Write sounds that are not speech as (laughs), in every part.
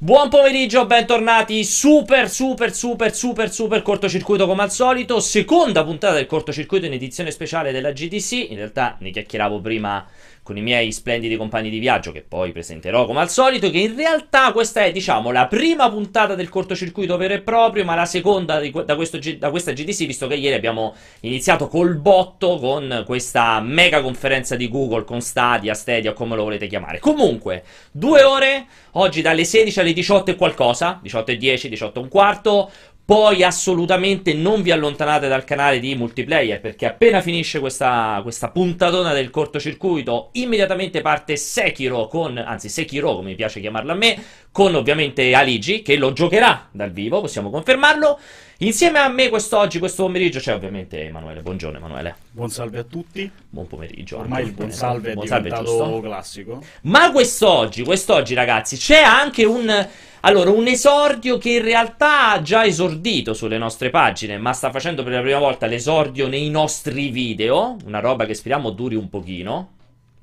Buon pomeriggio, bentornati. Super, super, super, super, super cortocircuito come al solito. Seconda puntata del cortocircuito in edizione speciale della GDC. In realtà ne chiacchieravo prima con i miei splendidi compagni di viaggio, che poi presenterò come al solito. Che in realtà questa è, diciamo, la prima puntata del cortocircuito vero e proprio, ma la seconda di, da, questo, da questa GDC, visto che ieri abbiamo iniziato col botto con questa mega conferenza di Google con Stadia, Stadia, come lo volete chiamare. Comunque, due ore. Oggi dalle 16 alle 18 e qualcosa, 18 e 10, 18 e un quarto. Poi assolutamente non vi allontanate dal canale di multiplayer perché appena finisce questa, questa puntatona del cortocircuito, immediatamente parte Sekiro con, anzi Sekiro come mi piace chiamarlo a me, con ovviamente Aligi che lo giocherà dal vivo, possiamo confermarlo. Insieme a me quest'oggi, questo pomeriggio, c'è ovviamente Emanuele. Buongiorno Emanuele. Buon salve a tutti. Buon pomeriggio. Ormai il buon salve è buon diventato salve, classico. Ma quest'oggi, quest'oggi ragazzi, c'è anche un... Allora, un esordio che in realtà ha già esordito sulle nostre pagine, ma sta facendo per la prima volta l'esordio nei nostri video, una roba che speriamo duri un pochino.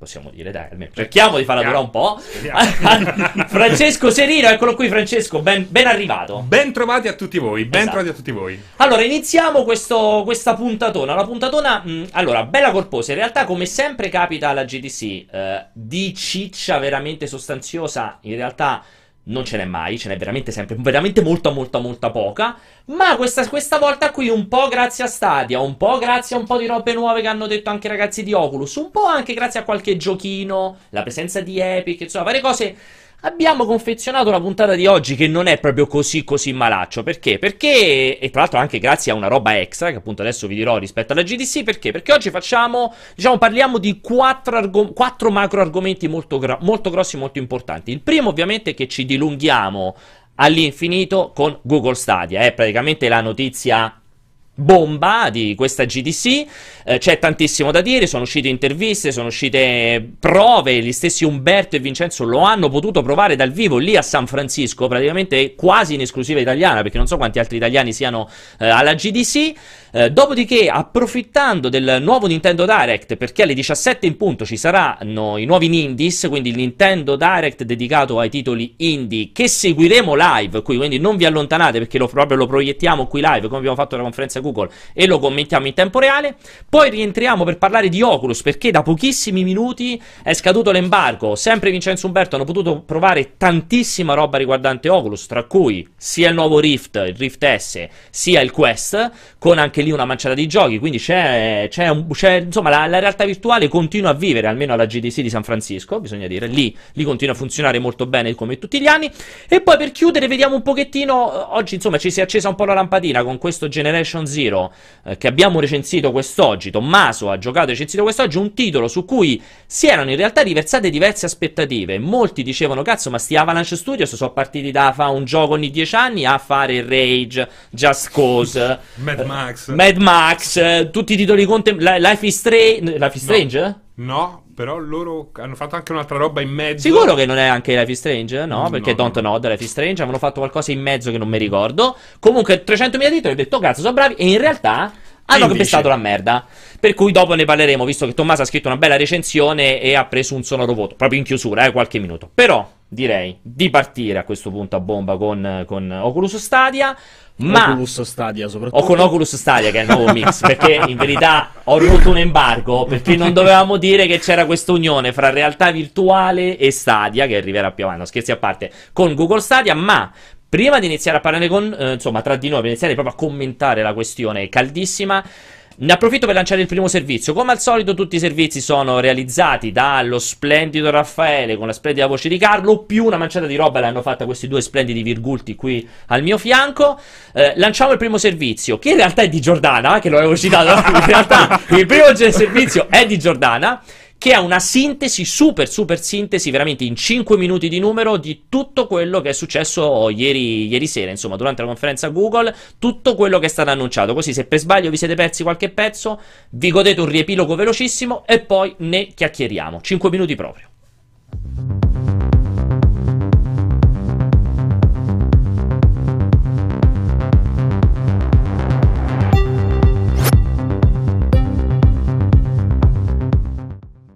Possiamo dire, dai, almeno cerchiamo di farla durare un po'. (laughs) Francesco Serino, eccolo qui, Francesco, ben, ben, arrivato. Ben trovati a tutti voi, ben esatto. trovati a tutti voi. Allora, iniziamo questo, questa puntatona. La puntatona, mh, mm, allora, bella corposa. In realtà, come sempre capita alla GDC, eh, di ciccia veramente sostanziosa, in realtà non ce n'è mai, ce n'è veramente sempre, veramente molta, molta, molta poca. Ma questa, questa, volta qui, un po' grazie a Stadia, un po' grazie a un po' di robe nuove che hanno detto anche i ragazzi di Oculus, un po' anche grazie a qualche giochino, la presenza di Epic, insomma, varie cose abbiamo confezionato la puntata di oggi che non è proprio così così malaccio. Perché? Perché, e tra l'altro anche grazie a una roba extra, che appunto adesso vi dirò rispetto alla GDC, perché? Perché oggi facciamo, diciamo, parliamo di quattro, argom- quattro macro argomenti molto, gra- molto grossi, molto importanti. Il primo ovviamente è che ci dilunghiamo all'infinito con Google Stadia, è praticamente la notizia bomba di questa GDC. Eh, c'è tantissimo da dire, sono uscite interviste, sono uscite prove, gli stessi Umberto e Vincenzo lo hanno potuto provare dal vivo lì a San Francisco, praticamente quasi in esclusiva italiana, perché non so quanti altri italiani siano eh, alla GDC. Eh, dopodiché, approfittando del nuovo Nintendo Direct, perché alle 17 in punto ci saranno i nuovi Nindies, quindi il Nintendo Direct dedicato ai titoli indie che seguiremo live qui, quindi non vi allontanate perché lo, proprio lo proiettiamo qui live, come abbiamo fatto la conferenza Google, e lo commentiamo in tempo reale. Poi rientriamo per parlare di Oculus, perché da pochissimi minuti è scaduto l'embargo. Sempre Vincenzo Umberto hanno potuto provare tantissima roba riguardante Oculus, tra cui sia il nuovo Rift, il Rift S, sia il Quest, con anche lì una manciata di giochi, quindi c'è, c'è, un, c'è insomma la, la, realtà virtuale continua a vivere, almeno alla GDC di San Francisco, bisogna dire, lì, lì, continua a funzionare molto bene come tutti gli anni. E poi per chiudere vediamo un pochettino, oggi insomma ci si è accesa un po' la lampadina con questo Generation Zero eh, che abbiamo recensito quest'oggi, Tommaso ha giocato e recensito quest'oggi, un titolo su cui si erano in realtà riversate diverse aspettative, molti dicevano cazzo ma sti Avalanche Studios sono partiti da fa un gioco ogni dieci anni a fare Rage, Just Cause, Mad Max, Mad Max, eh, tutti i titoli contem- Life is, Stra- Life is Strange? No. no. però loro hanno fatto anche un'altra roba in mezzo. Sicuro che non è anche Life is Strange? No, perché no, Don't no. Know Life is Strange avevano fatto qualcosa in mezzo che non mi ricordo. Comunque 300.000 titoli, ho detto cazzo, sono bravi e in realtà hanno pestato la merda. Per cui dopo ne parleremo, visto che Tommaso ha scritto una bella recensione e ha preso un sonoro voto, proprio in chiusura, eh, qualche minuto. Però direi di partire a questo punto a bomba con, con Oculus Stadia. Ma Oculus Stadia soprattutto. O con Oculus Stadia che è il nuovo mix, (laughs) perché in verità ho rotto un embargo, perché non dovevamo dire che c'era questa unione fra realtà virtuale e Stadia, che arriverà più avanti, scherzi a parte, con Google Stadia, ma prima di iniziare a parlare con, eh, insomma, tra di noi, per iniziare proprio a commentare la questione caldissima, ne approfitto per lanciare il primo servizio. Come al solito, tutti i servizi sono realizzati dallo splendido Raffaele con la splendida voce di Carlo. Più una manciata di roba l'hanno fatta questi due splendidi virgulti qui al mio fianco. Eh, lanciamo il primo servizio, che in realtà è di Giordana, che lo avevo citato. (laughs) in realtà il primo servizio è di Giordana che ha una sintesi, super super sintesi, veramente in 5 minuti di numero di tutto quello che è successo ieri, ieri sera, insomma, durante la conferenza Google, tutto quello che è stato annunciato. Così se per sbaglio vi siete persi qualche pezzo, vi godete un riepilogo velocissimo e poi ne chiacchieriamo. 5 minuti proprio.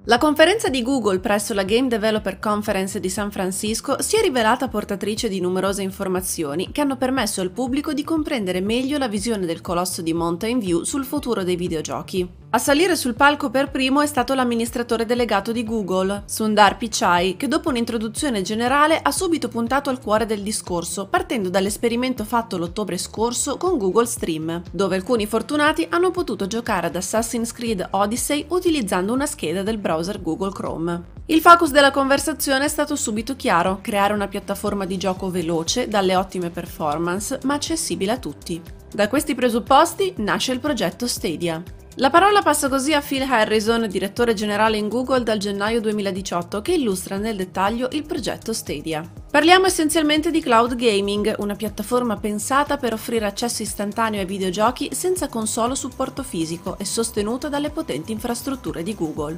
La conferenza di Google presso la Game Developer Conference di San Francisco si è rivelata portatrice di numerose informazioni che hanno permesso al pubblico di comprendere meglio la visione del colosso di Mountain View sul futuro dei videogiochi. A salire sul palco per primo è stato l'amministratore delegato di Google, Sundar Pichai, che dopo un'introduzione generale ha subito puntato al cuore del discorso, partendo dall'esperimento fatto l'ottobre scorso con Google Stream, dove alcuni fortunati hanno potuto giocare ad Assassin's Creed Odyssey utilizzando una scheda del browser Google Chrome. Il focus della conversazione è stato subito chiaro, creare una piattaforma di gioco veloce, dalle ottime performance, ma accessibile a tutti. Da questi presupposti nasce il progetto Stadia. La parola passa così a Phil Harrison, direttore generale in Google dal gennaio 2018, che illustra nel dettaglio il progetto Stadia. Parliamo essenzialmente di cloud gaming, una piattaforma pensata per offrire accesso istantaneo ai videogiochi senza console o supporto fisico e sostenuta dalle potenti infrastrutture di Google.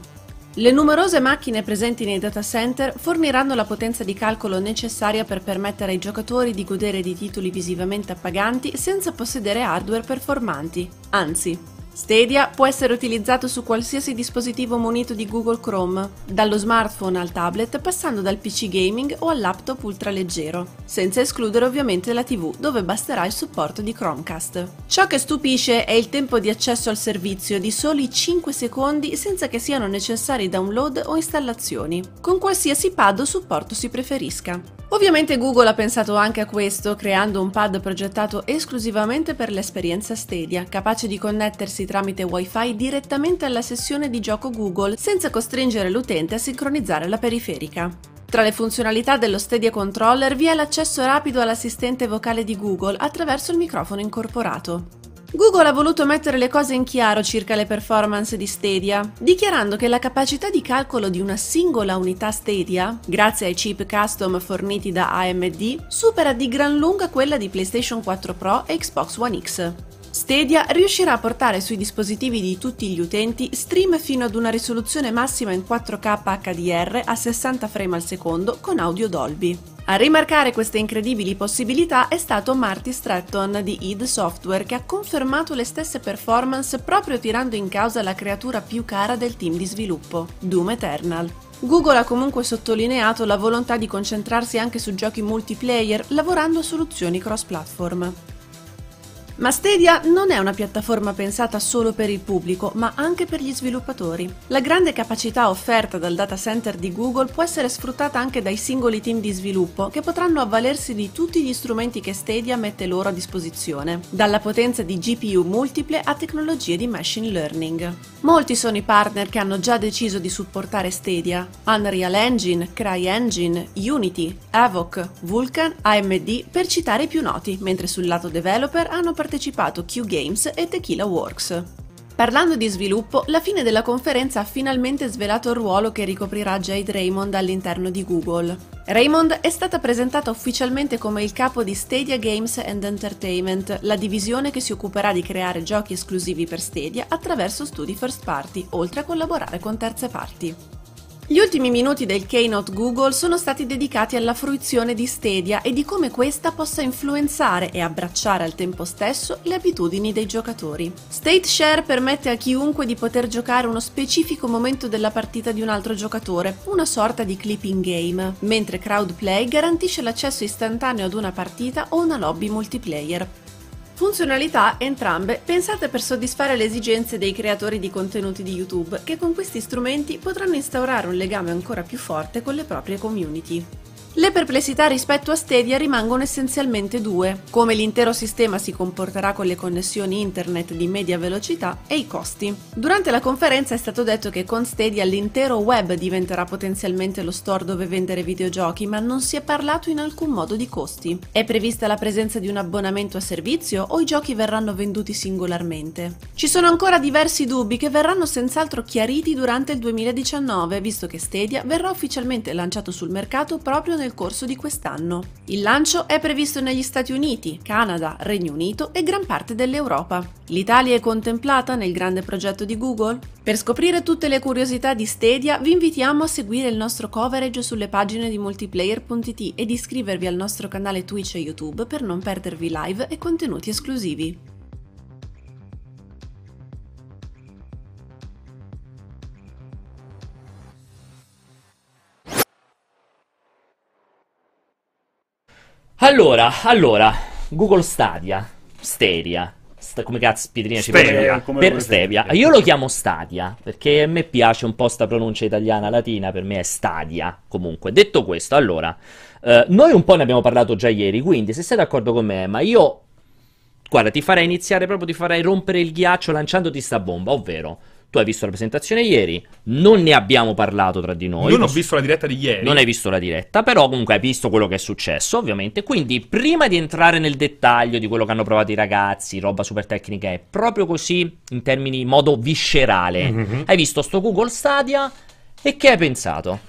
Le numerose macchine presenti nei data center forniranno la potenza di calcolo necessaria per permettere ai giocatori di godere di titoli visivamente appaganti senza possedere hardware performanti. Anzi, Stadia può essere utilizzato su qualsiasi dispositivo munito di Google Chrome, dallo smartphone al tablet passando dal PC gaming o al laptop ultraleggero, senza escludere ovviamente la TV dove basterà il supporto di Chromecast. Ciò che stupisce è il tempo di accesso al servizio di soli 5 secondi senza che siano necessari download o installazioni, con qualsiasi pad o supporto si preferisca. Ovviamente Google ha pensato anche a questo, creando un pad progettato esclusivamente per l'esperienza Stadia, capace di connettersi tramite Wi-Fi direttamente alla sessione di gioco Google senza costringere l'utente a sincronizzare la periferica. Tra le funzionalità dello Stadia Controller vi è l'accesso rapido all'assistente vocale di Google attraverso il microfono incorporato. Google ha voluto mettere le cose in chiaro circa le performance di Stadia, dichiarando che la capacità di calcolo di una singola unità Stadia, grazie ai chip custom forniti da AMD, supera di gran lunga quella di PlayStation 4 Pro e Xbox One X. Stadia riuscirà a portare sui dispositivi di tutti gli utenti stream fino ad una risoluzione massima in 4K HDR a 60 frame al secondo con audio Dolby. A rimarcare queste incredibili possibilità è stato Marty Stratton di id Software che ha confermato le stesse performance proprio tirando in causa la creatura più cara del team di sviluppo, Doom Eternal. Google ha comunque sottolineato la volontà di concentrarsi anche su giochi multiplayer lavorando a soluzioni cross-platform. Ma Stadia non è una piattaforma pensata solo per il pubblico, ma anche per gli sviluppatori. La grande capacità offerta dal data center di Google può essere sfruttata anche dai singoli team di sviluppo che potranno avvalersi di tutti gli strumenti che Stadia mette loro a disposizione, dalla potenza di GPU multiple a tecnologie di machine learning. Molti sono i partner che hanno già deciso di supportare Stadia: Unreal Engine, CryEngine, Unity, Avoc, Vulkan, AMD per citare i più noti, mentre sul lato developer hanno partecipato partecipato Q Games e Tequila Works. Parlando di sviluppo, la fine della conferenza ha finalmente svelato il ruolo che ricoprirà Jade Raymond all'interno di Google. Raymond è stata presentata ufficialmente come il capo di Stadia Games and Entertainment, la divisione che si occuperà di creare giochi esclusivi per Stadia attraverso studi first party, oltre a collaborare con terze parti. Gli ultimi minuti del keynote Google sono stati dedicati alla fruizione di Stadia e di come questa possa influenzare e abbracciare al tempo stesso le abitudini dei giocatori. State Share permette a chiunque di poter giocare uno specifico momento della partita di un altro giocatore, una sorta di clipping game, mentre Crowd Play garantisce l'accesso istantaneo ad una partita o una lobby multiplayer. Funzionalità entrambe pensate per soddisfare le esigenze dei creatori di contenuti di YouTube che con questi strumenti potranno instaurare un legame ancora più forte con le proprie community. Le perplessità rispetto a Stadia rimangono essenzialmente due, come l'intero sistema si comporterà con le connessioni internet di media velocità e i costi. Durante la conferenza è stato detto che con Stadia l'intero web diventerà potenzialmente lo store dove vendere videogiochi, ma non si è parlato in alcun modo di costi. È prevista la presenza di un abbonamento a servizio o i giochi verranno venduti singolarmente? Ci sono ancora diversi dubbi che verranno senz'altro chiariti durante il 2019, visto che Stadia verrà ufficialmente lanciato sul mercato proprio nel corso di quest'anno. Il lancio è previsto negli Stati Uniti, Canada, Regno Unito e gran parte dell'Europa. L'Italia è contemplata nel grande progetto di Google? Per scoprire tutte le curiosità di Stadia vi invitiamo a seguire il nostro coverage sulle pagine di multiplayer.it ed iscrivervi al nostro canale Twitch e YouTube per non perdervi live e contenuti esclusivi. Allora, allora, Google Stadia, Stadia, sta, come cazzo Pietrina ci Stevia, per Stevia. Io lo chiamo Stadia perché a me piace un po' sta pronuncia italiana latina, per me è Stadia. Comunque, detto questo, allora, eh, noi un po' ne abbiamo parlato già ieri, quindi se sei d'accordo con me, ma io guarda, ti farei iniziare proprio, ti farei rompere il ghiaccio lanciandoti sta bomba, ovvero tu hai visto la presentazione ieri, non ne abbiamo parlato tra di noi. Non ho visto la diretta di ieri. Non hai visto la diretta, però comunque hai visto quello che è successo, ovviamente. Quindi, prima di entrare nel dettaglio di quello che hanno provato i ragazzi, roba super tecnica, è proprio così, in termini modo viscerale. Mm-hmm. Hai visto sto Google Stadia e che hai pensato?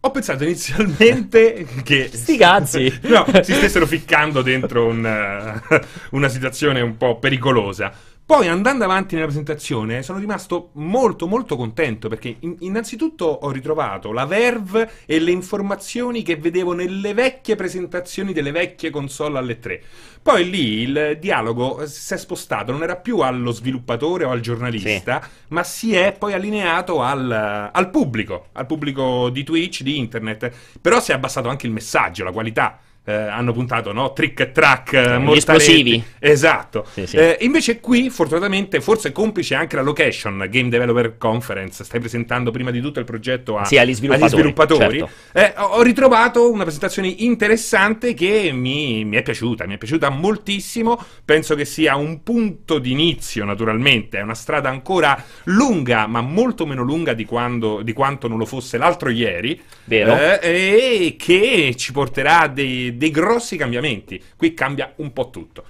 Ho pensato inizialmente (laughs) che. Sti cazzi! no, si stessero ficcando dentro un, uh, una situazione un po' pericolosa. Poi andando avanti nella presentazione sono rimasto molto molto contento perché in- innanzitutto ho ritrovato la verve e le informazioni che vedevo nelle vecchie presentazioni delle vecchie console alle 3. Poi lì il dialogo si è spostato, non era più allo sviluppatore o al giornalista, sì. ma si è poi allineato al, al pubblico, al pubblico di Twitch, di internet. Però si è abbassato anche il messaggio, la qualità eh, hanno puntato, no? Trick e track, eh, Gli esplosivi. Esatto. Sì, sì. Eh, invece qui, fortunatamente, forse complice anche la location, Game Developer Conference, stai presentando prima di tutto il progetto a, sì, agli sviluppatori. Agli sviluppatori. Certo. Eh, ho ritrovato una presentazione interessante che mi, mi, è piaciuta, mi è piaciuta moltissimo, penso che sia un punto d'inizio, naturalmente, è una strada ancora lunga, ma molto meno lunga di, quando, di quanto non lo fosse l'altro ieri, Vero. Eh, e che ci porterà dei dei grossi cambiamenti. Qui cambia un po' tutto.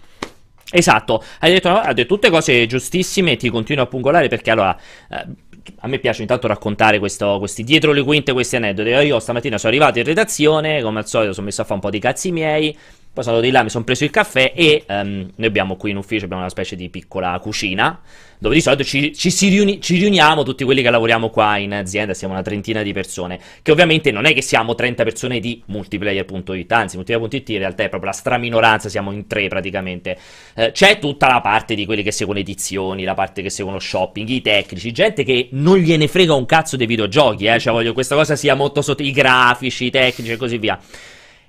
Esatto, hai detto, hai detto tutte cose giustissime ti continuo a pungolare perché allora... Eh, a me piace intanto raccontare questo, questi dietro le quinte, questi aneddoti. Io stamattina sono arrivato in redazione, come al solito sono messo a fare un po' di cazzi miei, poi sono andato di là, mi sono preso il caffè e um, noi abbiamo qui in ufficio abbiamo una specie di piccola cucina dove di solito ci, ci, riuni, ci, riuniamo tutti quelli che lavoriamo qua in azienda, siamo una trentina di persone, che ovviamente non è che siamo 30 persone di multiplayer.it, anzi multiplayer.it in realtà è proprio la straminoranza, siamo in tre praticamente. Eh, c'è tutta la parte di quelli che seguono edizioni, la parte che seguono shopping, i tecnici, gente che non gliene frega un cazzo dei videogiochi, eh, cioè voglio che questa cosa sia molto sotto i grafici, i tecnici e così via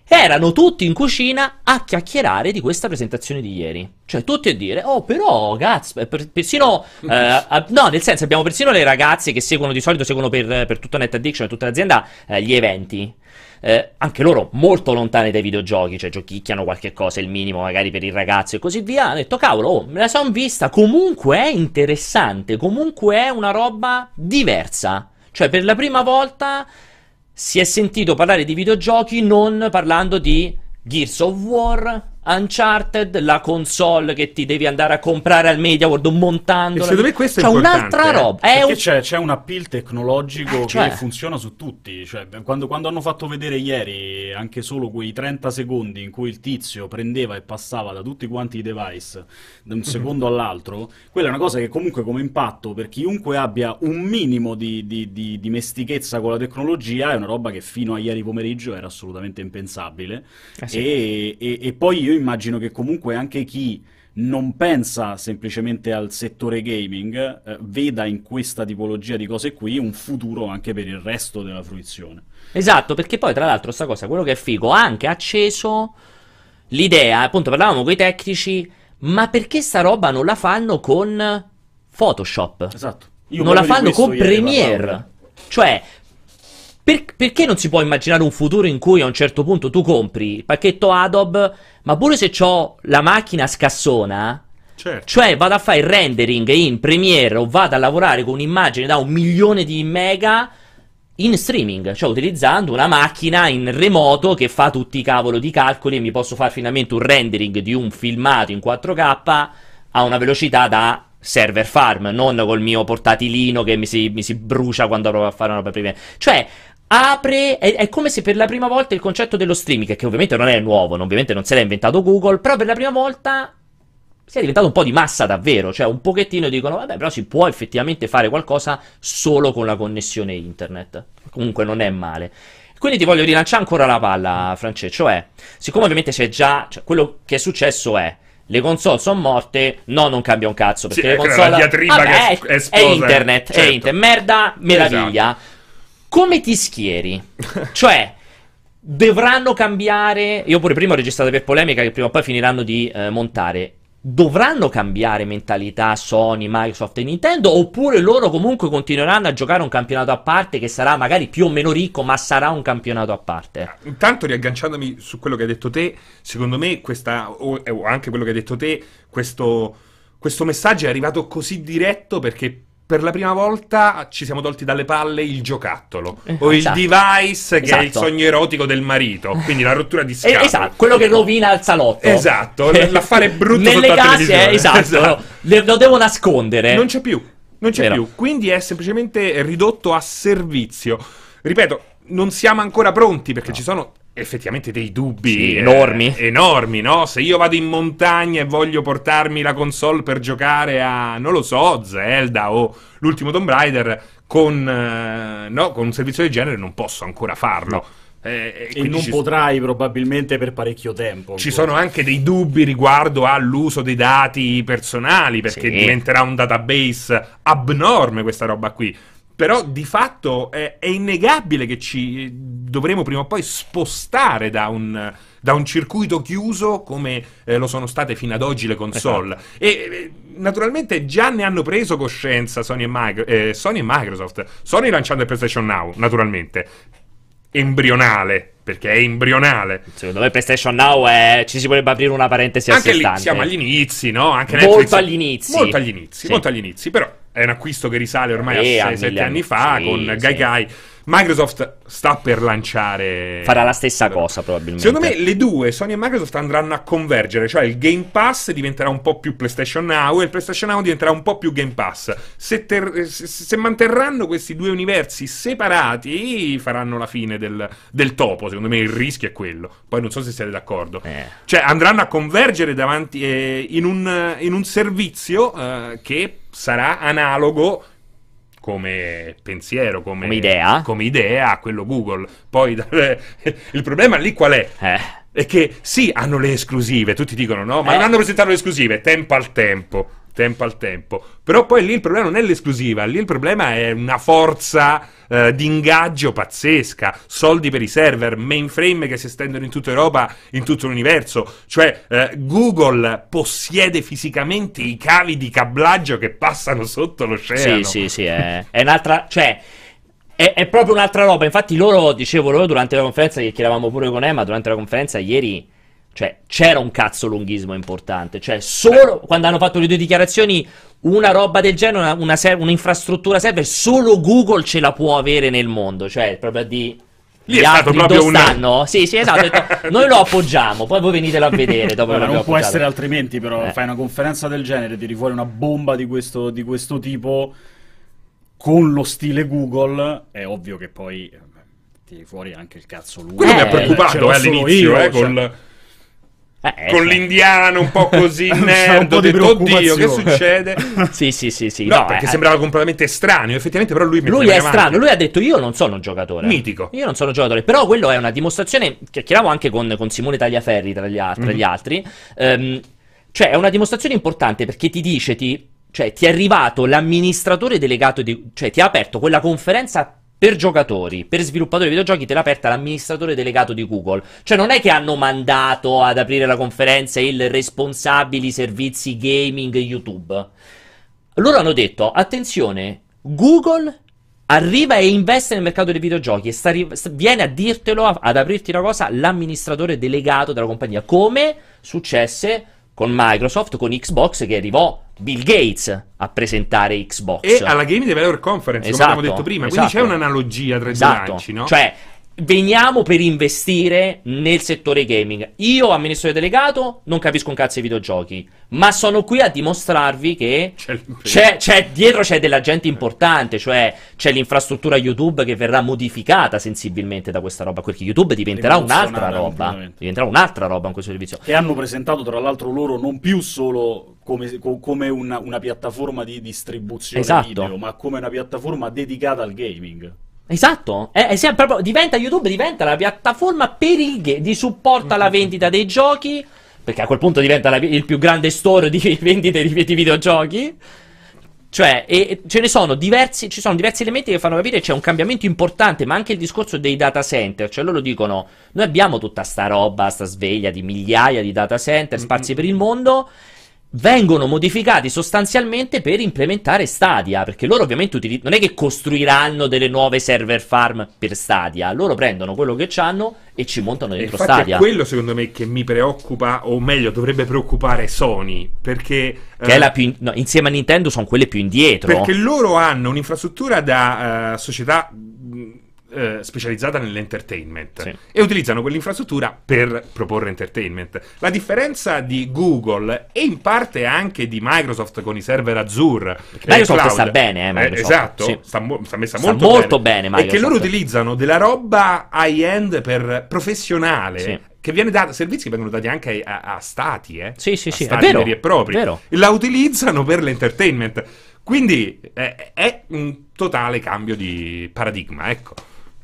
erano tutti in cucina a chiacchierare di questa presentazione di ieri. Cioè, tutti a dire, oh, però, cazzo, per, persino, (laughs) eh, a, no, nel senso, abbiamo persino le ragazze che seguono, di solito seguono per, per tutta Net Addiction e tutta l'azienda, eh, gli eventi. Eh, anche loro molto lontani dai videogiochi, cioè giochicchiano qualche cosa, il minimo magari per il ragazzo e così via. Hanno detto, cavolo, oh, me la sono vista, comunque è interessante, comunque è una roba diversa. Cioè, per la prima volta si è sentito parlare di videogiochi non parlando di Gears of War, Uncharted, la console che ti devi andare a comprare al Media World montandola. secondo me questo cioè, è un'altra roba. È un... c'è, c'è, un appeal tecnologico eh, cioè... che funziona su tutti. Cioè, quando, quando, hanno fatto vedere ieri anche solo quei 30 secondi in cui il tizio prendeva e passava da tutti quanti i device da un secondo all'altro, quella è una cosa che comunque come impatto per chiunque abbia un minimo di, di, di dimestichezza con la tecnologia è una roba che fino a ieri pomeriggio era assolutamente impensabile. Eh sì. e, e, e poi io immagino che comunque anche chi non pensa semplicemente al settore gaming, eh, veda in questa tipologia di cose qui un futuro anche per il resto della fruizione. Esatto, perché poi tra l'altro sta cosa, quello che è figo, ha anche acceso l'idea, appunto parlavamo con i tecnici, ma perché sta roba non la fanno con Photoshop? Esatto. Io non la fanno con Premiere. Cioè, per, perché non si può immaginare un futuro in cui a un certo punto tu compri il pacchetto Adobe, ma pure se ho la macchina scassona, Certo. Cioè vado a fare il rendering in Premiere o vado a lavorare con un'immagine da un milione di mega in streaming, cioè utilizzando una macchina in remoto che fa tutti i cavolo di calcoli e mi posso fare finalmente un rendering di un filmato in 4K a una velocità da server farm, non col mio portatilino che mi si, mi si brucia quando provo a fare una roba Premiere. Cioè apre, è, è, come se per la prima volta il concetto dello streaming, che ovviamente non è nuovo, ovviamente non se l'ha inventato Google, però per la prima volta sia diventato un po' di massa davvero, cioè un pochettino dicono, vabbè, però si può effettivamente fare qualcosa solo con la connessione internet. Comunque non è male. Quindi ti voglio rilanciare ancora la palla, Francesco, cioè, siccome ovviamente c'è già, cioè, quello che è successo è le console sono morte, no, non cambia un cazzo. Perché sì, le console. La diatriba Vabbè, è, è, internet, certo. è internet. Merda, meraviglia. Esatto. Come ti schieri? (laughs) cioè, dovranno cambiare. Io pure prima ho registrato per polemica che prima o poi finiranno di eh, montare. Dovranno cambiare mentalità Sony, Microsoft e Nintendo oppure loro comunque continueranno a giocare un campionato a parte che sarà magari più o meno ricco ma sarà un campionato a parte? Intanto riagganciandomi su quello che hai detto te, secondo me questa, o, anche quello che hai detto te, questo, questo messaggio è arrivato così diretto perché per la prima volta ci siamo tolti dalle palle il giocattolo eh, o esatto. il device che esatto. è il esatto. sogno erotico del marito, quindi la rottura di scatole. esatto, quello che rovina il salotto. Esatto, l'affare brutto Nelle case, eh, esatto, esatto. lo devo nascondere. Non c'è più, non c'è Vero. più, quindi è semplicemente ridotto a servizio. Ripeto, non siamo ancora pronti perché no. ci sono effettivamente dei dubbi sì, eh, enormi. enormi, no? Se io vado in montagna e voglio portarmi la console per giocare a, non lo so, Zelda o l'ultimo Tomb Raider con, eh, no, con un servizio del genere non posso ancora farlo. No. Eh, e non potrai probabilmente per parecchio tempo. Ci sono anche dei dubbi riguardo all'uso dei dati personali, perché sì. diventerà un database abnorme questa roba qui. Però di fatto è, è, innegabile che ci dovremo prima o poi spostare da un, da un circuito chiuso come eh, lo sono state fino ad oggi le console. Esatto. (laughs) E eh, naturalmente già ne hanno preso coscienza Sony e, Micro, eh, Sony e Microsoft. Sony lanciando il PlayStation Now, naturalmente. Embrionale, perché è embrionale. Secondo me PlayStation Now è... ci si potrebbe aprire una parentesi Anche lì siamo agli inizi, no? Anche molto Netflix... agli inizi. Molto agli inizi, sì. molto agli inizi, però è un acquisto che risale ormai e a 6-7 anni fa sì, con Gai sì. Gai Microsoft sta per lanciare. Farà la stessa cosa, probabilmente. Secondo me, le due, Sony e Microsoft, andranno a convergere. Cioè, il Game Pass diventerà un po' più PlayStation Now e il PlayStation Now diventerà un po' più Game Pass. Se, ter- se manterranno questi due universi separati, faranno la fine del, del, topo. Secondo me, il rischio è quello. Poi non so se siete d'accordo. Eh. Cioè, andranno a convergere davanti eh, in, un, in, un, servizio eh, che sarà analogo come pensiero, come, come, idea. come idea a quello Google. Poi (laughs) il problema lì qual è? Eh. È che sì, hanno le esclusive, tutti dicono no, ma eh. non hanno presentato le esclusive, tempo al tempo tempo al tempo. Però poi lì il problema non è l'esclusiva, lì il problema è una forza eh, di ingaggio pazzesca, soldi per i server, mainframe che si estendono in tutta Europa, in tutto l'universo. Cioè eh, Google possiede fisicamente i cavi di cablaggio che passano sotto l'oceano. Sì, sì, sì, è, è un'altra... cioè... È, proprio un'altra roba. Infatti, loro, dicevo loro durante la conferenza, che chiedevamo pure con Emma durante la conferenza ieri cioè, c'era un cazzo lunghismo importante. Cioè, solo quando hanno fatto le due dichiarazioni, una roba del genere, una, una ser- un'infrastruttura server, solo Google ce la può avere nel mondo. Cioè, proprio di. Lì è stato proprio un... stanno? Sì, sì, esatto. (laughs) noi lo appoggiamo, poi voi venitelo a vedere dopo Allora, non può appoggiato. essere altrimenti, però, eh. fai una conferenza del genere, tiri fuori una bomba di questo, di questo tipo con lo stile Google, è ovvio che poi eh, tiri fuori anche il cazzo lungo. Quello eh, mi ha preoccupato eh, all'inizio, io, eh, cioè... eh, con l'indiano un po' così (laughs) nerd, ho detto oddio che succede? (laughs) sì sì sì sì no, no perché eh, sembrava completamente estraneo effettivamente però lui lui è strano lui ha detto io non sono un giocatore. Mitico. Io non sono un giocatore però quello è una dimostrazione chiacchieravo anche con, con Simone Tagliaferri tra gli, tra mm. gli altri. Um, cioè è una dimostrazione importante perché ti dice ti, cioè ti è arrivato l'amministratore delegato di, cioè ti ha aperto quella conferenza per giocatori, per sviluppatori di videogiochi te l'ha aperta l'amministratore delegato di Google. Cioè non è che hanno mandato ad aprire la conferenza il responsabili servizi gaming YouTube. Loro hanno detto, attenzione, Google arriva e investe nel mercato dei videogiochi e sta, viene a dirtelo, ad aprirti una cosa, l'amministratore delegato della compagnia, come successe con Microsoft, con Xbox che arrivò Bill Gates a presentare Xbox. E alla Game Developer Conference, esatto, come abbiamo detto prima. Esatto. Quindi c'è esatto. un'analogia tra i esatto. due lanci, no? Cioè, veniamo per investire nel settore gaming. Io, amministratore delegato, non capisco un cazzo di videogiochi, ma sono qui a dimostrarvi che c'è, c'è, c'è, dietro c'è della gente importante, cioè c'è l'infrastruttura YouTube che verrà modificata sensibilmente da questa roba, perché YouTube diventerà un'altra roba, diventerà un'altra roba in questo servizio. E hanno presentato tra l'altro loro non più solo come, come una, una, piattaforma di distribuzione esatto. video, ma come una piattaforma dedicata al gaming. Esatto, è, è proprio, diventa YouTube diventa la piattaforma per il game, di supporto alla vendita dei giochi, perché a quel punto diventa la, il più grande store di (laughs) vendite di, di videogiochi. Cioè, e, ce ne sono diversi, ci sono diversi elementi che fanno capire che c'è un cambiamento importante, ma anche il discorso dei data center. Cioè, loro dicono: Noi abbiamo tutta sta roba, sta sveglia di migliaia di data center sparsi mm-hmm. per il mondo vengono modificati sostanzialmente per implementare Stadia, perché loro ovviamente utili- non è che costruiranno delle nuove server farm per Stadia, loro prendono quello che hanno e ci montano dentro Infatti Stadia. È quello secondo me che mi preoccupa, o meglio dovrebbe preoccupare Sony, perché... Che eh, è la più in- no, insieme a Nintendo sono quelle più indietro. Perché loro hanno un'infrastruttura da uh, società eh, specializzata nell'entertainment sì. e utilizzano quell'infrastruttura per proporre entertainment. La differenza di Google e in parte anche di Microsoft con i server Azure, Microsoft cloud, sta bene, eh, eh, esatto, sì. sta, mo- sta, messa sta molto, molto bene, bene è che loro utilizzano della roba high-end per professionale. Sì che viene data, servizi che vengono dati anche a, a stati, eh? Sì, sì, a sì, stati è vero, veri e propri. Vero. La utilizzano per l'entertainment. Quindi eh, è un totale cambio di paradigma, ecco.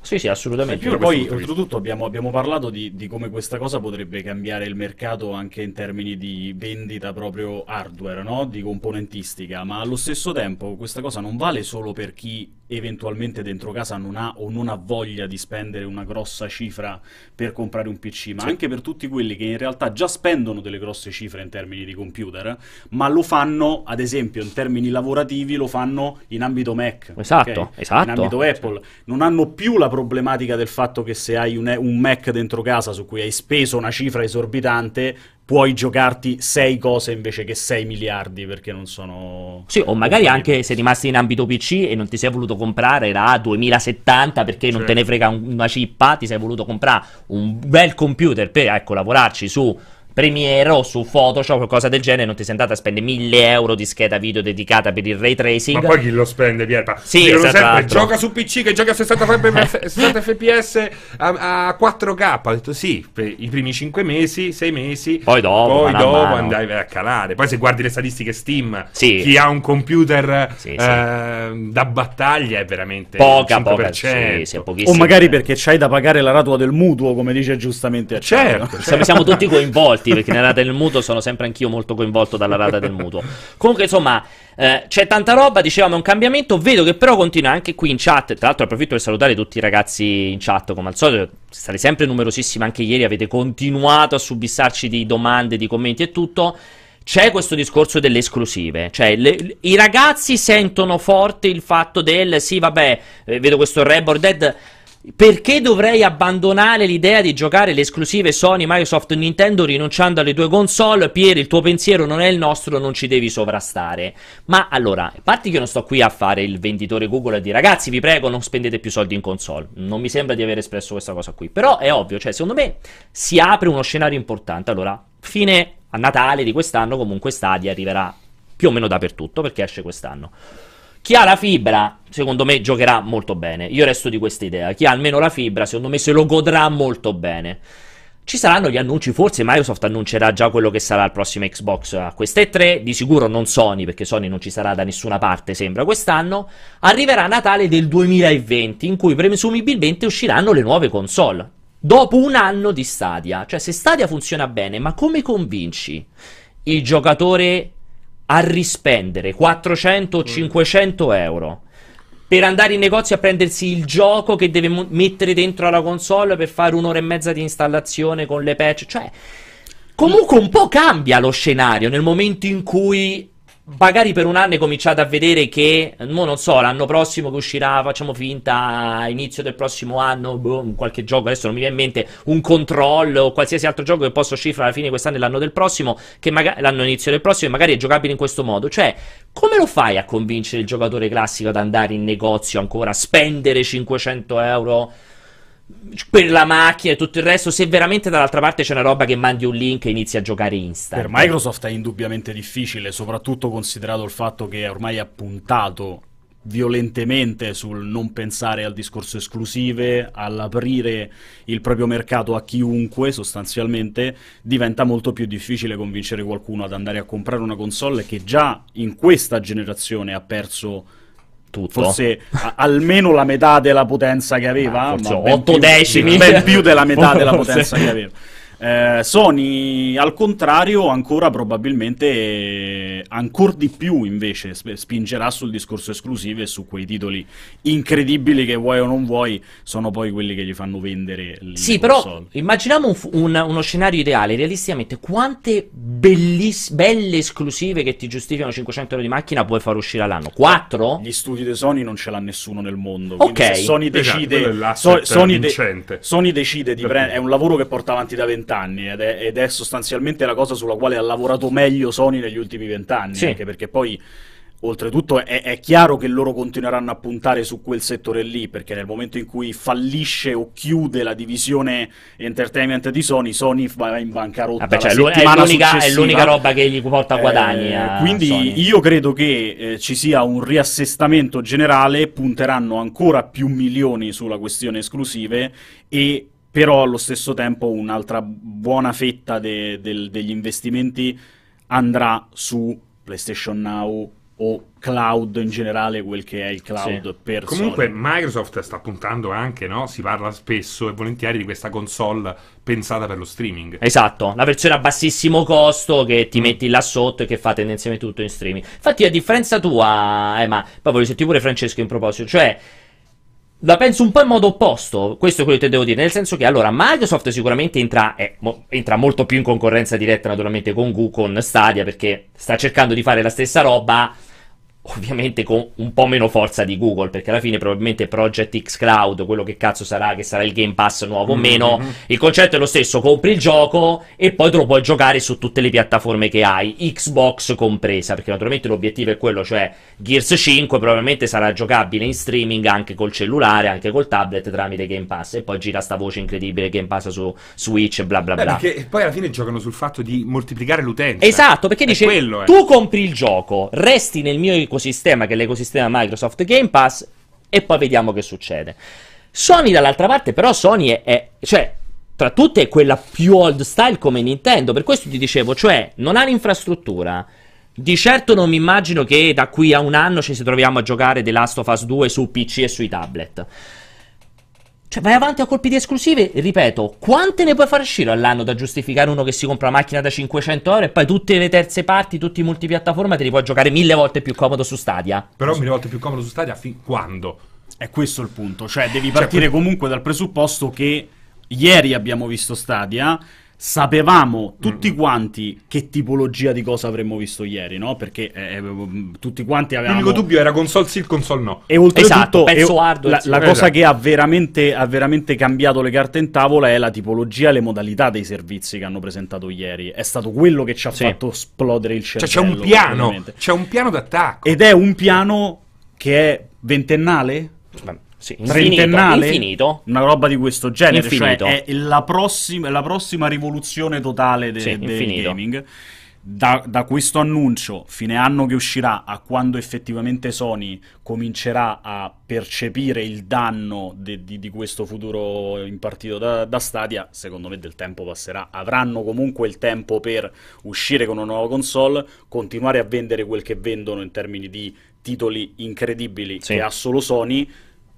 Sì, sì, assolutamente. Più poi, oltretutto, abbiamo, abbiamo parlato di, di, come questa cosa potrebbe cambiare il mercato anche in termini di vendita proprio hardware, no? di componentistica, ma allo stesso tempo questa cosa non vale solo per chi eventualmente dentro casa non ha o non ha voglia di spendere una grossa cifra per comprare un PC, ma sì. anche per tutti quelli che in realtà già spendono delle grosse cifre in termini di computer, ma lo fanno, ad esempio, in termini lavorativi, lo fanno in ambito Mac. Esatto, okay? esatto. In ambito Apple. Non hanno più la problematica del fatto che se hai un, un Mac dentro casa su cui hai speso una cifra esorbitante, puoi giocarti 6 cose invece che 6 miliardi perché non sono... Sì, o magari anche se rimasti in ambito PC e non ti sei voluto comprare era a 2070 perché non te ne frega una cippa, ti sei voluto comprare un bel computer per ecco, lavorarci su Premiere o su Photoshop o qualcosa del genere non ti sei andato a spendere 1000 euro di scheda video dedicata per il ray tracing? Ma poi chi lo spende Pierpa? sì, esatto, sempre gioca su PC che gioca a 60, fps, 60 fps a, a, 4K ho detto sì per i primi 5 mesi 6 mesi poi dopo, poi dopo andavi a calare. Poi se guardi le statistiche Steam sì. chi ha un computer sì, eh, da battaglia è veramente poca, poca sì, sì, o magari perché c'hai da pagare la ratua del mutuo come dice giustamente certo, certo. siamo tutti (laughs) coinvolti coinvolti, perché nella rata del mutuo sono sempre anch'io molto coinvolto dalla rata del mutuo. Comunque, insomma, eh, c'è tanta roba, dicevamo, è un cambiamento. Vedo che però continua anche qui in chat. Tra l'altro, approfitto per salutare tutti i ragazzi in chat, come al solito. State sempre numerosissimi, anche ieri avete continuato a subissarci di domande, di commenti e tutto c'è questo discorso delle esclusive, cioè le, i ragazzi sentono forte il fatto del sì, vabbè, eh, vedo questo Rebord Dead perché dovrei abbandonare l'idea di giocare le esclusive Sony, Microsoft Nintendo rinunciando alle tue console? Pier, il tuo pensiero non è il nostro, non ci devi sovrastare. Ma allora, a parte che io non sto qui a fare il venditore Google e dire ragazzi, vi prego, non spendete più soldi in console. Non mi sembra di aver espresso questa cosa qui. Però è ovvio, cioè, secondo me si apre uno scenario importante. Allora, fine a Natale di quest'anno, comunque Stadia arriverà più o meno dappertutto perché esce quest'anno. Chi ha la fibra, secondo me, giocherà molto bene. Io resto di questa idea. Chi ha almeno la fibra, secondo me, se lo godrà molto bene. Ci saranno gli annunci, forse Microsoft annuncerà già quello che sarà il prossimo Xbox a queste tre, di sicuro non Sony, perché Sony non ci sarà da nessuna parte, sembra, quest'anno. Arriverà Natale del 2020, in cui presumibilmente usciranno le nuove console. Dopo un anno di Stadia. Cioè, se Stadia funziona bene, ma come convinci il giocatore a rispendere 400 o 500 euro per andare in negozio a prendersi il gioco che deve mo- mettere dentro alla console per fare un'ora e mezza di installazione con le patch. Cioè, comunque un po' cambia lo scenario nel momento in cui magari per un anno hai cominciato a vedere che, non so, l'anno prossimo che uscirà, facciamo finta, inizio del prossimo anno, boh, qualche gioco, adesso non mi viene in mente, un control o qualsiasi altro gioco che possa uscire fra la fine di quest'anno e l'anno del prossimo, che magari l'anno inizio del prossimo, magari è giocabile in questo modo. Cioè, come lo fai a convincere il giocatore classico ad andare in negozio ancora, a spendere 500 euro? Per la macchina e tutto il resto, se veramente dall'altra parte c'è una roba che mandi un link e inizi a giocare instant. Per Microsoft è indubbiamente difficile, soprattutto considerato il fatto che ormai ha puntato violentemente sul non pensare al discorso esclusive, all'aprire il proprio mercato a chiunque sostanzialmente, diventa molto più difficile convincere qualcuno ad andare a comprare una console che già in questa generazione ha perso tutto. Forse a- almeno la metà della potenza che aveva, ah, forse 8 decimi, ben più della metà (laughs) della potenza che aveva. Eh, Sony, al contrario, ancora probabilmente, eh, ancora di più invece, spingerà sul discorso esclusivo e su quei titoli incredibili che vuoi o non vuoi, sono poi quelli che gli fanno vendere le Sì, però immaginiamo un, un, uno scenario ideale, realisticamente, quante belliss- belle esclusive che ti giustificano 500 euro di macchina puoi far uscire all'anno? 4? Gli studi di Sony non ce l'ha nessuno nel mondo. Ok. Sony esatto, decide, so, Sony, de- Sony decide di prendere, è un lavoro che porta avanti da 20 vent'anni ed è, ed è sostanzialmente la cosa sulla quale ha lavorato meglio Sony negli ultimi vent'anni, sì. anche perché poi oltretutto è, è, chiaro che loro continueranno a puntare su quel settore lì, perché nel momento in cui fallisce o chiude la divisione entertainment di Sony, Sony va in bancarotta. Vabbè, cioè, è, l'unica, è, l'unica, roba che gli porta guadagni. Eh, quindi Sony. io credo che eh, ci sia un riassestamento generale, punteranno ancora più milioni sulla questione esclusive e però allo stesso tempo un'altra buona fetta de, de, degli investimenti andrà su PlayStation Now o cloud in generale, quel che è il cloud sì. per Comunque Sony. Microsoft sta puntando anche, no? Si parla spesso e volentieri di questa console pensata per lo streaming. Esatto, la versione a bassissimo costo che ti mm. metti là sotto e che fa tendenzialmente tutto in streaming. Infatti a differenza tua, eh, ma poi voglio sentire pure Francesco in proposito, cioè la penso un po' in modo opposto, questo è quello che devo dire, nel senso che allora Microsoft sicuramente entra, eh, mo, entra molto più in concorrenza diretta naturalmente con Google, con Stadia, perché sta cercando di fare la stessa roba ovviamente con un po' meno forza di Google, perché alla fine probabilmente Project X Cloud, quello che cazzo sarà, che sarà il Game Pass nuovo o mm-hmm. meno, il concetto è lo stesso, compri il gioco e poi te lo puoi giocare su tutte le piattaforme che hai, Xbox compresa, perché naturalmente l'obiettivo è quello, cioè Gears 5 probabilmente sarà giocabile in streaming anche col cellulare, anche col tablet tramite Game Pass e poi gira sta voce incredibile Game Pass su Switch bla bla bla. Beh, perché poi alla fine giocano sul fatto di moltiplicare l'utenza. Esatto, perché dice quello, tu compri il gioco, resti nel mio ecosistema, che è l'ecosistema Microsoft Game Pass, e poi vediamo che succede. Sony dall'altra parte, però, Sony è, è cioè, tra tutte è quella più old style come Nintendo. Per questo ti dicevo, cioè, non ha l'infrastruttura. Di certo non mi immagino che da qui a un anno ci si troviamo a giocare The Last of Us 2 su PC e sui tablet. Cioè, vai avanti a colpi di esclusive, ripeto, quante ne puoi far uscire all'anno da giustificare uno che si compra una macchina da 500 euro e poi tutte le terze parti, tutti i multipiattaforma te li puoi giocare mille volte più comodo su Stadia? Però mille volte più comodo su Stadia fin quando? È questo il punto, cioè devi cioè, partire cioè, comunque dal presupposto che ieri abbiamo visto Stadia sapevamo tutti mm. quanti che tipologia di cosa avremmo visto ieri, no? Perché eh, eh tutti quanti avevamo... L'unico dubbio era console sì, console no. E oltretutto esatto, e, la, la cosa che ha veramente, ha veramente, cambiato le carte in tavola è la tipologia e le modalità dei servizi che hanno presentato ieri. È stato quello che ci ha sì. fatto esplodere il cervello. Cioè c'è un piano, c'è un piano d'attacco. Ed è un piano che è ventennale? Sì, trentennale, infinito, una roba di questo genere, cioè infinito. cioè è la prossima, la prossima rivoluzione totale de, sì, del gaming. Da, da, questo annuncio, fine anno che uscirà, a quando effettivamente Sony comincerà a percepire il danno de, di, di, questo futuro impartito da, da, Stadia, secondo me del tempo passerà. Avranno comunque il tempo per uscire con una nuova console, continuare a vendere quel che vendono in termini di titoli incredibili sì. che ha solo Sony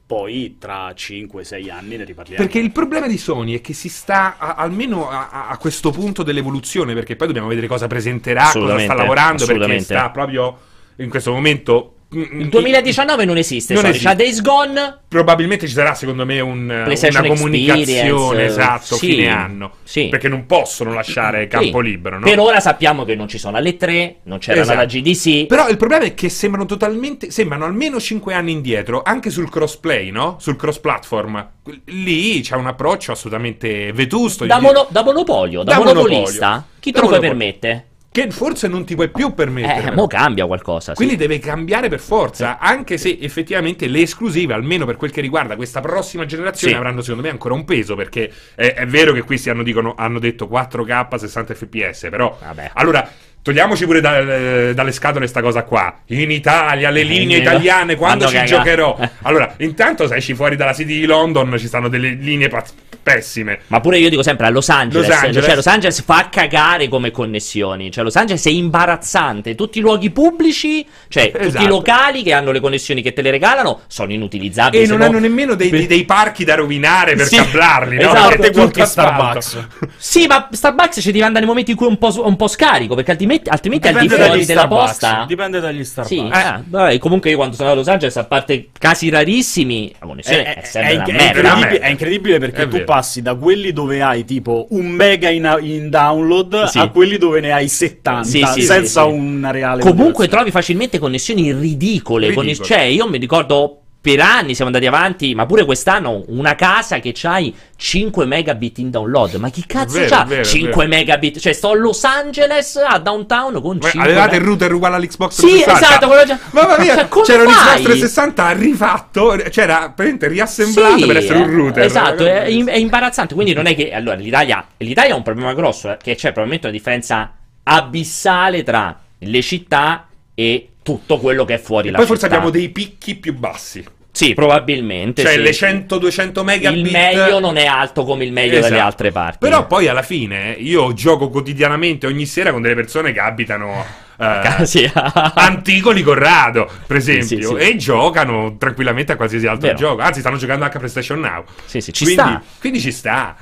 poi tra 5-6 anni ne riparliamo. Perché il problema di Sony è che si sta a, almeno a, a, questo punto dell'evoluzione, perché poi dobbiamo vedere cosa presenterà, cosa sta lavorando, perché sta proprio in questo momento il 2019 non esiste, non esiste. c'ha Days Gone. Probabilmente ci sarà, secondo me, un, una comunicazione esatto sì, fine anno. Sì. Perché non possono lasciare campo sì. libero. No? Per ora sappiamo che non ci sono alle 3, non c'era esatto. la GDC. Però il problema è che sembrano totalmente. Sembrano almeno 5 anni indietro, anche sul crossplay, no? Sul cross platform. Lì c'è un approccio assolutamente vetusto. Da, mono, da monopolio, da, da monopolista. Monopolio. Chi te lo permette? Che forse non ti puoi più permettere. Eh, mo cambia qualcosa. Quindi deve cambiare per forza, anche se effettivamente le esclusive, almeno per quel che riguarda questa prossima generazione, sì. avranno secondo me ancora un peso, perché è, è vero che questi hanno, dicono, hanno detto 4K 60 fps, però... Vabbè. Allora... Togliamoci pure da, dalle scatole questa cosa qua. In Italia, le linee italiane, quando ci cagà. giocherò? (laughs) Allora, intanto se esci fuori dalla City di London ci stanno delle linee pazz- pessime. Ma pure io dico sempre a Los Angeles, Los Angeles. Cioè, Los Angeles fa cagare come connessioni. Cioè, Los Angeles è imbarazzante. Tutti i luoghi pubblici, cioè esatto. tutti i locali che hanno le connessioni che te le regalano, sono inutilizzabili. E non hanno nemmeno dei, dei, dei, parchi da rovinare per sì, cablarli, no? Esatto, qualche Starbucks. sì, ma Starbucks ci devi andare nei momenti in cui è un po', un po scarico, perché altrimenti, altrimenti al di fuori della posta. Dipende dagli Starbucks. Sì, eh. ah, vabbè, comunque io quando sono a Los Angeles, a parte casi rarissimi, la connessione è, è, è sempre è, una merda. Incredibile, è incredibile perché tu passi da quelli dove hai tipo un mega in, in download sì. a quelli dove ne hai 70 sì, sì, senza una reale comunque trovi facilmente connessioni ridicole, ridicole. Con, cioè io mi ricordo per anni siamo andati avanti, ma pure quest'anno una casa che c'hai 5 megabit in download. Ma chi cazzo vero, c'ha vero, 5 megabit? Cioè, sto a Los Angeles a downtown con Beh, 5 Avevate il router uguale all'Xbox Sì, 360. esatto, quello già... Mamma mia, cioè, c'era un Xbox 360 rifatto, c'era praticamente riassemblato sì, per essere un router. Esatto, è, è, imbarazzante. Quindi non è che allora l'Italia, l'Italia ha un problema grosso, eh, che c'è probabilmente una differenza abissale tra le città e tutto quello che è fuori e la poi città. forse abbiamo dei picchi più bassi. Sì, probabilmente. Cioè, sì. le 100-200 megabit. Il meglio non è alto come il meglio esatto. delle altre parti. Però poi alla fine io gioco quotidianamente ogni sera con delle persone che abitano. Uh, sì. (laughs) Anticoli Corrado, per esempio, sì, sì, e giocano tranquillamente a qualsiasi altro Vero. gioco. Anzi, stanno giocando anche a PlayStation Now. Sì, sì, ci quindi, sta. Quindi ci sta.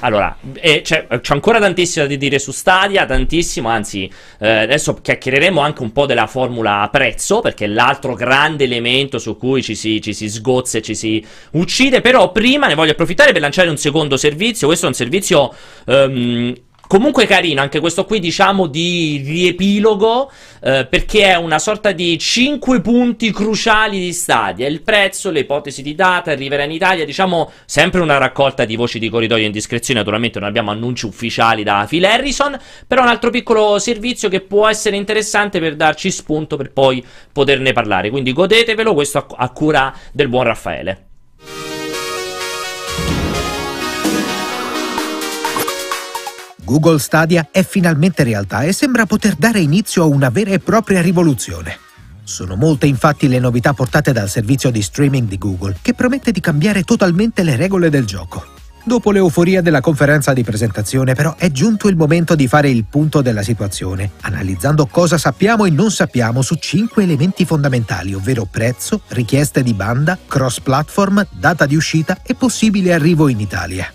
Allora, eh, c'è, c'è, ancora tantissimo da dire su Stadia, tantissimo, anzi, eh, adesso chiacchiereremo anche un po' della formula prezzo, perché è l'altro grande elemento su cui ci si, ci si sgozza e ci si uccide, però prima ne voglio approfittare per lanciare un secondo servizio, questo è un servizio um, Comunque carino, anche questo qui diciamo di riepilogo, eh, perché è una sorta di 5 punti cruciali di Stadia, il prezzo, le ipotesi di data, arriverà in Italia, diciamo sempre una raccolta di voci di corridoio in discrezione, naturalmente non abbiamo annunci ufficiali da Phil Harrison, però un altro piccolo servizio che può essere interessante per darci spunto per poi poterne parlare, quindi godetevelo, questo a, a cura del buon Raffaele. Google Stadia è finalmente realtà e sembra poter dare inizio a una vera e propria rivoluzione. Sono molte infatti le novità portate dal servizio di streaming di Google, che promette di cambiare totalmente le regole del gioco. Dopo l'euforia della conferenza di presentazione, però, è giunto il momento di fare il punto della situazione, analizzando cosa sappiamo e non sappiamo su cinque elementi fondamentali, ovvero prezzo, richieste di banda, cross-platform, data di uscita e possibile arrivo in Italia.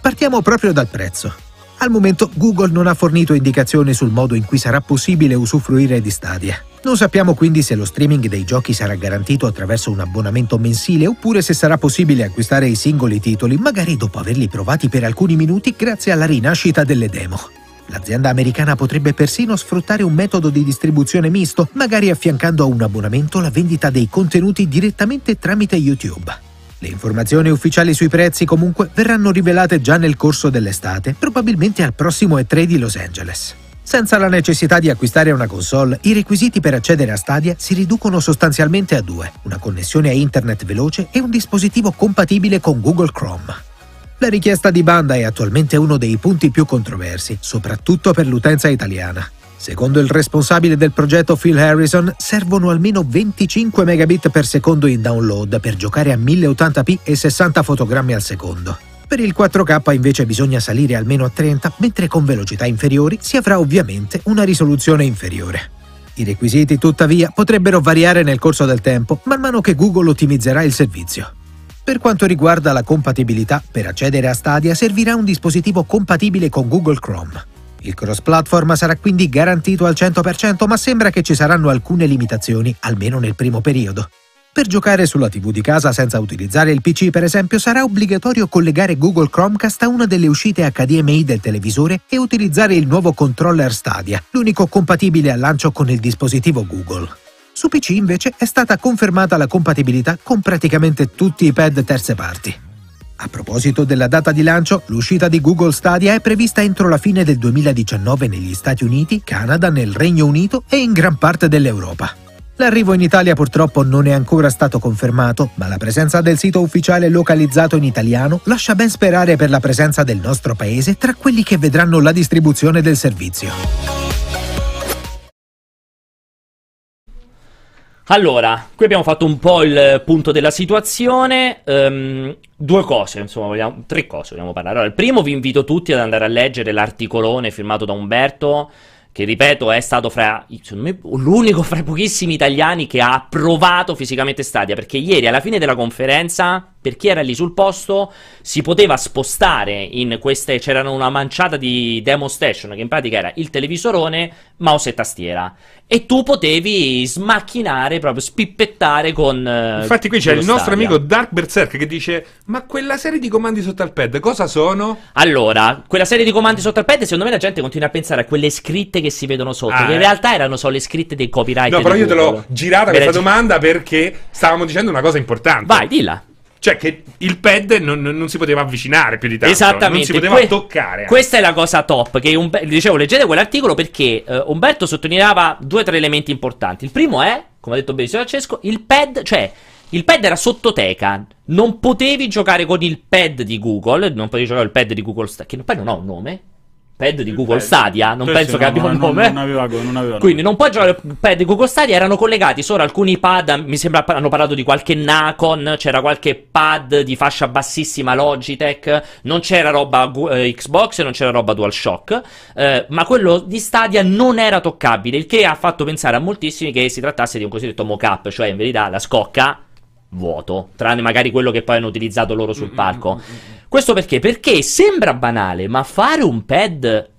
Partiamo proprio dal prezzo. Al momento Google non ha fornito indicazioni sul modo in cui sarà possibile usufruire di Stadia. Non sappiamo quindi se lo streaming dei giochi sarà garantito attraverso un abbonamento mensile oppure se sarà possibile acquistare i singoli titoli magari dopo averli provati per alcuni minuti grazie alla rinascita delle demo. L'azienda americana potrebbe persino sfruttare un metodo di distribuzione misto, magari affiancando a un abbonamento la vendita dei contenuti direttamente tramite YouTube. Le informazioni ufficiali sui prezzi comunque verranno rivelate già nel corso dell'estate, probabilmente al prossimo E3 di Los Angeles. Senza la necessità di acquistare una console, i requisiti per accedere a Stadia si riducono sostanzialmente a due, una connessione a internet veloce e un dispositivo compatibile con Google Chrome. La richiesta di banda è attualmente uno dei punti più controversi, soprattutto per l'utenza italiana. Secondo il responsabile del progetto Phil Harrison, servono almeno 25 megabit per secondo in download per giocare a 1080p e 60 fotogrammi al secondo. Per il 4K invece bisogna salire almeno a 30, mentre con velocità inferiori si avrà ovviamente una risoluzione inferiore. I requisiti, tuttavia, potrebbero variare nel corso del tempo man mano che Google ottimizzerà il servizio. Per quanto riguarda la compatibilità, per accedere a Stadia servirà un dispositivo compatibile con Google Chrome. Il cross-platform sarà quindi garantito al 100%, ma sembra che ci saranno alcune limitazioni, almeno nel primo periodo. Per giocare sulla TV di casa senza utilizzare il PC, per esempio, sarà obbligatorio collegare Google Chromecast a una delle uscite HDMI del televisore e utilizzare il nuovo controller Stadia, l'unico compatibile al lancio con il dispositivo Google. Su PC invece è stata confermata la compatibilità con praticamente tutti i pad terze parti. A proposito della data di lancio, l'uscita di Google Stadia è prevista entro la fine del 2019 negli Stati Uniti, Canada, nel Regno Unito e in gran parte dell'Europa. L'arrivo in Italia purtroppo non è ancora stato confermato, ma la presenza del sito ufficiale localizzato in italiano lascia ben sperare per la presenza del nostro paese tra quelli che vedranno la distribuzione del servizio. Allora, qui abbiamo fatto un po' il punto della situazione. Um, due cose, insomma, vogliamo, tre cose vogliamo parlare. Allora, il primo vi invito tutti ad andare a leggere l'articolone firmato da Umberto che ripeto è stato fra, me, l'unico fra i pochissimi italiani che ha provato fisicamente Stadia, perché ieri alla fine della conferenza, per chi era lì sul posto, si poteva spostare in queste, c'erano una manciata di demo station, che in pratica era il televisorone, mouse e tastiera, e tu potevi smacchinare, proprio spippettare con... Eh, Infatti qui c'è il nostro Stadia. amico Dark Berserk che dice, ma quella serie di comandi sotto al pad cosa sono? Allora, quella serie di comandi sotto al pad, secondo me la gente continua a pensare a quelle scritte che si vedono sotto, ah, che in eh. realtà erano solo le scritte dei copyright. No, però io Google. te l'ho girata questa domanda perché stavamo dicendo una cosa importante. Vai, dilla. Cioè che il pad non, non, si poteva avvicinare più di tanto. Esattamente. Non si poteva que- toccare. Questa è la cosa top. Che un, dicevo, leggete quell'articolo perché uh, Umberto sottolineava due o tre elementi importanti. Il primo è, come ha detto benissimo Francesco, il pad, cioè il pad era sottoteca. Non potevi giocare con il pad di Google. Non potevi giocare con il pad di Google, che poi non ha un nome pad di Google Stadia, non penso sì, che no, abbia un nome. Non aveva, non aveva Quindi non puoi giocare pad di Google Stadia, erano collegati solo alcuni pad, mi sembra hanno parlato di qualche Nacon, c'era qualche pad di fascia bassissima Logitech, non c'era roba eh, Xbox, non c'era roba DualShock, eh, ma quello di Stadia non era toccabile, il che ha fatto pensare a moltissimi che si trattasse di un cosiddetto mock-up, cioè in verità la scocca vuoto, tranne magari quello che poi hanno utilizzato loro sul palco. Questo perché? Perché sembra banale, ma fare un pad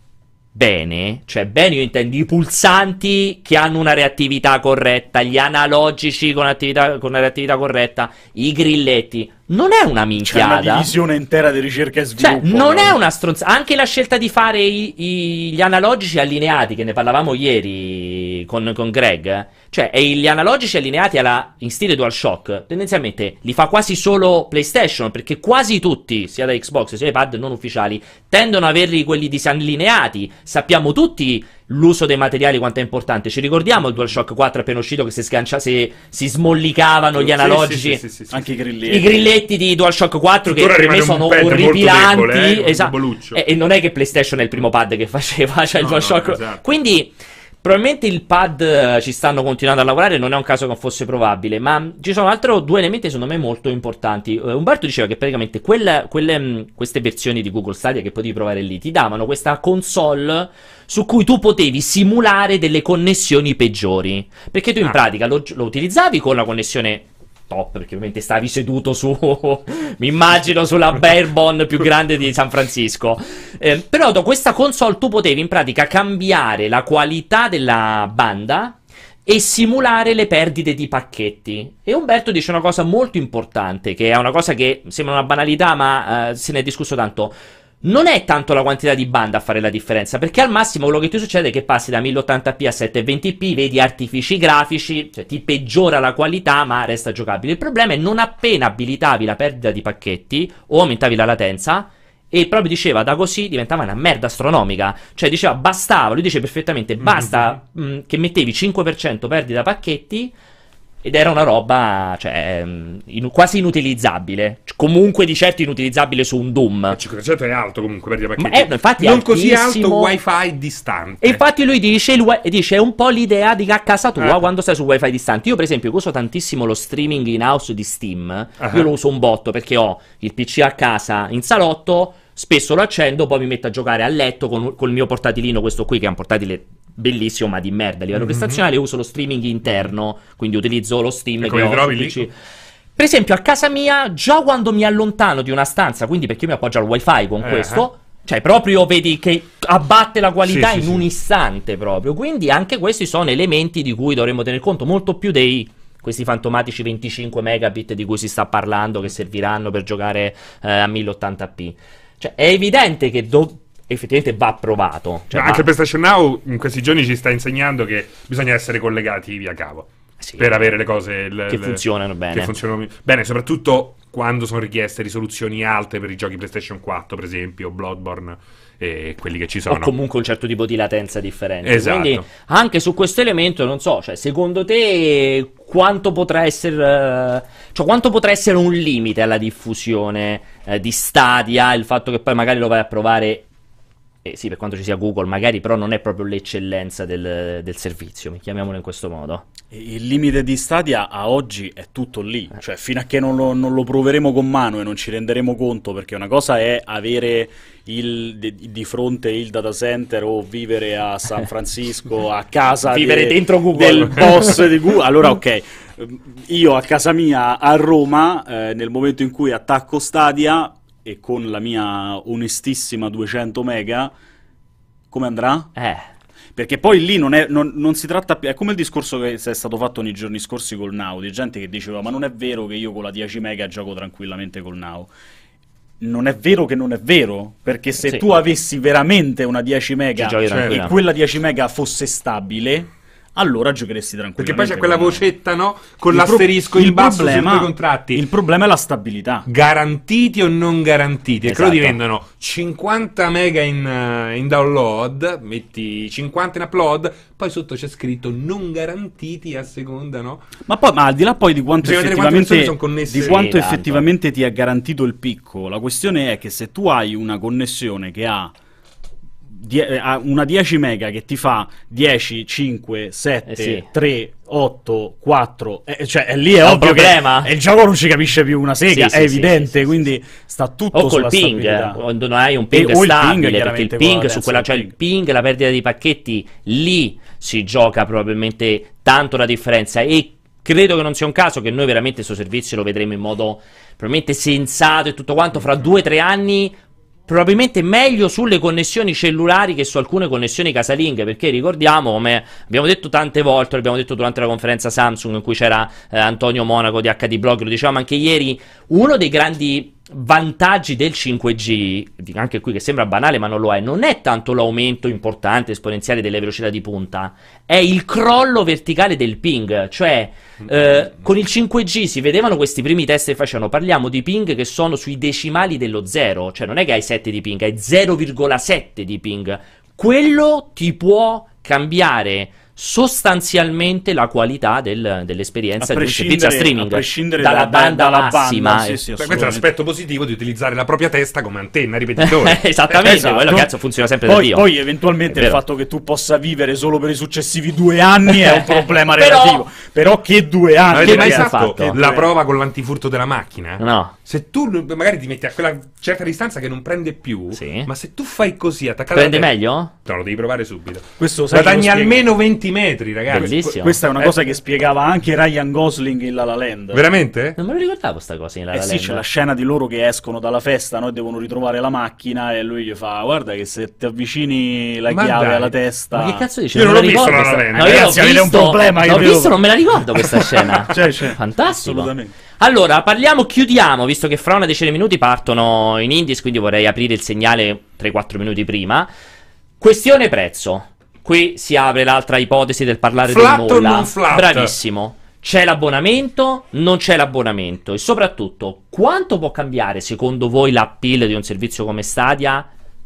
bene, cioè bene io intendo i pulsanti che hanno una reattività corretta, gli analogici con, attività, con una reattività corretta, i grilletti, non è una minchiata. C'è una divisione intera di ricerca e cioè, sviluppo. Cioè, non no? è una stronzata. Anche la scelta di fare i, i, gli analogici allineati, che ne parlavamo ieri con, con Greg, cioè gli analogici allineati alla, in stile DualShock, tendenzialmente li fa quasi solo PlayStation, perché quasi tutti, sia da Xbox sia da iPad non ufficiali, tendono ad averli quelli disallineati. Sappiamo tutti l'uso dei materiali quanto è importante. Ci ricordiamo il DualShock 4 appena uscito che si sgancia, si, si smollicavano gli analogici, sì, sì, sì, anche i grilletti. I grilletti di DualShock 4 che per me sono orripilanti. Debole, eh, esatto. E, e, non è che PlayStation è il primo pad che faceva, (laughs) cioè no, il DualShock. No, esatto. Quindi Probabilmente il pad eh, ci stanno continuando a lavorare, non è un caso che non fosse probabile, ma ci sono altri due elementi secondo me molto importanti. Uh, Umberto diceva che praticamente quelle, quelle, mm, queste versioni di Google Stadia che potevi provare lì ti davano questa console su cui tu potevi simulare delle connessioni peggiori. Perché tu in ah. pratica lo, lo utilizzavi con la connessione top, perché ovviamente stavi seduto su, (laughs) mi immagino, sulla Bourbon più grande di San Francisco. Eh, però da questa console tu potevi in pratica cambiare la qualità della banda e simulare le perdite di pacchetti. E Umberto dice una cosa molto importante, che è una cosa che sembra una banalità, ma uh, se ne è discusso tanto non è tanto la quantità di banda a fare la differenza, perché al massimo quello che ti succede è che passi da 1080p a 720p, vedi artifici grafici, cioè ti peggiora la qualità, ma resta giocabile. Il problema è non appena abilitavi la perdita di pacchetti o aumentavi la latenza, e proprio diceva da così diventava una merda astronomica. Cioè diceva bastava, lui dice perfettamente, basta mm-hmm. mh, che mettevi 5% perdita pacchetti ed era una roba, cioè, mm, in, quasi inutilizzabile. Comunque, di certo, inutilizzabile su un Doom. Il 500 è alto comunque per dire Ma è, infatti Non così alto wifi distante. E infatti lui dice, il, dice è un po' l'idea di a casa tua eh. quando stai su wifi distante. Io, per esempio, uso tantissimo lo streaming in house di Steam. Uh-huh. Io lo uso un botto perché ho il PC a casa in salotto. Spesso lo accendo, poi mi metto a giocare a letto con, il mio portatilino, questo qui che è un portatile bellissimo ma di merda a livello mm-hmm. prestazionale, uso lo streaming interno, quindi utilizzo lo Steam e che ho trovi lì? Per esempio a casa mia, già quando mi allontano di una stanza, quindi perché io mi appoggio al wifi con eh, questo... Eh. Cioè, proprio vedi che abbatte la qualità sì, in sì, un sì. istante proprio. Quindi anche questi sono elementi di cui dovremmo tener conto molto più dei questi fantomatici 25 megabit di cui si sta parlando che serviranno per giocare eh, a 1080p. Cioè, è evidente che do- effettivamente va provato. Cioè anche PlayStation Now in questi giorni ci sta insegnando che bisogna essere collegati via cavo. Sì, per avere le cose le, che funzionano bene. Che funzionano bene, soprattutto quando sono richieste risoluzioni alte per i giochi PlayStation 4, per esempio, Bloodborne e quelli che ci sono. O comunque un certo tipo di latenza differente. Esatto. Quindi anche su questo elemento, non so, cioè, secondo te quanto potrà essere, cioè, quanto potrà essere un limite alla diffusione eh, di Stadia, il fatto che poi magari lo vai a provare eh, sì, per quanto ci sia Google, magari però non è proprio l'eccellenza del, del servizio, chiamiamolo in questo modo. Il limite di Stadia a oggi è tutto lì, eh. cioè fino a che non lo, non lo, proveremo con mano e non ci renderemo conto, perché una cosa è avere il, di, di, fronte il data center o vivere a San (laughs) Francisco, a casa vivere de, dentro Google. del boss di (laughs) Google, allora ok, io a casa mia a Roma, eh, nel momento in cui attacco Stadia e con la mia onestissima 200 mega, come andrà? Eh perché poi lì non, è, non, non, si tratta più. È come il discorso che è stato fatto nei giorni scorsi col Now, di gente che diceva: Ma non è vero che io con la 10 mega gioco tranquillamente col Now. Non è vero che non è vero, perché se sì. tu avessi veramente una 10 mega cioè, e quella 10 mega fosse stabile, allora giocheresti tranquillamente. Perché poi c'è quella vocetta, no? Con il l'asterisco pro- in basso problema, sui contratti. Il problema è la stabilità. Garantiti o non garantiti? Esatto. E quello diventano 50 mega in, uh, in, download, metti 50 in upload, poi sotto c'è scritto non garantiti a seconda, no? Ma poi, ma al di là poi di quanto effettivamente, di quanto effettivamente ti è garantito il picco, la questione è che se tu hai una connessione che ha die- eh, una 10 mega che ti fa 10, 5, 7, eh sì. 3, 8, 4, eh, cioè è lì è, è ovvio problema. che il gioco non ci capisce più una sega, sì, è sì, evidente, quindi sta tutto o col ping, quando non hai un ping e, stabile, il ping, perché il ping su quella, cioè il ping, la perdita di pacchetti, lì si gioca probabilmente tanto la differenza e credo che non sia un caso che noi veramente questo servizio lo vedremo in modo probabilmente sensato e tutto quanto fra due o tre anni probabilmente meglio sulle connessioni cellulari che su alcune connessioni casalinghe, perché ricordiamo, come abbiamo detto tante volte, l'abbiamo detto durante la conferenza Samsung in cui c'era eh, Antonio Monaco di HD Blog, lo dicevamo anche ieri, uno dei grandi vantaggi del 5G, anche qui che sembra banale ma non lo è, non è tanto l'aumento importante, esponenziale delle velocità di punta, è il crollo verticale del ping, cioè eh, con il 5G si vedevano questi primi test che facevano, parliamo di ping che sono sui decimali dello zero, cioè non è che hai 7 di ping, hai 0,7 di ping, quello ti può cambiare sostanzialmente la qualità del, dell'esperienza di un servizio a streaming a prescindere dalla da, banda dalla massima. Banda, sì, sì, questo è l'aspetto positivo di utilizzare la propria testa come antenna ripetitore. (laughs) Esattamente, esatto. quello cazzo funziona sempre poi, da Dio. Poi eventualmente il fatto che tu possa vivere solo per i successivi due anni è un (laughs) problema relativo. Però, che due anni? Avete mai fatto la prova con l'antifurto della macchina? No. Se tu magari ti metti a quella certa distanza che non prende più, sì. ma se tu fai così attaccato Prende meglio? No, lo devi provare subito. Questo Guadagni almeno 20 20 metri, ragazzi. Bellissimo. Questa è una cosa eh. che spiegava anche Ryan Gosling in La La Land. Veramente? Non me lo ricordavo sta cosa in La La eh Land. sì, c'è la scena di loro che escono dalla festa, no? E devono ritrovare la macchina e lui gli fa "Guarda che se ti avvicini la ma chiave dai. alla testa". Ma che cazzo dici? Io non, non l'ho visto La La Land. No, io ragazzi, avete un problema L'ho visto, non me la ricordo questa (laughs) scena. cioè, cioè, Fantastico. Assolutamente. Allora, parliamo, chiudiamo, visto che fra una decina di minuti partono in Indies, quindi vorrei aprire il segnale 3-4 minuti prima. Questione prezzo. Qui si apre l'altra ipotesi del parlare flat del nulla. O non flat? Bravissimo. C'è l'abbonamento, non c'è l'abbonamento e soprattutto quanto può cambiare secondo voi l'appeal di un servizio come Stadia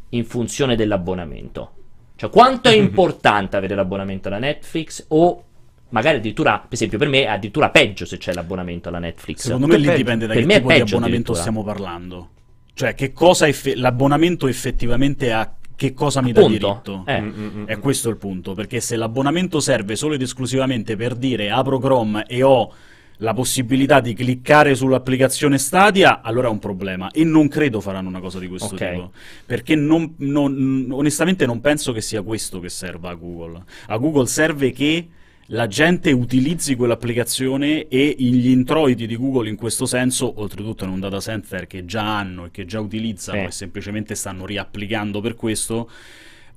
in funzione dell'abbonamento? Cioè quanto è (laughs) importante avere l'abbonamento alla Netflix o magari addirittura, per esempio per me è addirittura peggio se c'è l'abbonamento alla Netflix. Secondo me lì dipende da per che tipo di abbonamento stiamo parlando. Cioè che cosa eff- l'abbonamento effettivamente ha che cosa mi Appunto. dà diritto? Eh. Mm, mm, mm, è questo il punto, perché se l'abbonamento serve solo ed esclusivamente per dire apro Chrome e ho la possibilità di cliccare sull'applicazione Stadia, allora è un problema. E non credo faranno una cosa di questo okay. tipo. Perché non, non, onestamente non penso che sia questo che serva a Google. A Google serve che la gente utilizzi quell'applicazione e gli introiti di Google in questo senso, oltretutto in un data center che già hanno e che già utilizzano eh. e semplicemente stanno riapplicando per questo,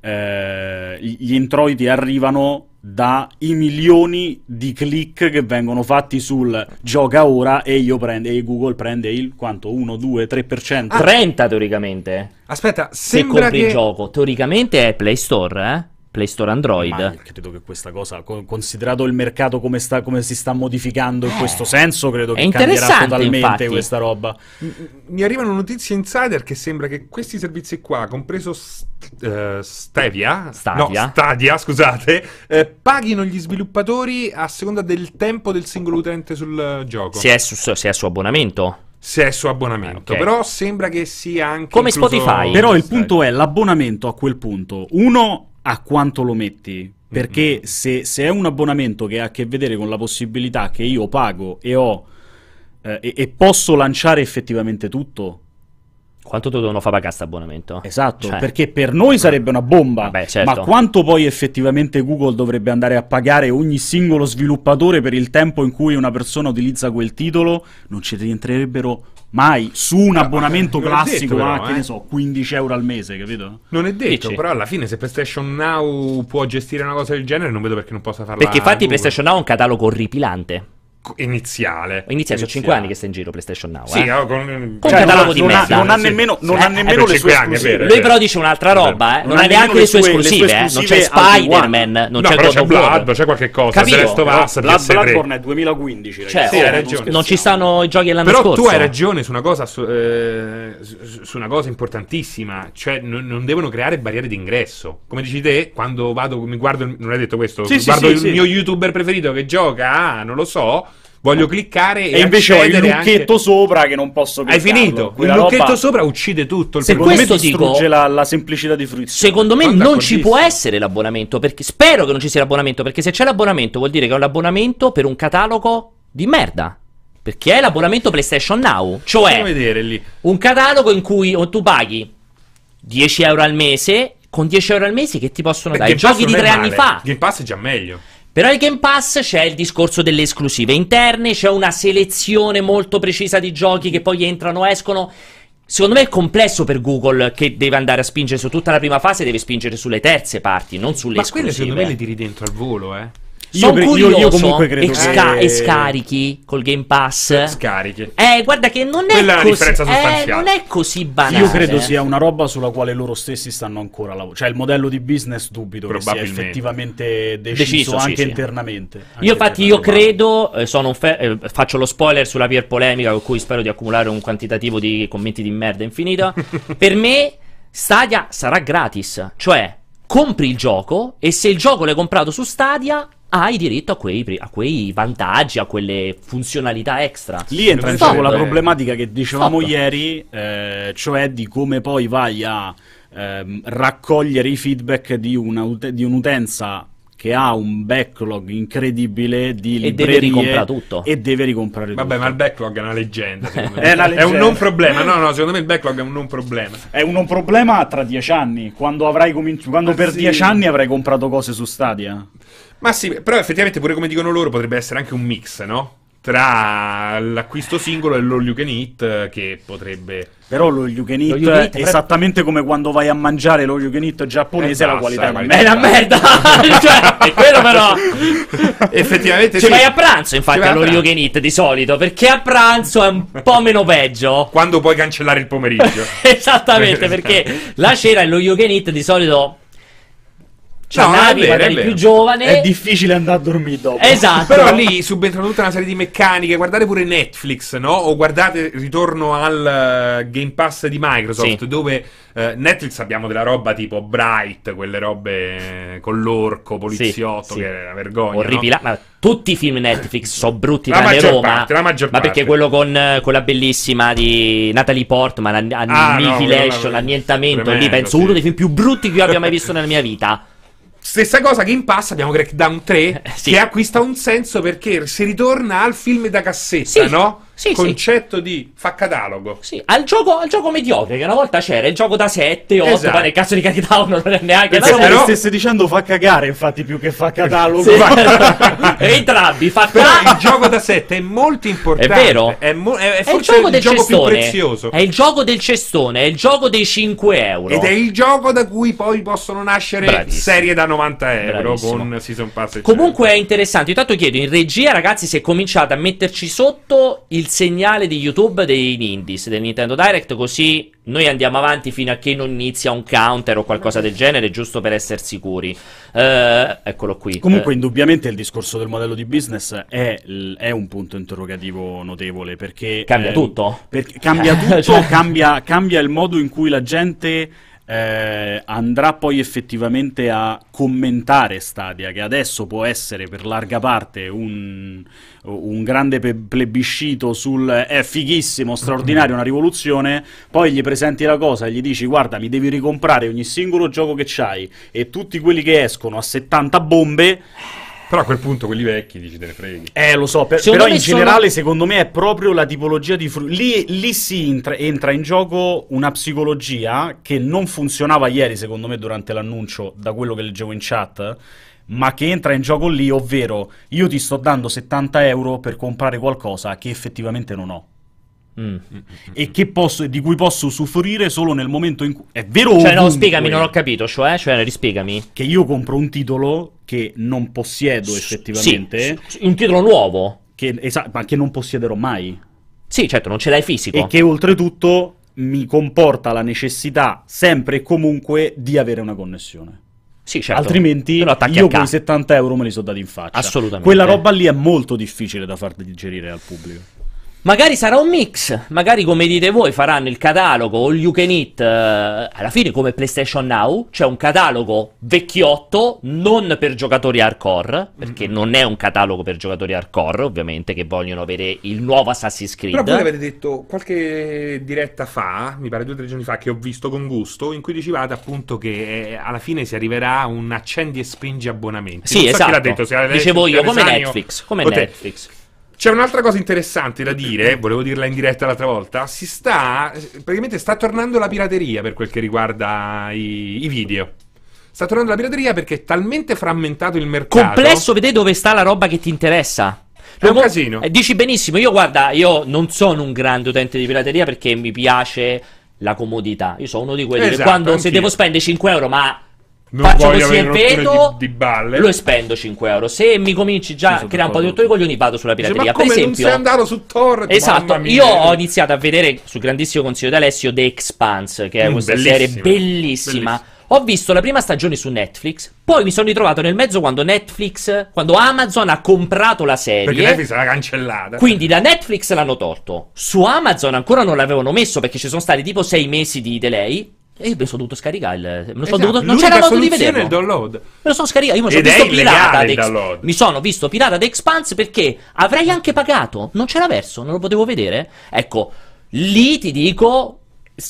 eh, gli introiti arrivano dai milioni di click che vengono fatti sul gioca ora e io prende e Google prende il quanto 1 2 3%. Ah, 30 teoricamente. Aspetta, se compri che... il gioco, teoricamente è Play Store, eh? Play Store Android. Ma credo che questa cosa, considerato il mercato come, sta, come si sta modificando in eh, questo senso, credo che cambierà totalmente infatti. questa roba. Mi arrivano notizie insider che sembra che questi servizi qua, compreso st- uh, Stevia, Stadia, no, Stadia scusate, eh, paghino gli sviluppatori a seconda del tempo del singolo utente sul gioco. Se è su, se è su abbonamento se è su abbonamento. Okay. Però sembra che sia anche. Come Spotify. Però il punto è l'abbonamento a quel punto. Uno a quanto lo metti. Perché se, se, è un abbonamento che ha a che vedere con la possibilità che io pago e ho eh, e, e posso lanciare effettivamente tutto, quanto ti devono fare pagare questo abbonamento? Esatto, cioè. perché per noi sarebbe una bomba, Vabbè, certo. ma quanto poi effettivamente Google dovrebbe andare a pagare ogni singolo sviluppatore per il tempo in cui una persona utilizza quel titolo, non ci rientrerebbero mai su un abbonamento classico detto, però, a, che eh? ne so, 15 euro al mese, capito? Non è detto, Dici. però alla fine se PlayStation Now può gestire una cosa del genere non vedo perché non possa farla Perché infatti Google. PlayStation Now ha un catalogo orripilante iniziale. Iniziale, sono 5 anni che sta in giro PlayStation Now. Sì, eh? con, con cioè, catalogo di merda. Non ha nemmeno, non ha nemmeno le sue anni, esclusive. Lui però dice un'altra roba, eh? non, ha neanche le sue, esclusive, eh? non c'è Spider-Man, non no, c'è God of War, c'è qualche cosa, Capito? Of Us, Blood, Bloodborne è 2015, cioè, sì, hai ragione. Non ci stanno i giochi dell'anno però scorso. Però tu hai ragione su una cosa su, eh, su una cosa importantissima, cioè non, non devono creare barriere d'ingresso. Come dici te, quando vado mi guardo non hai detto questo, guardo il mio youtuber preferito che gioca, ah, non lo so, voglio cliccare e, e invece ho il lucchetto anche... sopra che non posso cliccare. Hai finito? Quella il lucchetto roba... sopra uccide tutto. Il secondo me distrugge dico, la, la, semplicità di fruizione. Secondo me non ci può essere l'abbonamento, perché spero che non ci sia l'abbonamento, perché se c'è l'abbonamento vuol dire che è un abbonamento per un catalogo di merda. Perché è l'abbonamento PlayStation Now, cioè un catalogo in cui tu paghi 10 euro al mese, con 10 euro al mese che ti possono dare? Giochi di tre anni fa. Game Pass è già meglio. Però il Game Pass c'è il discorso delle esclusive interne, c'è una selezione molto precisa di giochi che poi entrano, escono. Secondo me è complesso per Google che deve andare a spingere su tutta la prima fase, deve spingere sulle terze parti, non sulle Ma esclusive. Ma quelle secondo me le tiri dentro al volo, eh. Sono io, curioso io, io comunque credo e, sca- che... e scarichi col Game Pass. Scarichi. Eh, guarda che non è, Quella così, eh, non è così banale. Io credo sia una roba sulla quale loro stessi stanno ancora lavorando. Cioè il modello di business dubito che sia effettivamente deciso, deciso anche sì, internamente. Anche io infatti io credo, eh, fe- eh, faccio lo spoiler sulla peer polemica con cui spero di accumulare un quantitativo di commenti di merda infinita. (laughs) per me Stadia sarà gratis, cioè compri il gioco e se il gioco l'hai comprato su Stadia hai diritto a quei, a quei, vantaggi, a quelle funzionalità extra. Lì entra in gioco la problematica che dicevamo Fatto. ieri, eh, cioè di come poi vai a eh, raccogliere i feedback di, una, di un'utenza che ha un backlog incredibile di librerie e deve ricomprare tutto e deve ricomprare tutto. Vabbè, ma il backlog è una leggenda, (laughs) è, una leggenda. è un non problema. No, no, secondo me il backlog è un non problema. È un non problema tra dieci anni, quando, avrai cominci- quando per sì. dieci anni avrai comprato cose su Stadia. Ma sì, però effettivamente pure come dicono loro potrebbe essere anche un mix, no? Tra l'acquisto singolo e l'all you can eat che potrebbe... Però lo you can eat, you can eat esattamente come quando vai a mangiare lo you can eat giapponese, la qualità è una merda. È una merda! cioè, è quello però... (laughs) Effettivamente Ci sì. vai a pranzo infatti allo you can eat di solito, perché a pranzo è un po' meno peggio. Quando puoi cancellare il pomeriggio. (laughs) Esattamente, perché la cera e lo you can eat di solito cioè, no, navi vero, magari più giovane. È difficile andare a dormire dopo. Esatto. Però lì subentrano tutta una serie di meccaniche. Guardate pure Netflix, no? O guardate Ritorno al uh, Game Pass di Microsoft, sì. dove uh, Netflix abbiamo della roba tipo Bright, quelle robe con l'orco, poliziotto, sì, che è una vergogna. Orribile. No? Ma tutti i film Netflix (laughs) sono brutti la tranne Roma. Parte, la maggior ma perché quello con uh, quella bellissima di Natalie Portman, Annihilation, ah, no, Annientamento, tremendo, lì penso sì. uno dei film più brutti che io abbia mai visto nella mia vita. Stessa cosa Game Pass, abbiamo Crackdown 3 eh, (laughs) sì. che acquista un senso perché si ritorna al film da cassetta, sì. no? Sì, concetto sì. di fa catalogo. Sì, al gioco, al gioco mediocre, che una volta c'era il gioco da 7, 8, esatto. ma nel caso di Crackdown non è neanche Pensavo da 7. Però... stesse dicendo fa cagare, infatti, più che fa catalogo. Sì. (laughs) (laughs) Entrambi, fa Però il gioco da 7 è molto importante. È vero. È, mo- è, è forse il gioco, il gioco più prezioso. È il gioco del cestone, è il gioco dei 5 euro. Ed è il gioco da cui poi possono nascere Bravissimo. serie da 90 euro Bravissimo. con Season Pass. Comunque è interessante. Intanto chiedo in regia, ragazzi, se cominciate a metterci sotto il segnale di YouTube dei indies del Nintendo Direct, così noi andiamo avanti fino a che non inizia un counter o qualcosa del genere, giusto per essere sicuri. Uh, eccolo qui. Comunque, uh. indubbiamente, il discorso del modello di business è, è un punto interrogativo notevole perché cambia eh, tutto. Perché cambia (laughs) tutto, cioè... cambia, cambia il modo in cui la gente eh, andrà poi effettivamente a commentare Stadia, che adesso può essere per larga parte un, un grande pe- plebiscito sul è fighissimo, straordinario, una rivoluzione, poi gli presenti la cosa e gli dici guarda mi devi ricomprare ogni singolo gioco che c'hai e tutti quelli che escono a 70 bombe però a quel punto quelli vecchi dici te ne freghi. Eh, lo so, per, però in sono... generale secondo me è proprio la tipologia di fru- lì, lì si entra, entra, in gioco una psicologia che non funzionava ieri secondo me durante l'annuncio da quello che leggevo in chat ma che entra in gioco lì, ovvero io ti sto dando 70 euro per comprare qualcosa che effettivamente non ho. Mm. E posso, di cui posso usufruire solo nel momento in cui è vero cioè ovunque, no spiegami non ho capito cioè, cioè rispiegami che io compro un titolo che non possiedo effettivamente sì, un titolo nuovo che, esa- ma che non possiederò mai sì certo non ce l'hai fisico e che oltretutto mi comporta la necessità sempre e comunque di avere una connessione sì, certo. Altrimenti io quei 70 euro me li sono dati in faccia. Assolutamente. Quella roba lì è molto difficile da far digerire al pubblico. Magari sarà un mix, magari come dite voi faranno il catalogo all you can eat, eh, alla fine come PlayStation Now, c'è un catalogo vecchiotto, non per giocatori hardcore, perché mm-hmm. non è un catalogo per giocatori hardcore, ovviamente, che vogliono avere il nuovo Assassin's Creed. Però voi avete detto qualche diretta fa, mi pare due o tre giorni fa, che ho visto con gusto, in cui dicevate appunto che eh, alla fine si arriverà a un accendi e spingi abbonamenti. Sì, non esatto. So detto, Dicevo io, come Netflix, come Netflix. C'è un'altra cosa interessante da dire, volevo dirla in diretta l'altra volta, si sta, praticamente sta tornando la pirateria per quel che riguarda i, i video. Sta tornando la pirateria perché è talmente frammentato il mercato. Complesso, vedete dove sta la roba che ti interessa. È un casino. Eh, dici benissimo, io guarda, io non sono un grande utente di pirateria perché mi piace la comodità. Io sono uno di quelli esatto, che quando anch'io. se devo spendere 5 euro, ma non faccio così e vedo di, di lo spendo 5 euro se mi cominci già a creare un po' di rotto di coglioni vado sulla pirateria per esempio sei andato su Torrent esatto io ho iniziato a vedere sul grandissimo consiglio di Alessio The Expanse che è mm, questa bellissima, serie bellissima, bellissima. Ho visto la prima stagione su Netflix, poi mi sono ritrovato nel mezzo quando Netflix, quando Amazon ha comprato la serie. Perché Netflix l'ha cancellata. Quindi da Netflix l'hanno tolto. Su Amazon ancora non l'avevano messo perché ci sono stati tipo sei mesi di delay. E io mi sono dovuto scaricare il. Me lo esatto. dovuto, non c'era modo di vedere. il download. Me lo sono scaricato. Io mi sono visto pirata. Ex... Mi sono visto pirata The Expanse perché avrei anche pagato. Non c'era verso, non lo potevo vedere. Ecco, lì ti dico.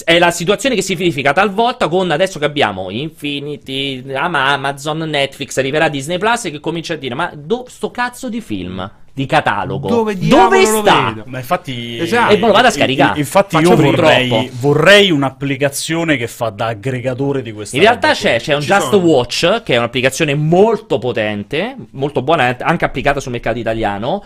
È la situazione che si verifica talvolta con adesso che abbiamo Infinity, Amazon, Netflix, arriverà Disney Plus e che comincia a dire: Ma do, sto cazzo di film? Di catalogo. Dove, Dove sta? Ma infatti, esatto. E me lo vado a scaricare. Infatti, io vorrei, vorrei, un'applicazione che fa da aggregatore di questa In realtà c'è, c'è un Ci Just sono. Watch, che è un'applicazione molto potente, molto buona, anche applicata sul mercato italiano.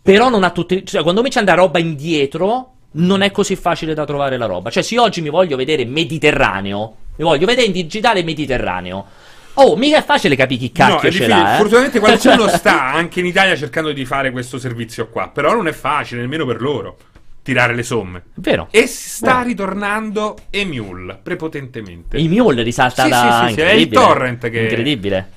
Però non ha tutte. Cioè, quando comincia ad andare roba indietro, non è così facile da trovare la roba. Cioè, se oggi mi voglio vedere Mediterraneo, mi voglio vedere in digitale Mediterraneo. Oh, mica è facile capire chi cacchio no, ce l'ha. Eh? Fortunatamente qualcuno (laughs) sta anche in Italia cercando di fare questo servizio qua. Però non è facile, nemmeno per loro, tirare le somme. Vero. E sta Vero. ritornando Emule, prepotentemente. Emule risalta sì, da... Sì, sì, sì, è il torrent che... Incredibile.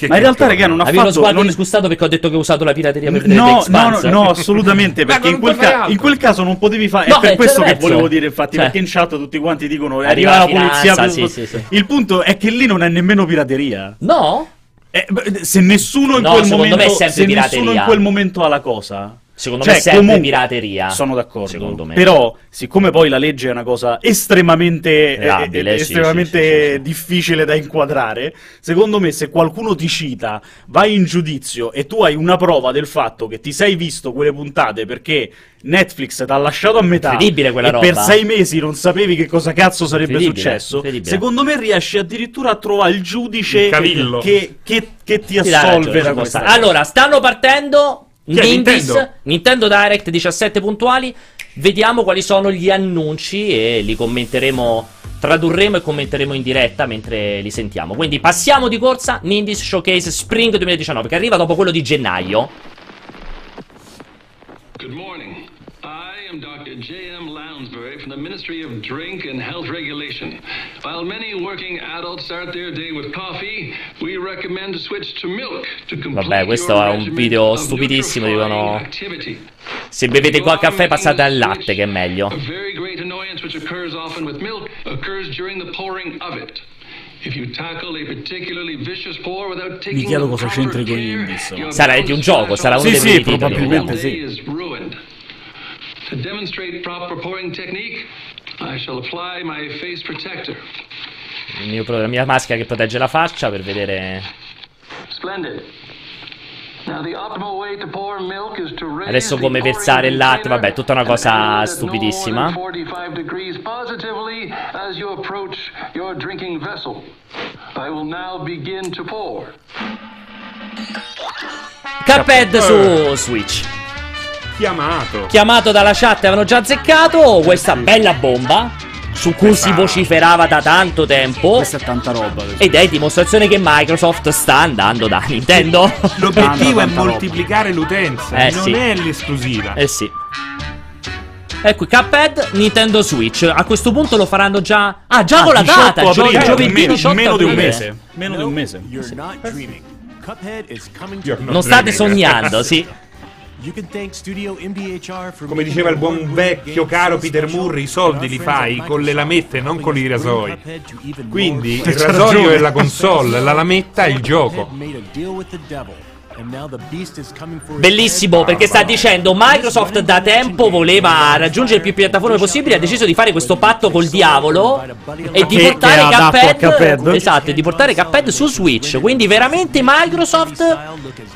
Che Ma in realtà, raga, non ha Avevo fatto. Avevo non... disgustato perché ho detto che ho usato la pirateria per no, no, no, no, assolutamente. (laughs) perché in quel, ca- in quel, caso non potevi fare. No, è per questo che volevo dire, infatti. Cioè. Perché in chat tutti quanti dicono: arriva, arriva la polizia. Finanza, sì, sì, il punto è che lì non è nemmeno pirateria. No? Eh, se nessuno in no, quel momento. Se nessuno in quel momento ha la cosa. Secondo cioè, me è sempre comunque, pirateria. Sono d'accordo. Però, siccome poi la legge è una cosa estremamente, Labile, eh, estremamente sì, sì, difficile da inquadrare, secondo me se qualcuno ti cita, vai in giudizio e tu hai una prova del fatto che ti sei visto quelle puntate perché Netflix ti ha lasciato a metà Incredibile quella e roba. per sei mesi non sapevi che cosa cazzo sarebbe successo, secondo me riesci addirittura a trovare il giudice il che, che, che, ti assolve da questa Allora, stanno partendo Nintendo? Nintendo Direct 17 puntuali. Vediamo quali sono gli annunci e li commenteremo, tradurremo e commenteremo in diretta mentre li sentiamo. Quindi passiamo di corsa Nindies Showcase Spring 2019 che arriva dopo quello di gennaio. Good morning. I am Dr. J.M. Lounsbury Ministry of Drink and Health Regulation. While many working adults start their day with coffee, we recommend to switch to milk to complete Vabbè, questo è un video stupidissimo, dicono... Se bevete qua caffè passate al latte, che è meglio. annoyance which occurs often with milk occurs during the pouring of it. Mi chiedo cosa c'entri con gli indies. Sarà di un gioco, sarà uno sì, dei sì, probabilmente sì. To demonstrate proper pouring technique, I shall apply my face protector. Mio, la mia maschera che protegge la faccia per vedere. Splendid. Adesso come versare il latte, vabbè, tutta una cosa stupidissima. Cuphead su Switch. Chiamato. Chiamato dalla chat, avevano già azzeccato questa bella bomba su cui si vociferava da tanto tempo. Questa è tanta roba. Ed è dimostrazione che Microsoft sta andando da Nintendo. L'obiettivo è moltiplicare l'utenza, eh, non sì. è l'esclusiva. Eh sì. Ecco, Cuphead, Nintendo Switch. A questo punto lo faranno già. Ah, già ah, con la data! Gio- giovedì 18 meno di un mese. Meno di un mese. Non state sognando, sì. (laughs) Come diceva il buon vecchio caro Peter Murray, i soldi li fai con le lamette, non con i rasoi. Quindi il rasoio è la (laughs) console, la lametta è il gioco. Bellissimo perché sta dicendo Microsoft da tempo voleva raggiungere più piattaforme possibili ha deciso di fare questo patto col diavolo e di portare Cuphead, Cuphead. esatto, e di portare Cuphead su Switch quindi veramente Microsoft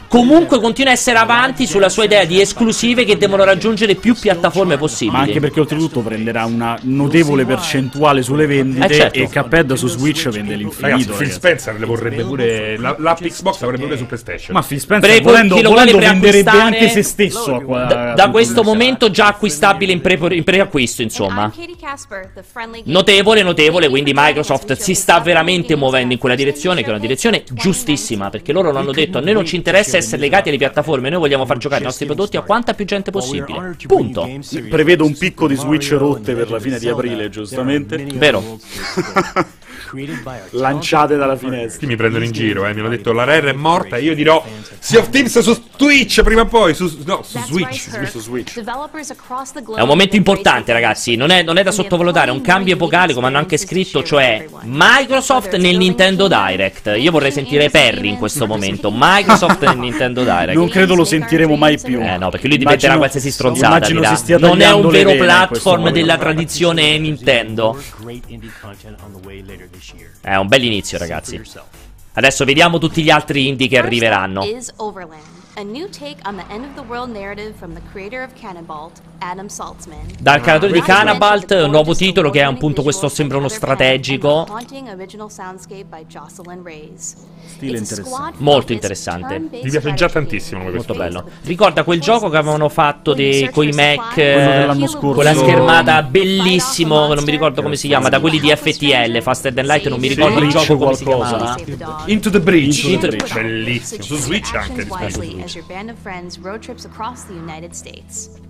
comunque continua a essere avanti sulla sua idea di esclusive che devono raggiungere più piattaforme possibili Ma anche perché oltretutto prenderà una notevole percentuale sulle vendite Eh, certo. e Cuphead su Switch vende Ragazzi, l'infinito. Phil ragazzi. Spencer le vorrebbe pure. La, l'app Xbox la vorrebbe pure su PlayStation. Ma Phil Spencer Pre- volendo, chi lo volendo vuole venderebbe anche se stesso a da, a da questo momento già acquistabile in, pre- in preacquisto insomma. Notevole, notevole, quindi Microsoft si sta veramente muovendo in quella direzione, che è una direzione giustissima, perché loro lo hanno detto, a noi non ci interessa essere legati alle piattaforme, noi vogliamo far giocare i nostri prodotti a quanta più gente possibile. Punto. Prevedo un picco di Switch rotte per la fine di aprile, giustamente. Vero. Lanciate dalla finestra. Qui mi prendono in giro, eh. Mi hanno detto la Rare è morta. Io dirò Sea of Thieves su Twitch prima o poi. Su, no, su Switch. Su Switch. È un momento importante, ragazzi. Non è, non è da sottovalutare. È un cambio epocale, come hanno anche scritto, cioè Microsoft nel Nintendo Direct. Io vorrei sentire Perry in questo momento. Microsoft nel Nintendo Direct. Non credo lo sentiremo mai più. Eh no, perché lui diventerà Immagino- qualsiasi stronzata. Non è un vero platform della tradizione Nintendo. È un bel inizio, ragazzi. Adesso vediamo tutti gli altri indie che arriveranno. A new take on the end of the world narrative from the creator of Cannonball, Adam Saltzman. Dal creatore di Cannabalt, un nuovo titolo che è appunto questo sembra uno strategico. Stile interessante. Molto interessante. Mi piace già tantissimo come Molto questo. bello. Ricorda quel gioco che avevano fatto dei, coi Mac eh, Quello dell'anno scorso. con la schermata bellissimo, non mi ricordo come si chiama, da quelli di FTL, Faster Than Light, non mi ricordo il gioco come si qualcosa. chiamava. Into the Breach. Into the Breach. Bellissimo. Su Switch anche. rispetto. As your band of friends road trips across the United States.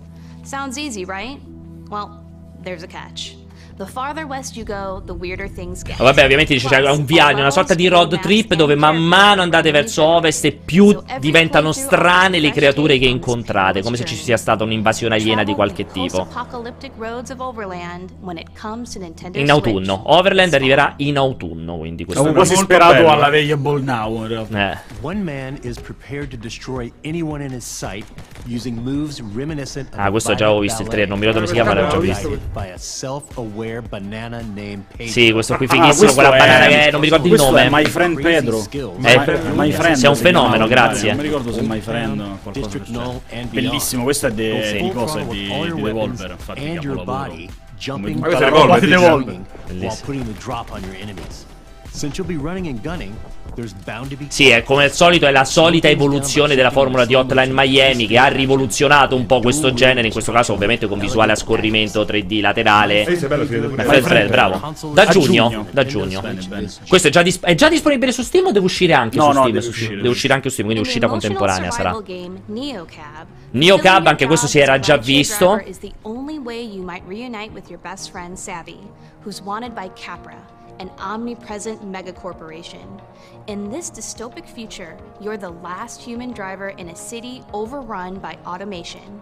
Sounds easy, right? Well, there's a catch. The farther west you go, the weirder things get. Vabbè, ovviamente dice c'è un viaggio, una sorta di road trip dove man mano andate verso ovest e più diventano strane le creature che incontrate, come se ci sia stata un'invasione aliena di qualche tipo. In autunno. Overland arriverà in autunno, quindi questo Avevo quasi sperato bello, alla. Variable Now in realtà. Eh. One man is prepared to destroy anyone in his sight using moves reminiscent of Ah, questo già avevo visto il trailer, non mi ricordo come si chiama, l'avevo già visto. Sì, questo qui Ah, fighissimo, questo quella è- banana che è, non mi ricordo il nome. è My Friend Pedro. Eh, My- Friend sei un fenomeno, grazie. Non mi ricordo se My Friend o qualcosa. Bellissimo, questo è di, full cosa di, di Devolver, infatti capolavoro. Ma questo è Devolver. Devolver. Bellissimo. Sì, è come al solito, è la solita evoluzione della formula di Hotline Miami che ha rivoluzionato un po' questo genere, in questo caso ovviamente con visuale a scorrimento 3D laterale. Sì, sì, bello, Fred Fred, bravo. Da giugno, da giugno. Questo è già, dis- è già disponibile su Steam o deve uscire anche No, su no, Steam? deve Su- uscire. deve uscire anche su Steam, quindi In uscita contemporanea sarà. Neocab, anche questo si era già visto. who's wanted by Capra, an omnipresent megacorporation. In this dystopic future, you're the last human driver in a city overrun by automation.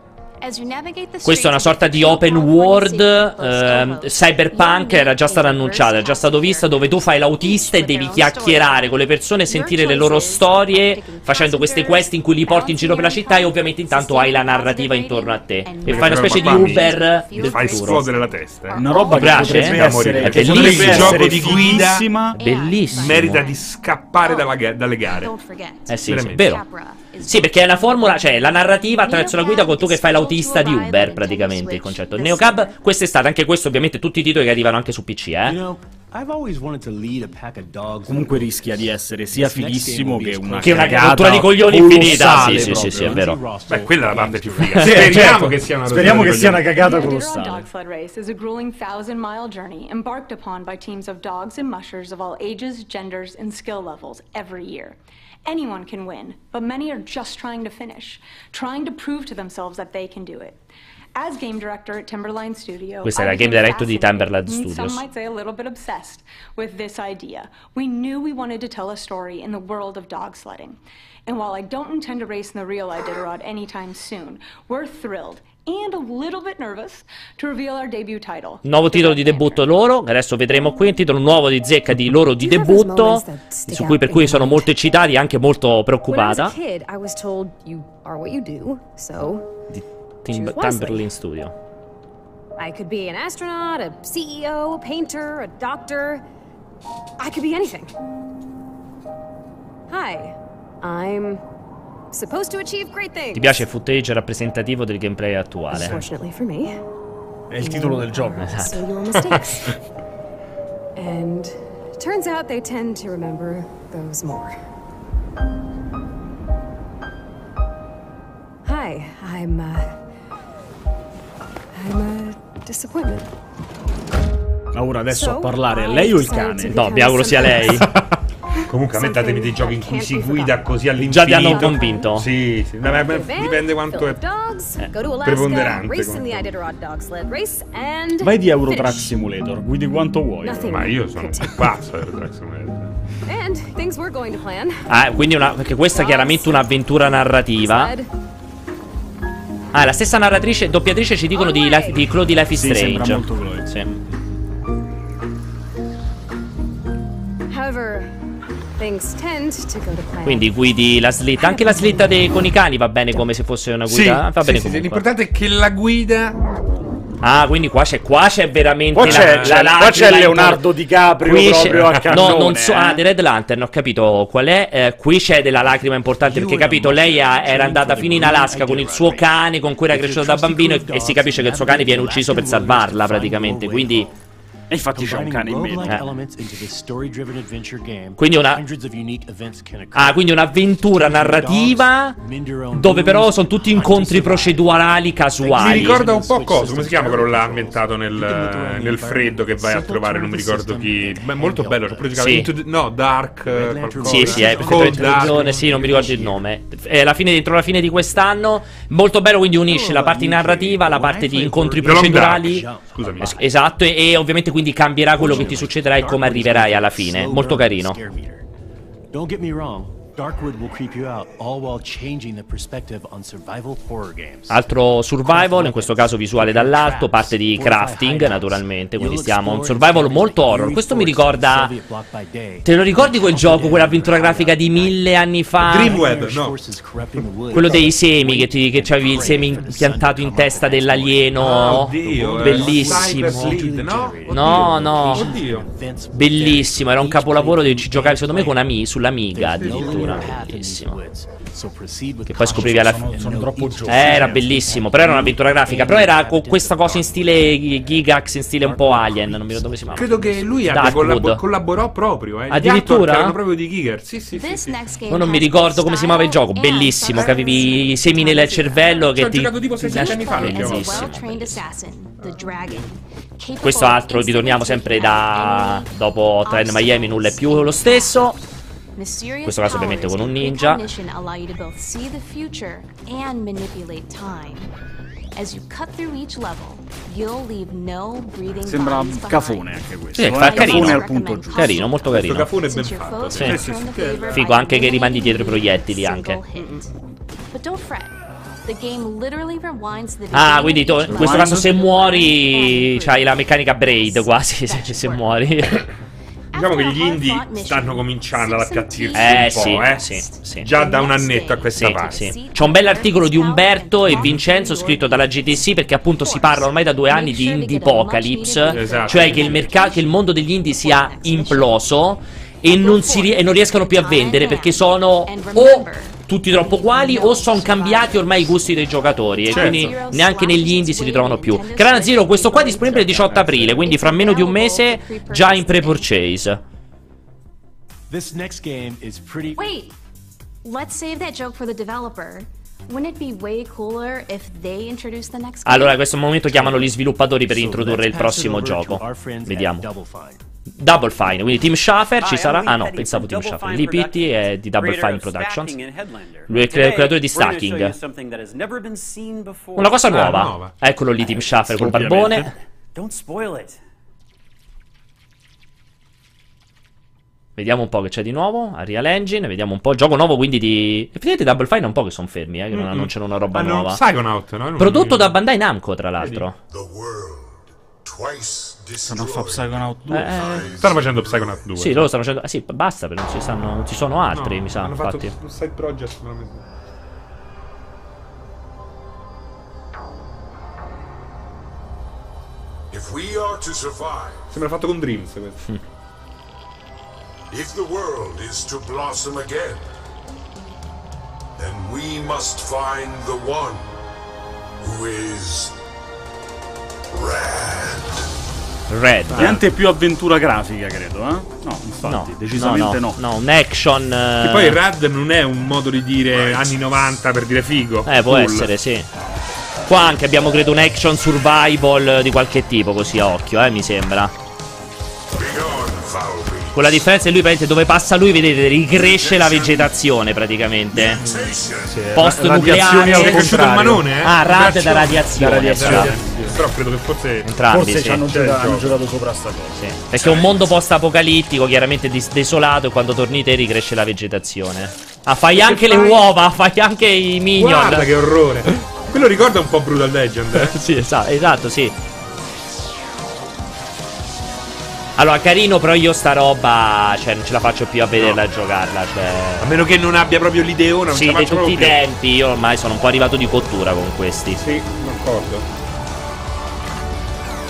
Questo è una sorta di open world eh, cyberpunk, era già stato annunciato, era già stato visto dove tu fai l'autista e devi chiacchierare con le persone, sentire le loro storie, facendo queste quest in cui li porti in giro per la città e ovviamente intanto hai la narrativa intorno a te. E fai una specie di Uber mi, del fai futuro. esplodere la testa. Eh. Una roba che piace, potrebbe essere, è bellissimo. Il gioco di guida bellissimo. merita di scappare dalla, dalle gare. Eh sì, sì, vero. Sì, perché è una formula, cioè la narrativa attraverso la guida con tu che fai l'autista di Uber, praticamente il concetto. Neocab, quest'estate, anche questo, ovviamente, tutti i titoli che arrivano anche su PC, eh. Comunque rischia di essere sia fighissimo che una che una rottura di coglioni infinita. Sì, sì, sì, sì, è vero. Beh, quella è la parte più figa. Speriamo certo. che sia una Speriamo che sia una cagata colossale. Dog sled race is a grueling thousand mile journey embarked upon by teams of dogs and mushers of all ages, genders, and skill levels every year. Anyone can win, but many are just trying to finish, trying to prove to themselves that they can do it. As game director at Timberline Studio, Questa è la game director di Timberline mm, Studios. Some might say a little bit obsessed with this idea. We knew we wanted to tell a story in the world of dog sledding. And while I don't intend to race in the real Iditarod anytime soon, we're thrilled and a little bit nervous to reveal our debut title. Nuovo titolo di debutto loro, adesso vedremo qui un titolo nuovo di zecca di loro di debutto, su cui per cui sono molto eccitati e anche molto preoccupata. Di Tim Timberlane Studio. I could be an astronaut, a CEO, a painter, a doctor. I could be anything. Hi, I'm Ti piace il footage rappresentativo del gameplay attuale? Fortunately for me. È il titolo del gioco. Esatto. (laughs) And turns out they tend to remember those more. Hi, I'm uh I'm a disappointment. ora adesso a parlare, lei o il cane? No, mi auguro sia lei. (laughs) Comunque a me datemi dei giochi in cui si guida così all'infinito. Già ti hanno convinto? Sì, sì. Beh, beh, dipende quanto è preponderante. Vai di Eurotrack Simulator, guidi quanto vuoi. Ma io sono un pazzo Eurotrack Simulator. Ah, quindi una, perché questa è chiaramente un'avventura narrativa. Ah, la stessa narratrice, doppiatrice ci dicono di, Life, di Chloe di Life is sì, Strange. molto Chloe. Sì. Quindi guidi la slitta. Anche la slitta dei, con i cani va bene come se fosse una guida. Sì, va bene sì, sì, L'importante è che la guida Ah, quindi qua c'è, qua c'è veramente qua c'è, la, la qua c'è Leonardo DiCaprio qui proprio a cannone. No, non so, eh? ah, The Red Lantern, ho capito qual è. Eh, qui c'è della lacrima importante perché, capito, lei ha, era andata fino in Alaska con il suo cane con cui era cresciuto da bambino e, e si capisce che il suo cane viene ucciso per salvarla praticamente, quindi e infatti c'è un cane in meno. Eh. Quindi una Ah, quindi un'avventura narrativa dove però sono tutti incontri procedurali casuali. Mi ricorda un po' cosa, come si chiama quello là ambientato nel, nel freddo che vai a trovare, non mi ricordo chi. Beh, molto bello, pure giocato sì. the, no, Dark qualcosa. Sì, sì, è Dark. sì, non mi ricordo il nome. È alla fine dentro la fine di quest'anno, molto bello, quindi unisce la parte narrativa, la parte di incontri procedurali. Scusami. Esatto, e, e ovviamente quindi cambierà quello che ti succederà e come arriverai alla fine. Molto carino. Don't get me wrong. Darkwood will creep you out, all while changing the perspective on survival horror games. Altro survival, in questo caso visuale dall'alto, parte di crafting naturalmente, quindi stiamo a un survival molto horror. Questo mi ricorda... Te lo ricordi quel gioco, quell'avventura grafica di mille anni fa? Dreamweb, no. Quello dei semi, che, ti, che avevi il semi piantato in testa dell'alieno. Oddio, Bellissimo. No? No. Bellissimo, era un capolavoro ci giocavi secondo me con Ami, sull'Amiga addirittura addirittura bellissimo. Che poi scoprivi alla fine. sono, troppo giovani eh, era bellissimo però era un'avventura grafica. Però era con questa cosa in stile Gigax in stile un po' Alien non mi ricordo come si chiama credo che lui abbia collab collaborò proprio eh. addirittura? erano proprio di Gigax. Sì sì sì, sì. ma non mi ricordo come si chiamava il gioco. bellissimo che avevi i semi nel cervello che ti giocato tipo 6 anni fa bellissimo questo altro ritorniamo sempre da dopo Trend Miami nulla è più lo stesso in questo caso ovviamente con un ninja. Sembra un cafone anche questo. Sì, eh? fa carino. al punto giusto. Carino, molto carino. Questo cafone è ben fatto. Sì. Figo anche che rimandi dietro i proiettili anche. Ah, quindi in questo caso se muori c'hai la meccanica Braid quasi, se, se muori. (laughs) Diciamo che gli indie stanno cominciando ad appiattirsi Eh un po', sì, eh? sì, sì. Già da un annetto a questa Sì, parte. sì. C'è un bell'articolo di Umberto e Vincenzo scritto dalla GTC perché appunto si parla ormai da due anni di indie apocalypse, Esatto. cioè che il, mercato, che il mondo degli indie sia imploso e non, si ri- e non riescano più a vendere perché sono o tutti troppo uguali o sono cambiati ormai i gusti dei giocatori e Certo. quindi neanche negli indie si ritrovano più. Grana Zero, questo qua è disponibile il 18 aprile, quindi fra meno di un mese già in pre-purchase. This next game is pretty. Wait, let's save that joke for the developer. Wouldn't it be way cooler if they introduced the next game? Allora, in questo momento chiamano gli sviluppatori per So introdurre il prossimo gioco. Vediamo. Double Fine. Quindi Team Schaffer ci sarà. Ah no, pensavo Team Schaffer. Lee Petty è di Double Fine Productions. Lui è il creatore di Stacking. Una cosa Ah, nuova. Eccolo lì, Team Schaffer col barbone. (laughs) Vediamo un po' che c'è di nuovo. Unreal Engine, vediamo un po'. Gioco nuovo quindi di. Effettivamente Double Fine è un po' che sono fermi, eh, che non, non c'è una roba nuova. Psychonaut, no? Prodotto da Bandai Namco, tra l'altro. The world Stanno a fa destroyed. Psychonaut 2. Eh, Stanno facendo Psychonaut 2. sì, loro stanno facendo. Ah, sì, basta, perché non ci, stanno, non ci sono altri, No, mi sa. Hanno fatto Infatti. un side project. me lo metto. If we are to survive, Sembra fatto con Dreams questo. if the world is to blossom again, then we must find the one who is Rad. Red. Niente più avventura grafica, credo, eh? No, infatti, No, decisamente no. no. No, un action. E eh, poi il RAD non è un modo di dire anni 90 per dire figo. Eh, può Cool. essere, sì. Qua anche abbiamo, credo, un action survival di qualche tipo, così a occhio, eh, mi sembra. Con la differenza che lui, praticamente, dove passa lui, vedete, ricresce la vegetazione, praticamente. Post nucleare. È cresciuto il manone, eh? Ah, rad da radiazione. Da radiazione. esatto. Però credo che forse. Entrambi, Forse sì. ci hanno, giocato, hanno giocato sopra sta cosa. Sì, Perché è un mondo post-apocalittico, chiaramente dis- desolato, e quando torni te ricresce la vegetazione. Ah, fai anche le fai? uova, fai anche i minion. Guarda che orrore. Quello ricorda un po' Brutal Legend, eh? (laughs) sì, esatto, esatto, sì. Allora, carino, però io sta roba, cioè, non ce la faccio più a vederla e giocarla, cioè... A meno che non abbia proprio l'ideona, non Sì, di tutti i più. tempi, io ormai sono un po' arrivato di cottura con questi. Sì, d'accordo.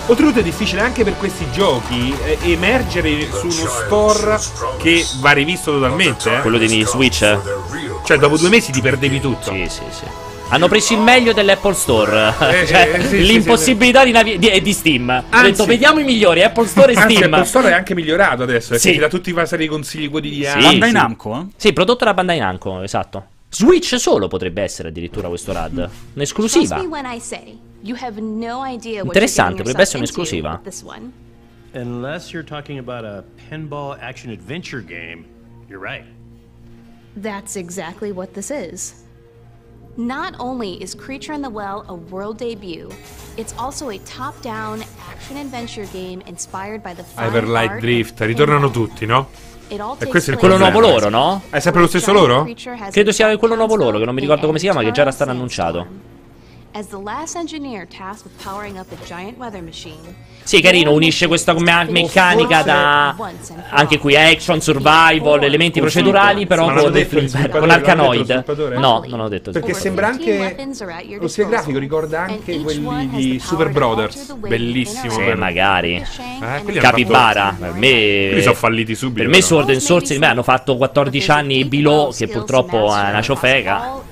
Oltretutto è difficile anche per questi giochi eh, emergere su uno store che va rivisto totalmente. eh. Quello di Switch, eh? Cioè, dopo due mesi ti perdevi tutto. Sì, sì, sì. Hanno preso il meglio dell'Apple Store. Eh, (laughs) cioè, eh, sì, sì, l'impossibilità di, navi- di, di Steam. Ho Anzi- detto, vediamo i migliori, Apple Store e Anzi, Steam. Apple Store è anche migliorato adesso. Perché Sì. ti dà tutti i di consigli quotidiani. Sì, Bandai sì. Namco, eh? Sì, prodotto da Bandai Namco, esatto. Switch solo potrebbe essere addirittura questo RAD. Un'esclusiva. Interessante, potrebbe essere un'esclusiva. Unless you're talking about a pinball action adventure game, you're right. That's exactly what this is. Not only is Creature in the Well a world debut, it's also a top-down action adventure game inspired by the art Drift, of ritornano tutti, no? E questo è Quello nuovo loro, no? È sempre lo stesso loro? Credo sia quello nuovo loro, che non mi ricordo come si chiama, che già era stato annunciato. As the last engineer tasked with powering up a giant weather machine. Sì, carino, unisce questa me- meccanica da anche qui action, survival, elementi procedurali, però con, con Arcanoid. No, non ho detto. Perché sembra 15 anche. Lo stile grafico ricorda anche quelli di Super Brothers. Bellissimo. Sì, magari. Eh, fatto- Capibara, per me Quelli sono falliti subito. Per me però. Sword and Sorcery, beh, hanno fatto 14 anni Below, che purtroppo è una ciofeca.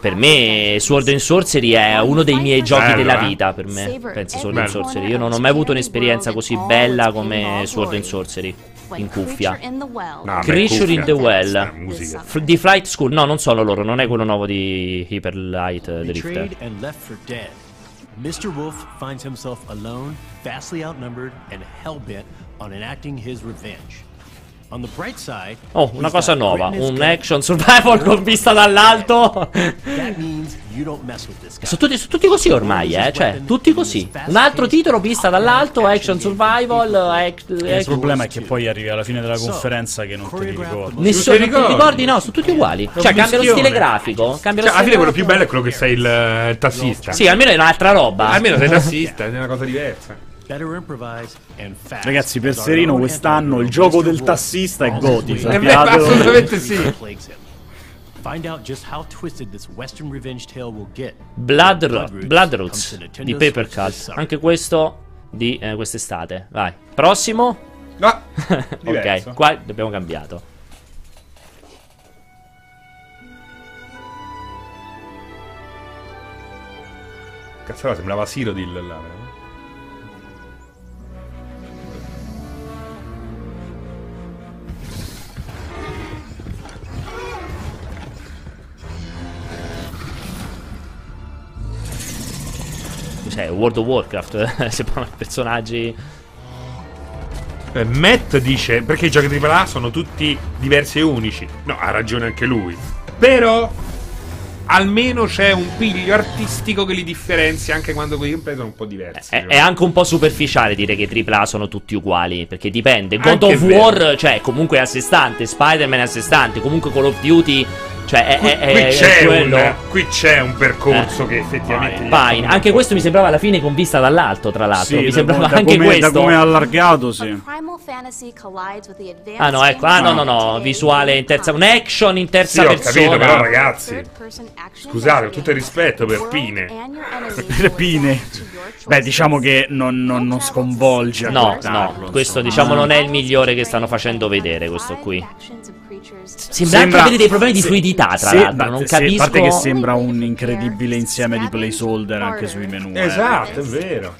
Per me Sword and Sorcery è uno dei miei giochi Bello, della eh? vita, per me. Penso Sword and. Sorcery. Io non ho mai avuto un'esperienza così bella come Sword and Sorcery. In cuffia. No, Creature in the Well. F- di Flight School, no, non sono loro, non è quello nuovo di Hyper Light Drifter. Mr. Wolf finds himself alone, vastly outnumbered, and hell-bent on enacting his revenge. Oh, una cosa nuova, un action survival (laughs) con vista dall'alto. That means Sono tutti, sono tutti così ormai, eh. Cioè, tutti così. Un altro titolo, vista dall'alto, action survival. Act, eh, il problema è che poi arrivi alla fine della conferenza che non te li ricordi. Nessuno ti ricordi? ricordi? No, sono tutti uguali. Cioè, cambia lo stile grafico. Cambia cioè, alla fine quello più bello è quello che sei il, il tassista. Sì, almeno è un'altra roba. Almeno sei (laughs) tassista, è una cosa diversa. Ragazzi, per Serino quest'anno il gioco del tassista è Goti. (laughs) Assolutamente sì. Find out just how twisted this Western revenge tale will get. Blood, Bloodroots di Paper Cult. Anche questo di eh, quest'estate. Vai. Prossimo. No. (laughs) ok, qua abbiamo cambiato. Cazzo, sembrava Cyrodiil là. No? Cioè World of Warcraft, (laughs) sembrano personaggi... Eh, Matt dice, perché i giochi AAA sono tutti diversi e unici. No, ha ragione anche lui. Però almeno c'è un piglio artistico che li differenzia anche quando quelli gameplay sono un po' diversi. È, è, anche un po' superficiale dire che i AAA sono tutti uguali, perché dipende. God anche of War, cioè, comunque è a sé stante, Spider-Man è a sé stante, comunque Call of Duty cioè, è, è, qui, c'è un, qui, c'è un, percorso eh. che effettivamente. Fine. Anche questo mi sembrava alla fine con vista dall'alto, tra l'altro. Sì, mi sembrava da anche come, questo. Da come è allargato, sì. Ah, no, ecco. Ah, no, no, no. Visuale in terza. Un action in terza sì, persona. Ho capito, però, ragazzi. Scusate, ho tutto il rispetto per Pine. per Pine. Beh, diciamo che non, non, non sconvolge. No, no. Questo, diciamo, non è il migliore che stanno facendo vedere, questo qui. Sembra, sembra anche avere dei problemi di fluidità, tra se, l'altro. Non se, capisco. A parte che sembra un incredibile insieme di placeholder anche sui menu. Eh. Esatto, eh, è vero.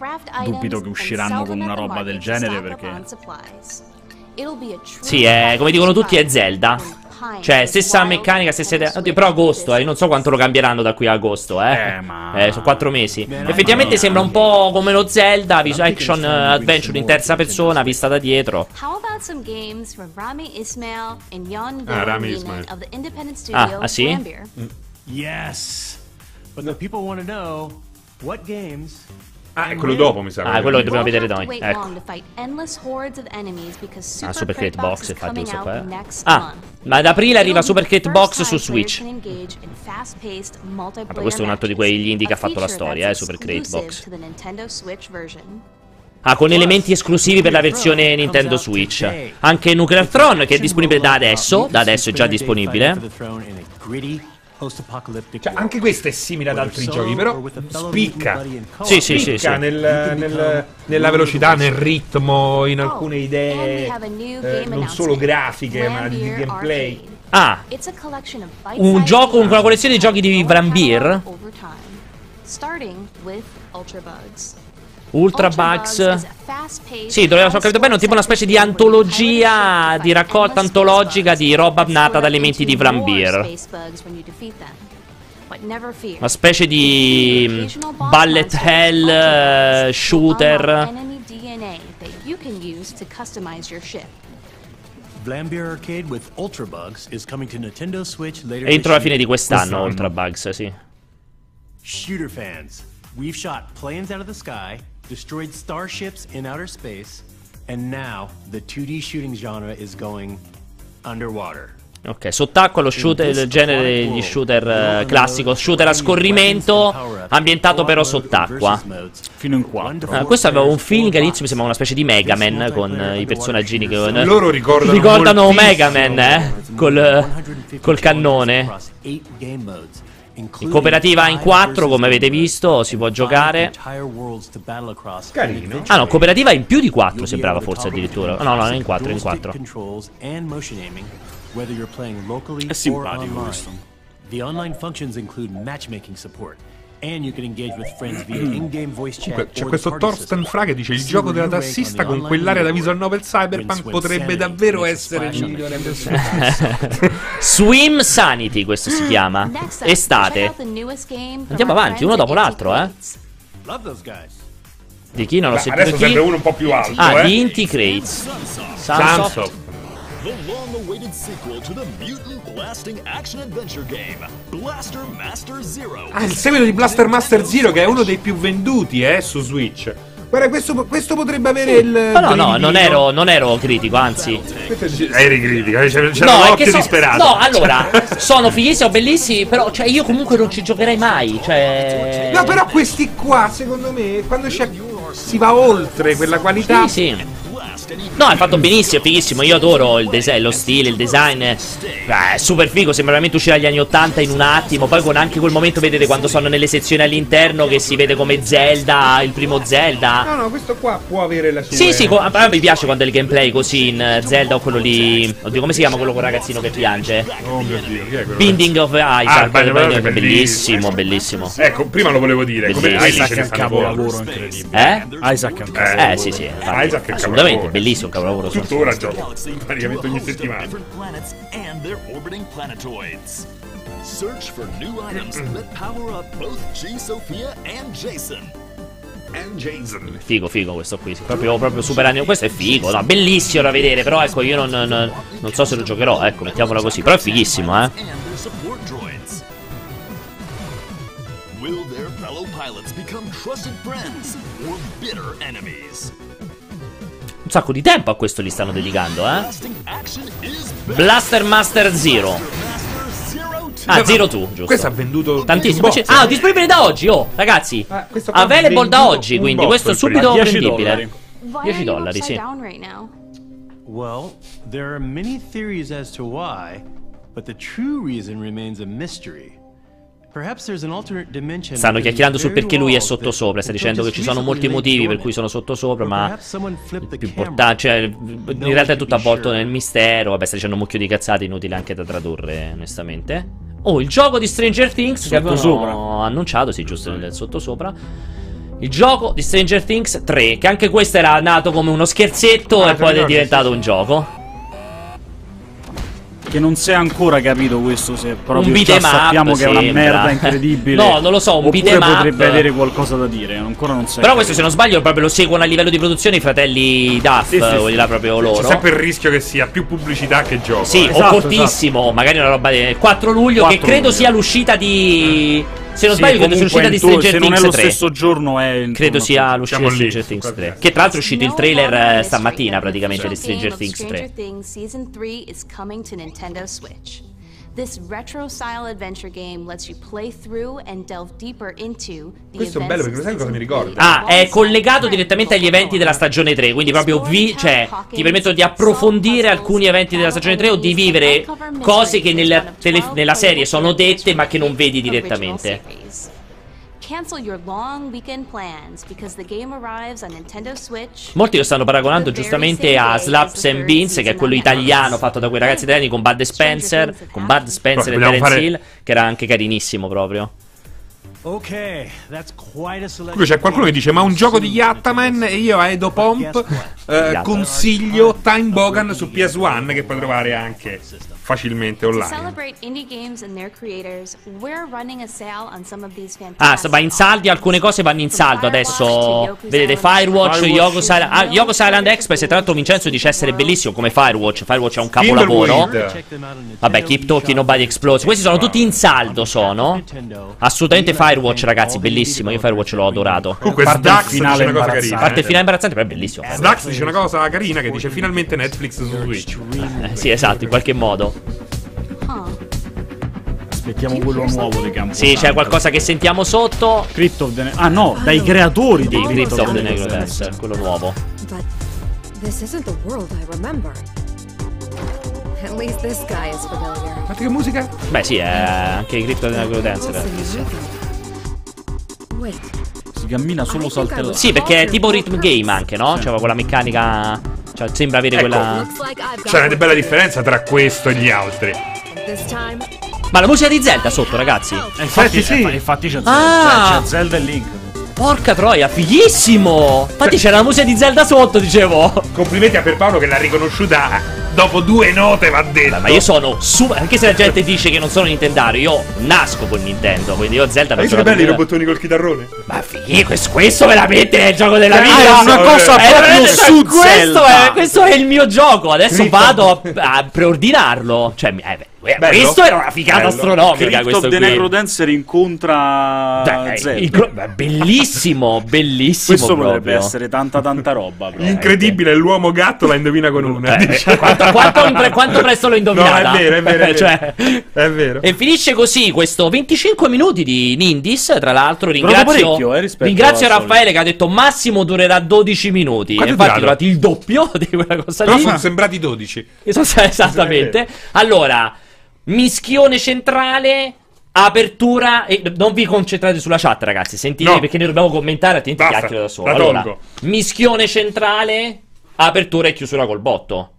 Dubito che usciranno con una roba del genere perché. Sì, è, come dicono tutti, è Zelda. Cioè, stessa meccanica, stessa idea. Oddio, però agosto, eh. Non so quanto lo cambieranno da qui a agosto, eh. Eh, ma. Eh, sono quattro mesi. Effettivamente sembra un po' come lo Zelda, action uh, adventure in terza persona, vista da dietro. Ah, Rami Ismail. Ah, ah sì? Yes. But the people want to know what games Ah, è quello dopo, mi sa. Ah, quello che dobbiamo vedere noi. Ecco. Ah, Super Crate Box, infatti, questo qua. Eh. Ah, ma ad aprile arriva Super Crate Box su Switch. Vabbè, questo è un altro di quegli indie che ha fatto la storia, eh, Super Crate Box. Ah, con elementi esclusivi per la versione Nintendo Switch. Anche Nuclear Throne, che è disponibile da adesso. Da adesso è già disponibile. Cioè, anche questo è simile ad altri giochi, però spicca. Sì, sì, sì, sì. Nel, nel, nella velocità, nel ritmo, in alcune idee, eh, non solo grafiche, ma di, gameplay. Ah, un gioco, una collezione di giochi di Vlambeer. Ultra Bugs. Sì, doveva, so capito bene, un tipo una specie di antologia, di raccolta antologica di roba nata da elementi di Vlambeer. Una specie di mm, bullet hell uh, shooter. Vlambeer Arcade with Ultra Bugs is coming to Nintendo Switch later Entro la fine di quest'anno, Ultra Bugs, sì. Shooter fans, we've shot planes out of the sky destroyed starships in outer space, and now the 2D shooting genre is going underwater. Ok, sott'acqua lo shooter, il genere degli shooter uh, classico, shooter a scorrimento, ambientato però sott'acqua. Fino in 4. Uh, questo aveva un feeling che all'inizio mi sembrava una specie di Mega Man con uh, i personaggini che... Uh, Loro ricordano, ricordano Mega Man, eh? Col, col cannone. In cooperativa in 4, come avete visto, si può giocare. Carino. Ah no, cooperativa in più di 4 sembrava forse addirittura. No, no, in 4, in 4. È simpatico questo. The online functions include matchmaking support. Comunque, c'è questo Thorsten Fra che dice il gioco della tassista con quell'area da visual novel cyberpunk potrebbe davvero essere il migliore (laughs) Swim Sanity questo si chiama. Estate. Andiamo avanti uno dopo l'altro eh. Di chi? Non l'ho sentito Adesso chi? sempre uno un po' più alto Ah eh. di Inti Crates. Sunsoft the long-awaited sequel to the mutant blasting action adventure game, Blaster Master Zero. Ah, il seguito di Blaster Master Zero che è uno dei più venduti, eh, su Switch. Guarda, questo, questo potrebbe avere il. Ma no, no, non ero, non ero critico, anzi. Eri critico, eh, c'era, No, è l'occhio che so- disperato. no, allora, (laughs) sono fighissimi, bellissimi, però cioè, io comunque non ci giocherei mai. Cioè... No, però questi qua, secondo me, quando c'è- si va oltre quella qualità. Sì, sì. No, è fatto benissimo, è fighissimo. Io adoro il design, lo stile, il design. eh, È super figo. Sembra veramente uscire dagli anni 80 in un attimo. Poi con anche quel momento, vedete quando sono nelle sezioni all'interno che si vede come Zelda, il primo Zelda. No, no, questo qua può avere la sua. Sì, sì, co- a me mi piace quando è il gameplay così in eh, Zelda o quello lì. Oddio, come si chiama quello con il ragazzino che piange? Oh mio dio, chi è quello? Binding of Isaac. Ah, è bellissimo, bellissimo. Ecco, prima lo volevo dire. Come. Isaac è un capolavoro incredibile. Eh? Isaac è un capolavoro. Eh, sì, sì. infatti, Isaac è un assolutamente, capolavoro. Bellissimo, capolavoro. sono- Tuttora gioco praticamente ogni settimana. Search for new items that power up both G. Sophia and Jason. And Jason. Figo, figo questo qui. Proprio, proprio super anni. Questo è figo, no? Bellissimo da vedere. Però ecco, io non, non- non so se lo giocherò. Ecco, mettiamola così. Però è fighissimo, eh. Will their fellow pilots become trusted friends or bitter enemies? Un sacco di tempo a questo li stanno dedicando, eh. Blaster Master Zero. Ah, Zero 2, giusto. Questo ha venduto Tantissimo. botto. Ah, disponibile da oggi, oh, ragazzi. Ah, questo qua ha Available da oggi, quindi questo è subito primo. 10 prendibile. dollari. Why 10 are you dollari, sì. Well, there are many theories as to why, but the true reason remains a mystery. Stanno chiacchierando sul perché lui è sottosopra. Sta dicendo che ci sono molti motivi per cui sono sottosopra, ma più importante, cioè, in realtà è tutto avvolto nel mistero. Vabbè, sta dicendo un mucchio di cazzate inutili anche da tradurre, onestamente. Oh, il gioco di Stranger Things che avevano annunciato, sì, giusto, nel sottosopra. Il gioco di Stranger Things 3, che anche questo era nato come uno scherzetto Ah, e poi è diventato sì, un gioco. Che non si è ancora capito questo se proprio un già beat'em up, sappiamo che è una sembra. merda incredibile. (laughs) No, non lo so, un beat'em up. potrebbe avere qualcosa da dire, ancora non si è Però questo, se non sbaglio, proprio lo seguono a livello di produzione i fratelli Duff, Sì, sì, sì. là proprio C'è loro. sempre il rischio che sia più pubblicità che gioco. Sì, eh. o Esatto, cortissimo, magari una roba del 4 luglio, 4 che credo luglio. sia l'uscita di. Se non Sì, sbaglio, credo sia l'uscita di Stranger se non Things è lo 3. stesso giorno è Credo sia l'uscita di lì, Stranger Things qualche- 3. Che tra l'altro è uscito il trailer eh, stamattina praticamente di Stranger Things 3. Stranger Things Season 3 is coming to Nintendo Switch. This retro-style adventure game lets you play through and delve deeper into the Questo è bello perché sai cosa mi ricorda? 3 Ah, è collegato direttamente agli eventi della stagione 3, quindi proprio vi, cioè, ti permettono di approfondire alcuni eventi della stagione 3 o di vivere cose che nella, tele- nella serie sono dette ma che non vedi direttamente. Cancel your long weekend plans because the game arrives on Nintendo Switch. Molti lo stanno paragonando giustamente a Slaps and Beans, che è quello italiano fatto da quei ragazzi italiani con Bud Spencer, con Bud Spencer e Terence fare- Hill, che era anche carinissimo proprio. Okay, that's quite a selection. Qui c'è qualcuno che dice: Ma un gioco di Yattaman? E io a Edo Pomp eh, consiglio Time Bogan su PS1, che puoi trovare anche facilmente online. celebrate indie games and their creators, we're running a sale on some of these Ah, va in saldi, alcune cose vanno in saldo adesso. Vedete Firewatch, Firewatch. Yoko's Island, ah, Yoko's Island Express. E tra l'altro Vincenzo dice essere bellissimo come Firewatch. Firewatch è un capolavoro. Vabbè, Keep Talking Nobody Explodes. Questi sono tutti in saldo, sono. Assolutamente Firewatch, ragazzi, bellissimo. Io Firewatch l'ho adorato. Comunque, Sdax dice finale una cosa imbarazzante. carina. Parte il finale imbarazzante, però è bellissimo. Sdax dice una cosa carina che dice: Finalmente Netflix su Switch. Eh, sì, esatto, in qualche modo. Huh. Aspettiamo quello nuovo di campo. Sì, c'è qualcosa che sentiamo sotto. Crypt of the Ne- Ah no, dai creatori di Crypt of the Necro Necrodancer, quello nuovo. But this isn't the world I remember. At least this guy is familiar. Guarda che musica? Beh, sì, è anche Crypt of the Necrodancer. Wait, Si cammina solo saltellando. Sì, perché è tipo rhythm game anche, no? Cioè, quella meccanica. Cioè, sembra avere Ecco. quella. C'è una bella differenza tra questo e gli altri. Ma la musica di Zelda sotto, ragazzi. Eh, infatti, sì. eh, infatti c'è Zelda, Ah! cioè, c'è Zelda e Link. Porca troia, fighissimo! Infatti c'era la musica di Zelda sotto, dicevo. Complimenti a Pierpaolo che l'ha riconosciuta dopo due note va detto. Beh, ma io sono su- anche se la gente dice che non sono Nintendario, io nasco con Nintendo, quindi io Zelda Ma faccio sono la belli i robottoni col chitarrone? Ma fighi, questo, questo veramente è il gioco della Ah, vita. è una cosa Eh, proprio su questo Zelda. è, questo è il mio gioco. Adesso of- vado a, a preordinarlo. Cioè, eh, beh, Bello. questo era una figata Bello. astronomica. Crypt questo of the. Necrodancer incontra Dai, gro- beh, bellissimo, (laughs) bellissimo. Questo potrebbe proprio. essere tanta tanta roba. però. Incredibile, l'uomo gatto la indovina con una. Eh, diciamo. quanto, quanto impre- quanto presto l'ho indovinata? No, è vero, è vero, è (laughs) vero. Cioè, È vero. E finisce così questo 25 minuti di Nindis. Tra l'altro, ringrazio, eh, ringrazio Raffaele che ha detto massimo durerà 12 minuti. Quanto E è infatti, è durato? durato il doppio (laughs) di quella cosa Però lì. sono sembrati 12. Esatto, Esattamente. Allora, mischione centrale. Apertura e non vi concentrate sulla chat, ragazzi. Sentite No. perché noi dobbiamo commentare, altrimenti Basta, chiacchiero da solo. Allora, mischione centrale, apertura e chiusura col botto.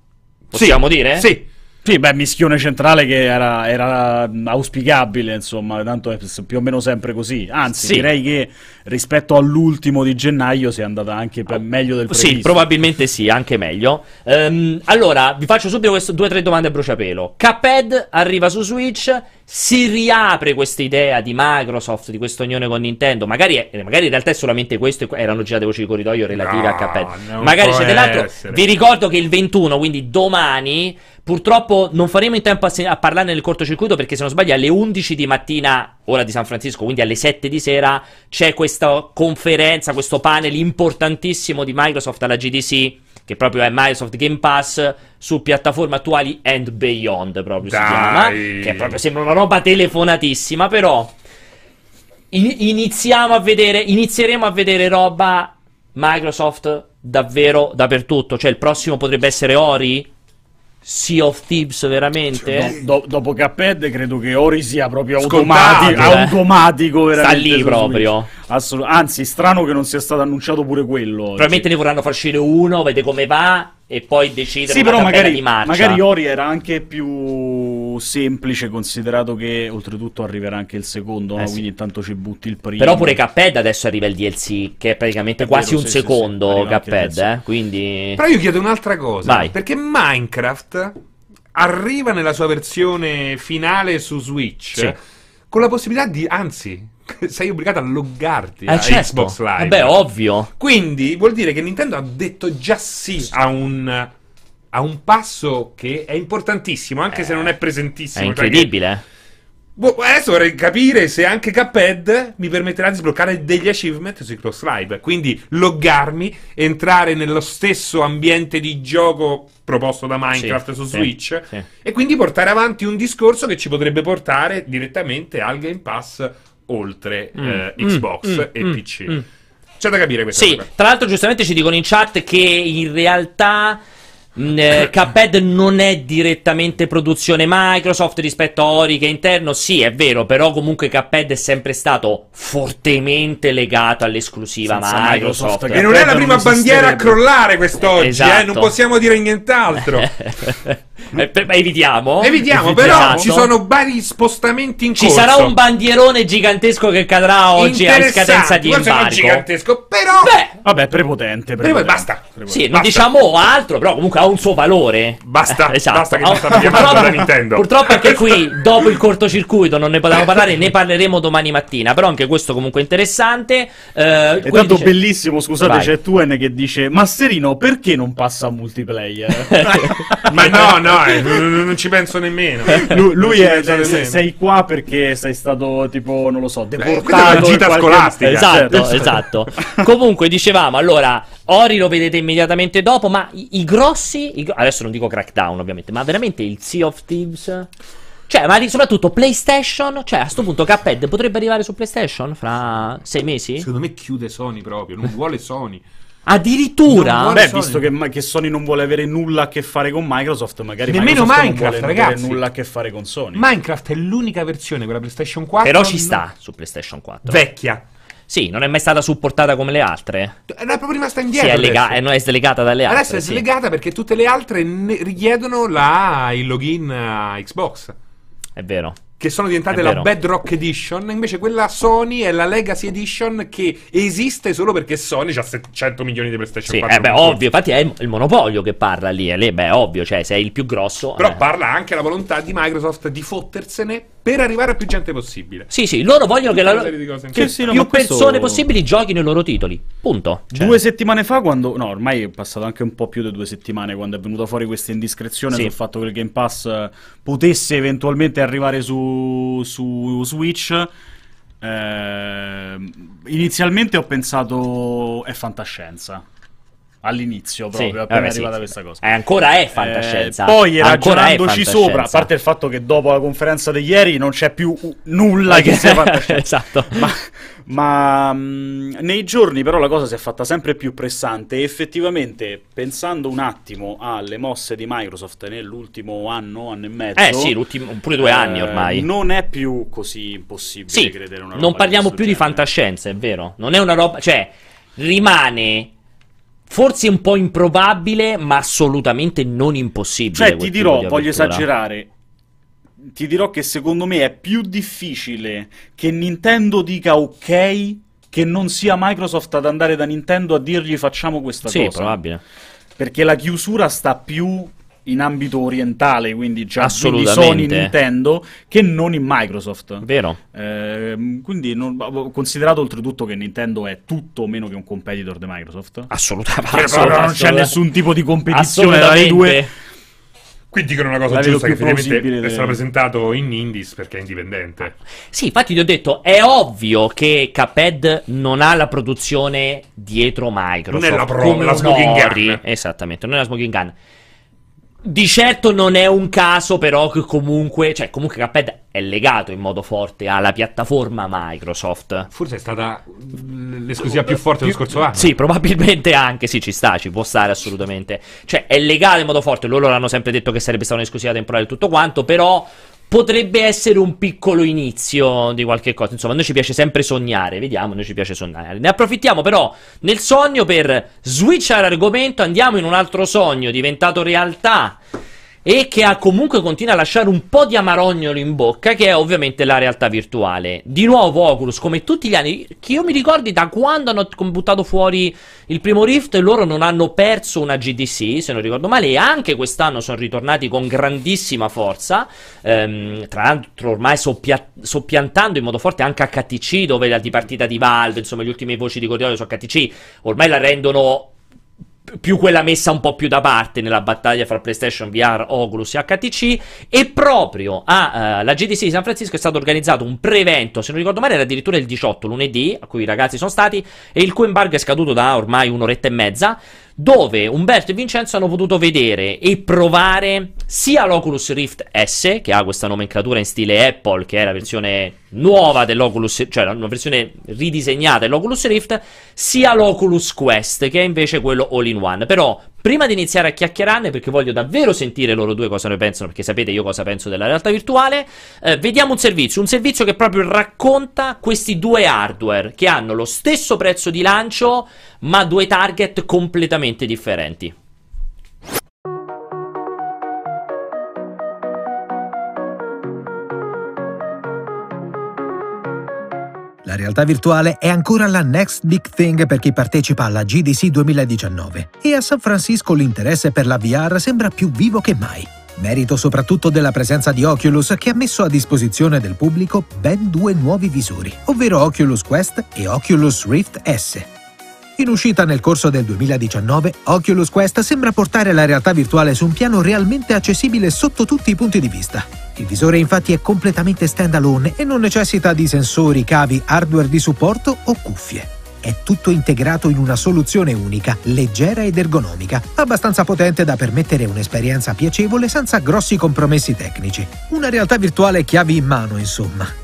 Possiamo dire? Sì. Sì, beh, mischione centrale che era, era auspicabile, insomma, tanto è più o meno sempre così. Anzi, Sì. direi che rispetto all'ultimo di gennaio sia andata anche per meglio del previsto. Sì, probabilmente sì, anche meglio. Ehm, allora, vi faccio subito queste due o tre domande a bruciapelo. Cuphead arriva su Switch, si riapre questa idea di Microsoft, di questa unione con Nintendo. Magari, è- magari in realtà è solamente questo, erano girate voci di corridoio relative No, a non Magari c'è dell'altro. Vi ricordo che il 21, quindi domani, purtroppo non faremo in tempo a, se- a parlarne nel cortocircuito perché se non sbaglio alle 11 di mattina, ora di San Francisco, quindi alle 7 di sera, c'è questa conferenza, questo panel importantissimo di Microsoft alla GDC, che proprio è Microsoft Game Pass su piattaforme attuali and beyond, proprio si Dai. chiama, che proprio sembra una roba telefonatissima, però in- iniziamo a vedere, inizieremo a vedere roba Microsoft davvero dappertutto, cioè il prossimo potrebbe essere Ori? Sea of Thieves veramente? Do- do- dopo Cuphead credo che Ori sia proprio automatico, eh. automatico veramente Sta lì proprio. Assolut- anzi, strano che non sia stato annunciato pure quello. oggi. Probabilmente ne vorranno far uscire uno, vede come va e poi decidere Sì, una però magari, di marcia. magari Ori era anche più semplice, considerato che oltretutto arriverà anche il secondo, Eh no? sì. quindi intanto ci butti il primo. Però pure Cuphead adesso arriva il DLC, che è praticamente È quasi vero, un sì, sì, sì, secondo il Cuphead, eh? Quindi... Però io chiedo un'altra cosa. Vai. Perché Minecraft arriva nella sua versione finale su Switch Sì. con la possibilità di, anzi, (laughs) sei obbligato a loggarti Eh, a certo. Xbox Live. Vabbè, ovvio. Quindi vuol dire che Nintendo ha detto già sì a un, a un passo che è importantissimo, anche se non è È presentissimo. Che- incredibile. Boh, adesso vorrei capire se anche Cuphead mi permetterà di sbloccare degli achievement su Cross Live. Quindi loggarmi, entrare nello stesso ambiente di gioco proposto da Minecraft Sì, su sì, Switch sì. e quindi portare avanti un discorso che ci potrebbe portare direttamente al Game Pass oltre Mm, eh, mm, Xbox mm, e mm, PC. mm. C'è da capire questa Sì, cosa. tra l'altro giustamente ci dicono in chat che in realtà mh, eh, (coughs) Cuphead non è direttamente produzione Microsoft rispetto a Ori che è interno, sì è vero, però comunque Cuphead è sempre stato fortemente legato all'esclusiva Microsoft. Microsoft, E non è la prima non bandiera a crollare quest'oggi, Esatto. eh? non possiamo dire nient'altro. (laughs) Eh, per- evitiamo. Evitiamo, però Esatto. ci sono vari spostamenti in Ci corso. sarà un bandierone gigantesco che cadrà oggi a scadenza di forse non embargo. gigantesco, però Beh, Vabbè, prepotente. Prima- prepotente. basta. Sì, non Basta. diciamo altro, però comunque ha un suo valore. Basta, Eh, esatto. basta che ci stanno chiamando Purtroppo- da Nintendo. Purtroppo anche qui, (laughs) dopo il cortocircuito, non ne potevamo parlare, ne parleremo domani mattina. Però anche questo comunque è interessante. Eh, E qui tanto dice- bellissimo, scusate, Vai. c'è Tuen che dice Masterino, perché non passa a multiplayer? (laughs) Ma no, no, eh, non, ci penso nemmeno. lui lui è, penso sei, nemmeno. sei qua perché sei stato tipo, non lo so, è una deportato. in gita qualche- scolastica. Esatto, Certo. esatto. Comunque, dicevamo, allora, Ori lo vedete immediatamente dopo, ma i, i grossi, i adesso non dico Crackdown ovviamente, ma veramente il Sea of Thieves... Cioè, ma di- soprattutto PlayStation, cioè a sto punto Cuphead potrebbe arrivare su PlayStation fra sei mesi? Secondo me chiude Sony proprio, non vuole Sony. (laughs) Addirittura? Non vuole- Beh, Sony. visto che, che Sony non vuole avere nulla a che fare con Microsoft, magari Nemmeno Microsoft non Minecraft, vuole avere ragazzi. nulla a che fare con Sony. Minecraft è l'unica versione, quella PlayStation 4. Però ci non- sta su PlayStation 4. Vecchia. Sì, non è mai stata supportata come le altre. È proprio rimasta Sì, indietro. è, lega- adesso. eh, no, è slegata dalle altre. Adesso è sì. slegata perché tutte le altre ne- richiedono la- il login a Xbox. È vero. che sono diventate È la. Bedrock Edition, invece quella Sony è la Legacy Edition che esiste solo perché Sony ha 700 milioni di PlayStation Sì, 4. eh beh, ovvio, infatti è il monopolio che parla lì, e lì, beh, ovvio, cioè, sei il più grosso. Però eh. parla anche la volontà di Microsoft di fottersene per arrivare a più gente possibile. Sì, sì, loro vogliono che, la- che Sì, sì, no, più ma questo- persone possibili giochino i loro titoli. Punto. Cioè, Due settimane fa, quando. No, ormai è passato anche un po' più di due settimane quando è venuta fuori questa indiscrezione Sì. sul fatto che il Game Pass eh, potesse eventualmente arrivare su, su Switch. eh, inizialmente ho pensato è fantascienza. All'inizio, Sì, proprio, appena vabbè, è sì, arrivata sì. questa cosa. Eh, ancora è fantascienza. Eh, poi Ancora ragionandoci sopra, a parte il fatto che dopo la conferenza di ieri non c'è più nulla che sia (laughs) fantascienza. esatto. Ma, ma, mh, nei giorni però la cosa si è fatta sempre più pressante e effettivamente pensando un attimo alle mosse di Microsoft nell'ultimo anno, anno e mezzo, Eh sì, pure due anni ormai. non è più così impossibile Sì, credere una roba non parliamo più questo di genere. fantascienza, è vero. Non è una roba, cioè, rimane forse un po' improbabile, ma assolutamente non impossibile. Cioè, ti dirò, di voglio esagerare. Ti dirò che secondo me è più difficile che Nintendo dica ok che non sia Microsoft ad andare da Nintendo a dirgli facciamo questa Sì, cosa. probabile. Perché la chiusura sta più in ambito orientale, quindi già Assolutamente. Sony Nintendo, che non in Microsoft. Vero. Ehm, quindi non- considerato oltretutto che Nintendo è tutto meno che un competitor di Microsoft. Assolutamente. Che proprio non c'è assolutamente. nessun tipo di competizione tra i due. Assolutamente. Qui dicono una cosa La giusta, che plausibile è stato presentato in Indies perché è indipendente. Sì, infatti ti ho detto, è ovvio che Cuphead non ha la produzione dietro Microsoft. Non è la pro- la smoking gun. Esattamente, non è la smoking gun. Di certo non è un caso però che comunque, cioè comunque Cuphead è legato in modo forte alla piattaforma Microsoft. Forse è stata l'esclusiva più forte dello scorso anno. Sì, probabilmente anche, sì, ci sta, ci può stare assolutamente. Cioè, è legato in modo forte, loro l'hanno sempre detto che sarebbe stata un'esclusiva temporale e tutto quanto, però potrebbe essere un piccolo inizio di qualche cosa. Insomma, a noi ci piace sempre sognare, vediamo, a noi ci piace sognare. Ne approfittiamo però nel sogno per switchare argomento, andiamo in un altro sogno diventato realtà e che ha comunque continua a lasciare un po' di amarognolo in bocca, che è ovviamente la realtà virtuale. Di nuovo Oculus, come tutti gli anni, che io mi ricordi da quando hanno buttato fuori il primo Rift, loro non hanno perso una GDC, se non ricordo male, e anche quest'anno sono ritornati con grandissima forza, ehm, tra l'altro ormai soppia- soppiantando in modo forte anche HTC, dove la dipartita di Valve, insomma le ultime voci di corridoio su HTC, ormai la rendono più quella messa un po' più da parte nella battaglia fra PlayStation VR, Oculus e HTC e proprio alla GDC di San Francisco è stato organizzato un pre-evento, se non ricordo male era addirittura il 18 lunedì, a cui i ragazzi sono stati e il cui embargo è scaduto da ormai un'oretta e mezza dove Umberto e Vincenzo hanno potuto vedere e provare sia l'Oculus Rift S, che ha questa nomenclatura in stile Apple, che è la versione nuova dell'Oculus, cioè una versione ridisegnata dell'Oculus Rift, sia l'Oculus Quest, che è invece quello all-in-one. Però, prima di iniziare a chiacchierarne, perché voglio davvero sentire loro due cosa ne pensano, perché sapete io cosa penso della realtà virtuale, eh, vediamo un servizio, un servizio che proprio racconta questi due hardware, che hanno lo stesso prezzo di lancio, ma due target completamente differenti. Realtà virtuale è ancora la next big thing per chi partecipa alla GDC 2019 e a San Francisco l'interesse per la VR sembra più vivo che mai. Merito soprattutto della presenza di Oculus che ha messo a disposizione del pubblico ben due nuovi visori, ovvero Oculus Quest e Oculus Rift S. In uscita nel corso del 2019, Oculus Quest sembra portare la realtà virtuale su un piano realmente accessibile sotto tutti i punti di vista. Il visore infatti è completamente standalone e non necessita di sensori, cavi, hardware di supporto o cuffie. È tutto integrato in una soluzione unica, leggera ed ergonomica, abbastanza potente da permettere un'esperienza piacevole senza grossi compromessi tecnici. Una realtà virtuale chiavi in mano, insomma.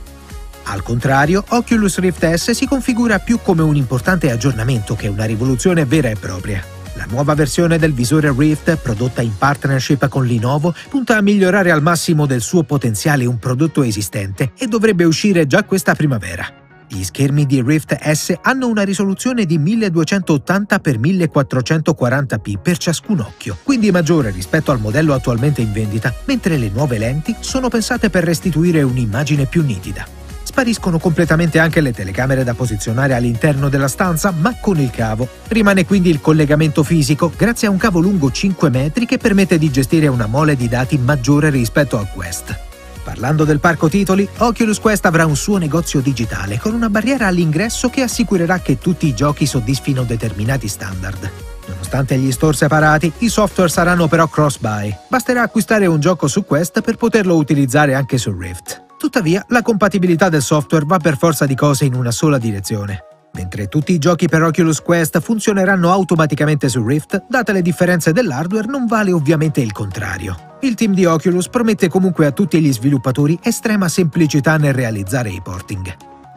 Al contrario, Oculus Rift S si configura più come un importante aggiornamento che una rivoluzione vera e propria. La nuova versione del visore Rift, prodotta in partnership con Lenovo, punta a migliorare al massimo del suo potenziale un prodotto esistente e dovrebbe uscire già questa primavera. Gli schermi di Rift S hanno una risoluzione di 1280x1440p per ciascun occhio, quindi maggiore rispetto al modello attualmente in vendita, mentre le nuove lenti sono pensate per restituire un'immagine più nitida. Spariscono completamente anche le telecamere da posizionare all'interno della stanza, ma con il cavo. Rimane quindi il collegamento fisico grazie a un cavo lungo 5 metri che permette di gestire una mole di dati maggiore rispetto al Quest. Parlando del parco titoli, Oculus Quest avrà un suo negozio digitale con una barriera all'ingresso che assicurerà che tutti i giochi soddisfino determinati standard. Nonostante gli store separati, i software saranno però cross-buy. Basterà acquistare un gioco su Quest per poterlo utilizzare anche su Rift. Tuttavia, la compatibilità del software va per forza di cose in una sola direzione. Mentre tutti i giochi per Oculus Quest funzioneranno automaticamente su Rift, date le differenze dell'hardware non vale ovviamente il contrario. Il team di Oculus promette comunque a tutti gli sviluppatori estrema semplicità nel realizzare i porting.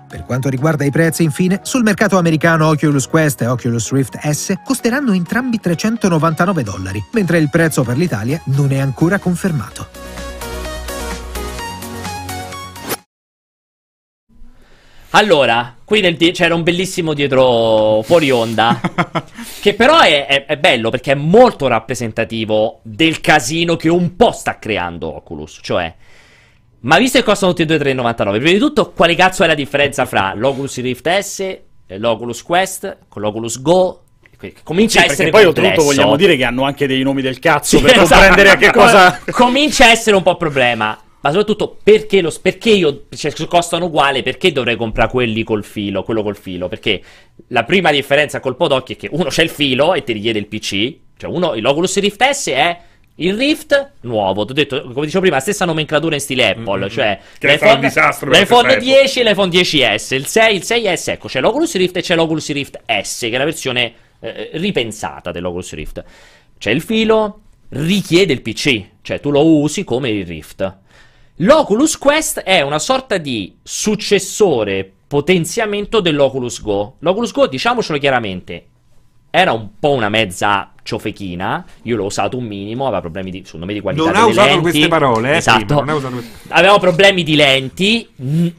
Per quanto riguarda i prezzi, infine, sul mercato americano Oculus Quest e Oculus Rift S costeranno entrambi 399 dollari, mentre il prezzo per l'Italia non è ancora confermato. Allora, qui di- c'era un bellissimo dietro fuori onda. (laughs) che però è, è, è, bello perché è molto rappresentativo del casino che un po' sta creando Oculus. Cioè, ma visto che costano tutti e due 3,99, prima di tutto, quale cazzo è la differenza fra l'Oculus Rift S l'Oculus Quest con l'Oculus Go? Comincia sì, a essere poi oltretutto vogliamo dire che hanno anche dei nomi del cazzo Sì, per esatto. comprendere a che cosa. (laughs) Comincia a essere un po' problema. Ma soprattutto perché, lo, perché io, cioè, costano uguale, perché dovrei comprare quelli col filo, quello col filo? Perché la prima differenza a colpo d'occhio è che uno c'è il filo e ti richiede il PC, cioè uno, l'Oculus Rift S è il Rift nuovo, ti ho detto, come dicevo prima, stessa nomenclatura in stile Apple, mm-hmm. cioè che stato un disastro l'iPhone 10 e l'iPhone 10S, il 6, il 6S, ecco, c'è l'Oculus Rift e c'è l'Oculus Rift S, che è la versione eh, ripensata dell'Oculus Rift. C'è il filo, richiede il PC, cioè tu lo usi come il Rift. L'Oculus Quest è una sorta di successore potenziamento dell'Oculus Go. L'Oculus Go, diciamocelo chiaramente, era un po' una mezza ciofechina. Io l'ho usato un minimo, aveva problemi di, secondo me di qualità Non ha usato lenti. queste parole, eh, esatto. prima, non usato queste... Aveva problemi di lenti.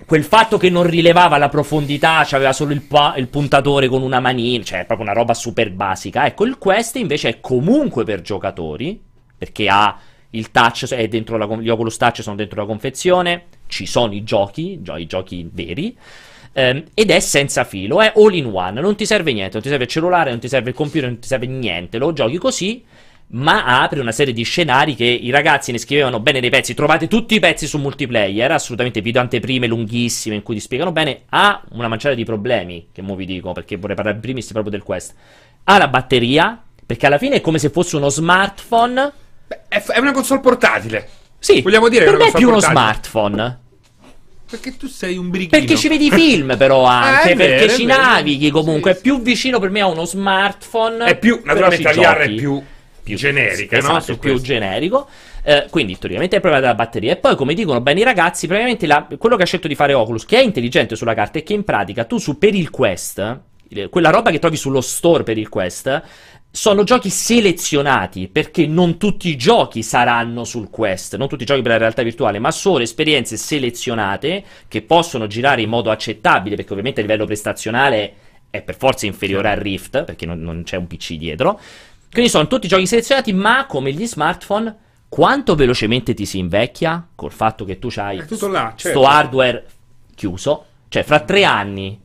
Quel fatto che non rilevava la profondità, aveva solo il, pa- il puntatore con una manina, cioè proprio una roba super basica. Ecco, il Quest invece è comunque per giocatori, perché ha il touch è dentro la, gli Oculus Touch sono dentro la confezione, ci sono i giochi, gio- i giochi veri, ehm, ed è senza filo, è all in one, non ti serve niente, non ti serve il cellulare, non ti serve il computer, non ti serve niente, lo giochi così, ma apre una serie di scenari che i ragazzi ne scrivevano bene nei pezzi, trovate tutti i pezzi su multiplayer, assolutamente video anteprime lunghissime in cui ti spiegano bene, ha una manciata di problemi, che mo vi dico, perché vorrei parlare in primis proprio del Quest, ha la batteria, perché alla fine è come se fosse uno smartphone Beh, è, è, una console portatile. Sì, vogliamo dire per che me è più uno portatile. smartphone. Perché tu sei un birichino. Perché ci vedi i film, però, anche. è vero, perché è ci vero. navighi comunque. Sì, è più vicino per me a uno smartphone. È più, naturalmente, la VR è più, Più- generica, esatto, no? Su è più questo. generico. Eh, quindi, teoricamente, è il problema della batteria. E poi, come dicono bene i ragazzi, praticamente la- quello che ha scelto di fare Oculus, che è intelligente sulla carta, è che in pratica tu su per il Quest, eh, quella roba che trovi sullo store per il Quest, sono giochi selezionati perché non tutti i giochi saranno sul Quest, non tutti i giochi per la realtà virtuale, ma solo esperienze selezionate che possono girare in modo accettabile, perché ovviamente a livello prestazionale è per forza inferiore al Rift, perché non, non c'è un PC dietro. Quindi sono tutti giochi selezionati, ma come gli smartphone, quanto velocemente ti si invecchia col fatto che tu hai È tutto là, sto certo. hardware chiuso? Cioè, fra tre anni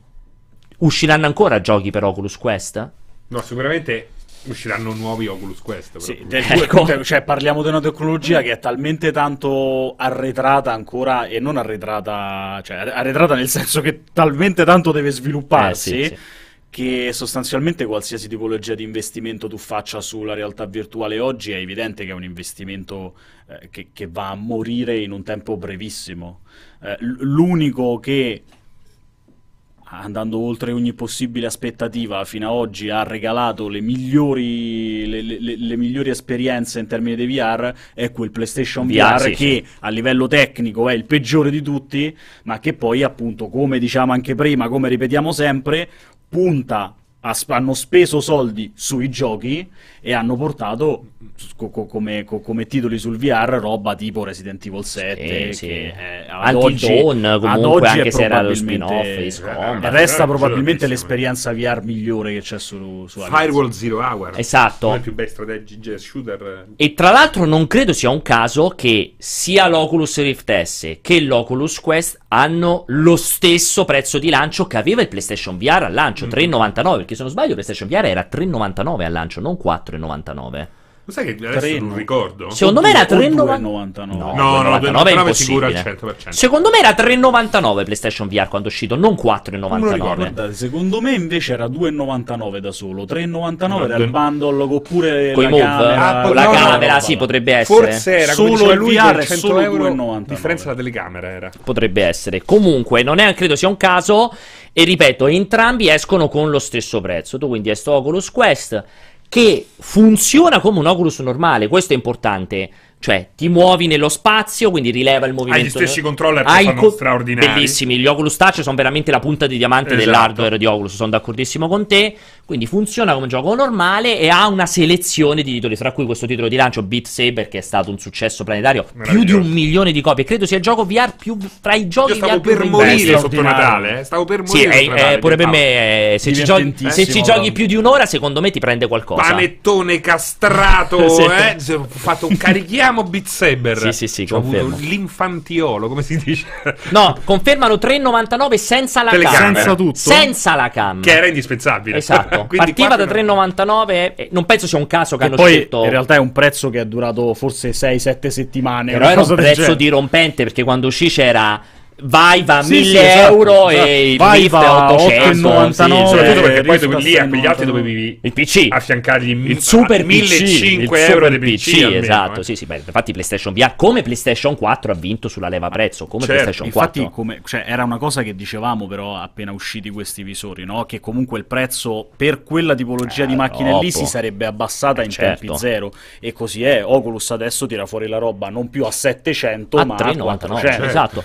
usciranno ancora giochi per Oculus Quest? No, sicuramente usciranno nuovi Oculus Quest. Sì, del- Ecco. cioè, parliamo di una tecnologia che è talmente tanto arretrata ancora e non arretrata, cioè arretrata nel senso che talmente tanto deve svilupparsi Eh, sì, sì. che sostanzialmente qualsiasi tipologia di investimento tu faccia sulla realtà virtuale oggi è evidente che è un investimento eh, che, che va a morire in un tempo brevissimo. Eh, l- l'unico che andando oltre ogni possibile aspettativa fino ad oggi ha regalato le migliori, le, le- le- migliori esperienze in termini di VR è quel PlayStation VR, VR, sì, che a livello tecnico è il peggiore di tutti ma che poi appunto come diciamo anche prima come ripetiamo sempre punta hanno speso soldi sui giochi e hanno portato co- co- come, co- come, titoli sul VR roba tipo Resident Evil 7 sì, sì. che è, ad oggi, Dawn, comunque anche se era lo spin-off eh, resta probabilmente l'esperienza VR migliore che c'è su, su Firewall Zero Hour. Esatto. Uno dei più bei shooter. E tra l'altro non credo sia un caso che sia l'Oculus Rift S che l'Oculus Quest hanno lo stesso prezzo di lancio che aveva il PlayStation VR al lancio, mm-hmm. 3,99, perché se non sbaglio il PlayStation VR era 3,99 al lancio, non 4,99. Lo sai che adesso 3, non ricordo? Secondo me era 3,99. No, no, no, 2,99 è impossibile. Al 100%. Secondo me era 3,99 PlayStation VR quando è uscito, non 4,99. Guardate, secondo me invece era 2,99 da solo. 3,99 no, era il bundle oppure con la move, camera. Ah, con la no, camera, no, sì, potrebbe essere. Forse era solo il lui VR 100 solo euro 2,99. differenza la telecamera era. Potrebbe essere. Comunque, non è credo sia un caso e ripeto, entrambi escono con lo stesso prezzo. Tu quindi hai sto Oculus Quest che funziona come un Oculus normale, questo è importante. Cioè, ti muovi nello spazio, quindi rileva il movimento. Hai gli stessi controller che fanno co- straordinari. Bellissimi, gli Oculus Touch sono veramente la punta di diamante esatto. dell'hardware di Oculus, sono d'accordissimo con te. Quindi funziona come un gioco normale e ha una selezione di titoli, tra cui questo titolo di lancio Beat Saber che è stato un successo planetario, più di un milione di copie. Credo sia il gioco VR più tra i giochi Io stavo VR per morire sotto Natale, eh? stavo per morire. Sì, è, è, pure per me, eh, se, ci giochi, se ci giochi più di un'ora, secondo me ti prende qualcosa. Panettone castrato, (laughs) sì. eh? Ho fatto un carichiamo Beat Saber. Sì, sì, sì, confermo. L'infantiolo, come si dice? (laughs) No, confermano 3,99 senza la Telecamera. cam. Senza tutto. Senza la cam. Che era indispensabile. Esatto. (laughs) Partiva da 3,99 e non penso sia un caso che e hanno poi scelto... in realtà è un prezzo che è durato forse 6-7 settimane. Però era un prezzo dirompente perché quando uscì c'era vai va a Sì, 1000 sì, esatto. euro Esatto. e il Vai, Rift va è a 800 8,99. sì, Soprattutto perché poi dovevi- lì a a quegli altri 6,99. dovevi il PC affiancargli il super PC 1500 il euro super di PC, PC, almeno, esatto eh. sì sì beh, infatti PlayStation VR come PlayStation 4 ha vinto sulla leva prezzo come Certo, PlayStation Infatti, 4 come, cioè, era una cosa che dicevamo però appena usciti questi visori, no? Che comunque il prezzo per quella tipologia Eh, di macchine troppo. lì si sarebbe abbassata Eh, in certo. tempi zero. E così è. Oculus adesso tira fuori la roba non più a 700 a ma a 3,99 400. esatto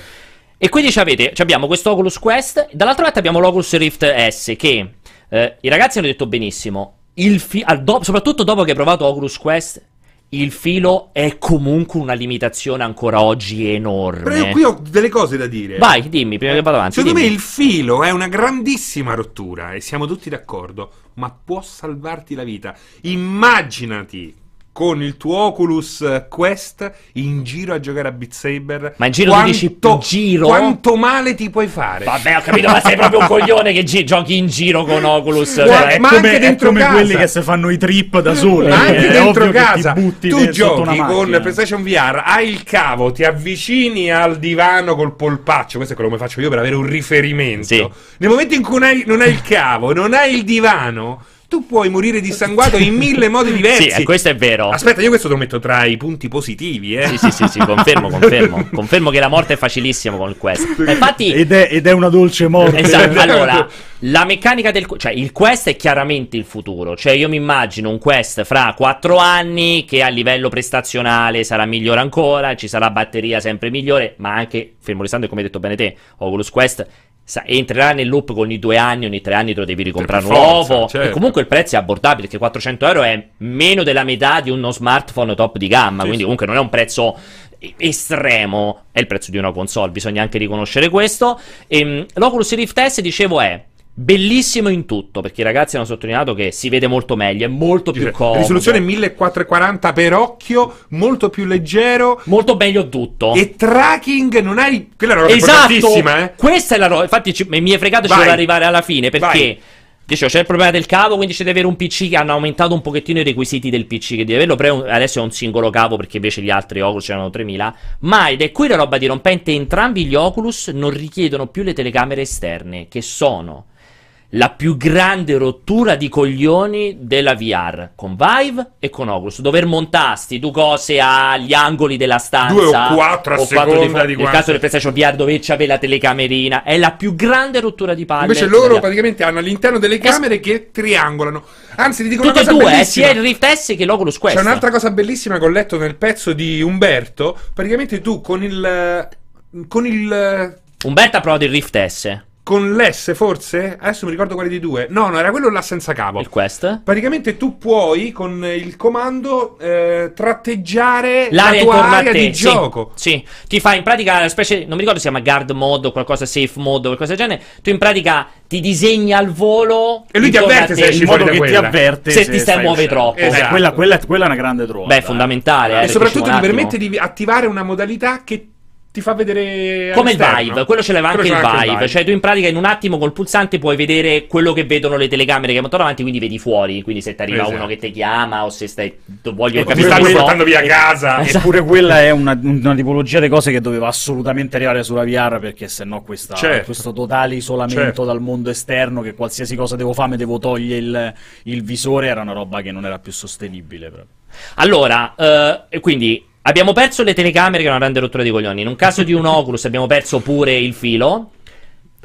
e quindi avete abbiamo questo Oculus Quest dall'altra parte abbiamo l'Oculus Rift S che eh, i ragazzi hanno detto benissimo il fi- do- soprattutto dopo che hai provato Oculus Quest il filo è comunque una limitazione ancora oggi enorme Però io qui ho delle cose da dire. vai dimmi prima che vado avanti Secondo dimmi. me il filo è una grandissima rottura e siamo tutti d'accordo, ma può salvarti la vita. Immaginati con il tuo Oculus Quest in giro a giocare a Beat Saber. Ma in giro tu dici in giro? Quanto male ti puoi fare? Vabbè, ho capito, ma sei proprio un coglione che gi- giochi in giro con Oculus. Guarda, cioè, È ma come, anche è dentro come casa. quelli che si fanno i trip da soli. Ma anche È dentro casa butti tu giochi con. PlayStation VR, hai il cavo, ti avvicini al divano col polpaccio. Questo è quello che faccio io per avere un riferimento. Sì. Nel momento in cui non hai, non hai il cavo, non hai il divano, tu puoi morire dissanguato in mille modi diversi. Sì, eh, questo è vero. Aspetta, io questo te lo metto tra i punti positivi, eh. Sì, sì, sì, sì, confermo, confermo. (laughs) Confermo che la morte è facilissima con il Quest. Ma infatti, Ed è, ed è una dolce morte. Esatto, (laughs) allora, la meccanica del cioè il quest è chiaramente il futuro, cioè io mi immagino un quest fra 4 anni che a livello prestazionale sarà migliore ancora, ci sarà batteria sempre migliore, ma anche fermo restando come hai detto bene te, Oculus Quest sa- entrerà nel loop con ogni due anni, ogni tre anni te lo devi ricomprare nuovo. certo. E comunque il prezzo è abbordabile perché 400 euro è meno della metà di uno smartphone top di gamma, quindi comunque non è un prezzo estremo, è il prezzo di una console, bisogna anche riconoscere questo. Ehm, L'Oculus Rift S, dicevo, è bellissimo in tutto, perché i ragazzi hanno sottolineato che si vede molto meglio, è molto più comodo. Risoluzione 1440 per occhio, molto più leggero. Molto meglio tutto. E tracking non hai. Quella è una roba Esatto, eh. questa è la roba. Infatti, ci- mi è fregato, ci Vai. devo arrivare alla fine perché. Vai. Dicevo, c'è il problema del cavo, quindi c'è da avere un PC che hanno aumentato un pochettino i requisiti del PC che devi averlo, però adesso è un singolo cavo perché invece gli altri Oculus c'erano 3000. Ma, ed è qui la roba dirompente, entrambi gli Oculus non richiedono più le telecamere esterne, che sono la più grande rottura di coglioni della VR, con Vive e con Oculus. Dover montarsti due cose agli angoli della stanza. Due o quattro a seconda di, di Nel quanto- caso del PlayStation VR dove c'aveva la telecamerina, è la più grande rottura di palle. Invece loro della- praticamente hanno all'interno delle camere che triangolano. Anzi, ti dico Tutte una cosa due, eh, bellissima. sia il Rift S che l'Oculus Quest. C'è un'altra cosa bellissima che ho letto nel pezzo di Umberto. Praticamente tu con il. con il. Umberto ha provato il Rift S. con l'S forse? Adesso mi ricordo quale dei due. No, no, era quello là senza capo. Il quest? Praticamente tu puoi con il comando eh, tratteggiare L'area la tua area di sì, gioco. Sì, ti fa in pratica una specie, non mi ricordo se si chiama guard mode o qualcosa, safe mode o qualcosa del genere. Tu in pratica ti disegni al volo E lui ti avverte te, se esci in fuori modo da che ti avverte se ti stai muove uscendo. troppo. Esatto. Eh, quella, quella- quella è una grande trova. Beh, è fondamentale. eh, E soprattutto ti permette di attivare una modalità che ti fa vedere Come il. Vive, quello ce l'aveva anche il ce l'ha Vive. Cioè, tu in pratica in un attimo col pulsante puoi vedere quello che vedono le telecamere che montano avanti, quindi vedi fuori. Quindi se ti arriva Esatto. uno che ti chiama o se stai. voglio E stanno quello- portando via casa. (laughs) Esatto. Eppure quella è una, una tipologia di cose che doveva assolutamente arrivare sulla VR perché sennò questa, Certo. questo totale isolamento Certo. dal mondo esterno che qualsiasi cosa devo fare mi devo togliere il, il visore era una roba che non era più sostenibile proprio. Allora, eh, e quindi abbiamo perso le telecamere che è una grande rottura di coglioni. In un caso di un Oculus abbiamo perso pure il filo.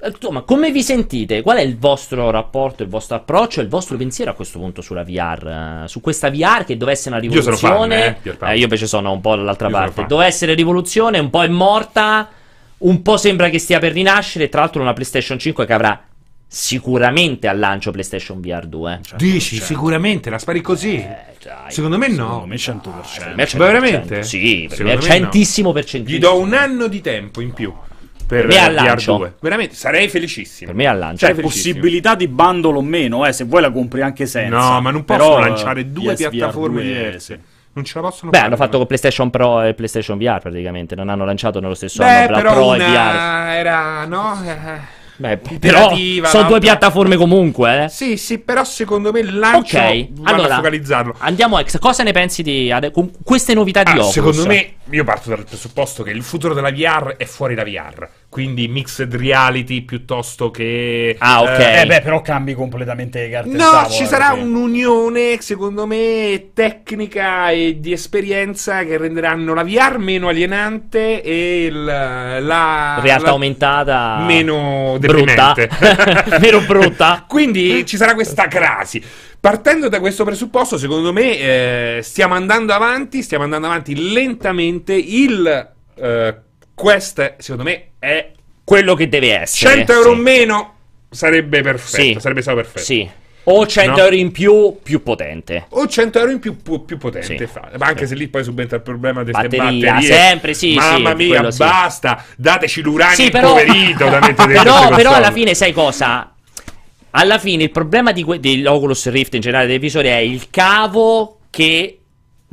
Eh, Insomma, come vi sentite? Qual è il vostro rapporto, il vostro approccio, il vostro pensiero a questo punto sulla VR? eh, su questa VR che dovesse essere una Io sono fan, rivoluzione? eh. Eh, io invece sono un po' dall'altra Io parte. Doveva essere rivoluzione, un po' è morta, un po' sembra che stia per rinascere. Tra l'altro, una PlayStation 5 che avrà sicuramente al lancio PlayStation VR 2. Dici, sicuramente, la spari così. Eh, dai. Secondo me Secondo no. me 100%. Per me è Ma veramente? 100%. Sì, per Secondo me no. centissimo per centissimo. Gli do un anno di tempo in più per, Per me al VR2. lancio. Veramente, sarei felicissimo. Per me al lancio. Cioè, possibilità di bundle o meno, eh, se vuoi la compri anche senza. No, ma non Però, possono eh, lanciare due PSVR piattaforme 2, diverse. sì. Non ce la possono Beh, fare. hanno fatto con PlayStation Pro e PlayStation VR praticamente. Non hanno lanciato nello stesso Beh, anno la Pro una e VR. era, no? Eh, Beh, però sono due piattaforme comunque, eh. Sì, sì, però secondo me il lancio Ok, vanno allora focalizzarlo. andiamo a cosa ne pensi di ade- queste novità di Ah, Oculus? secondo me, io parto dal presupposto che il futuro della VR è fuori da VR. Quindi mixed reality piuttosto che. Ah, ok. Eh beh, però cambi completamente le carte in No, ci sarà sì. un'unione, secondo me, tecnica e di esperienza che renderanno la VR meno alienante e il- la Realtà la- aumentata meno brutta. (laughs) Meno brutta. (laughs) Quindi ci sarà questa crasi. Partendo da questo presupposto, secondo me eh, stiamo andando avanti, stiamo andando avanti lentamente. Il eh, Quest, secondo me, è Quello che deve essere. 100 euro sì. in meno sarebbe perfetto. Sì. Sarebbe stato perfetto. Sì. O 100 No? euro in più, più potente. O 100 euro in più, pu- più potente, Sì. fa- ma anche se lì poi subentra il problema delle Batteria, batterie. sempre, sì, Mamma sì, mia, sì. basta, dateci l'uranio Sì, però, impoverito da mettere (laughs) però, però alla fine, sai cosa? Alla fine il problema di que- dell'Oculus Rift in generale dei visori è il cavo che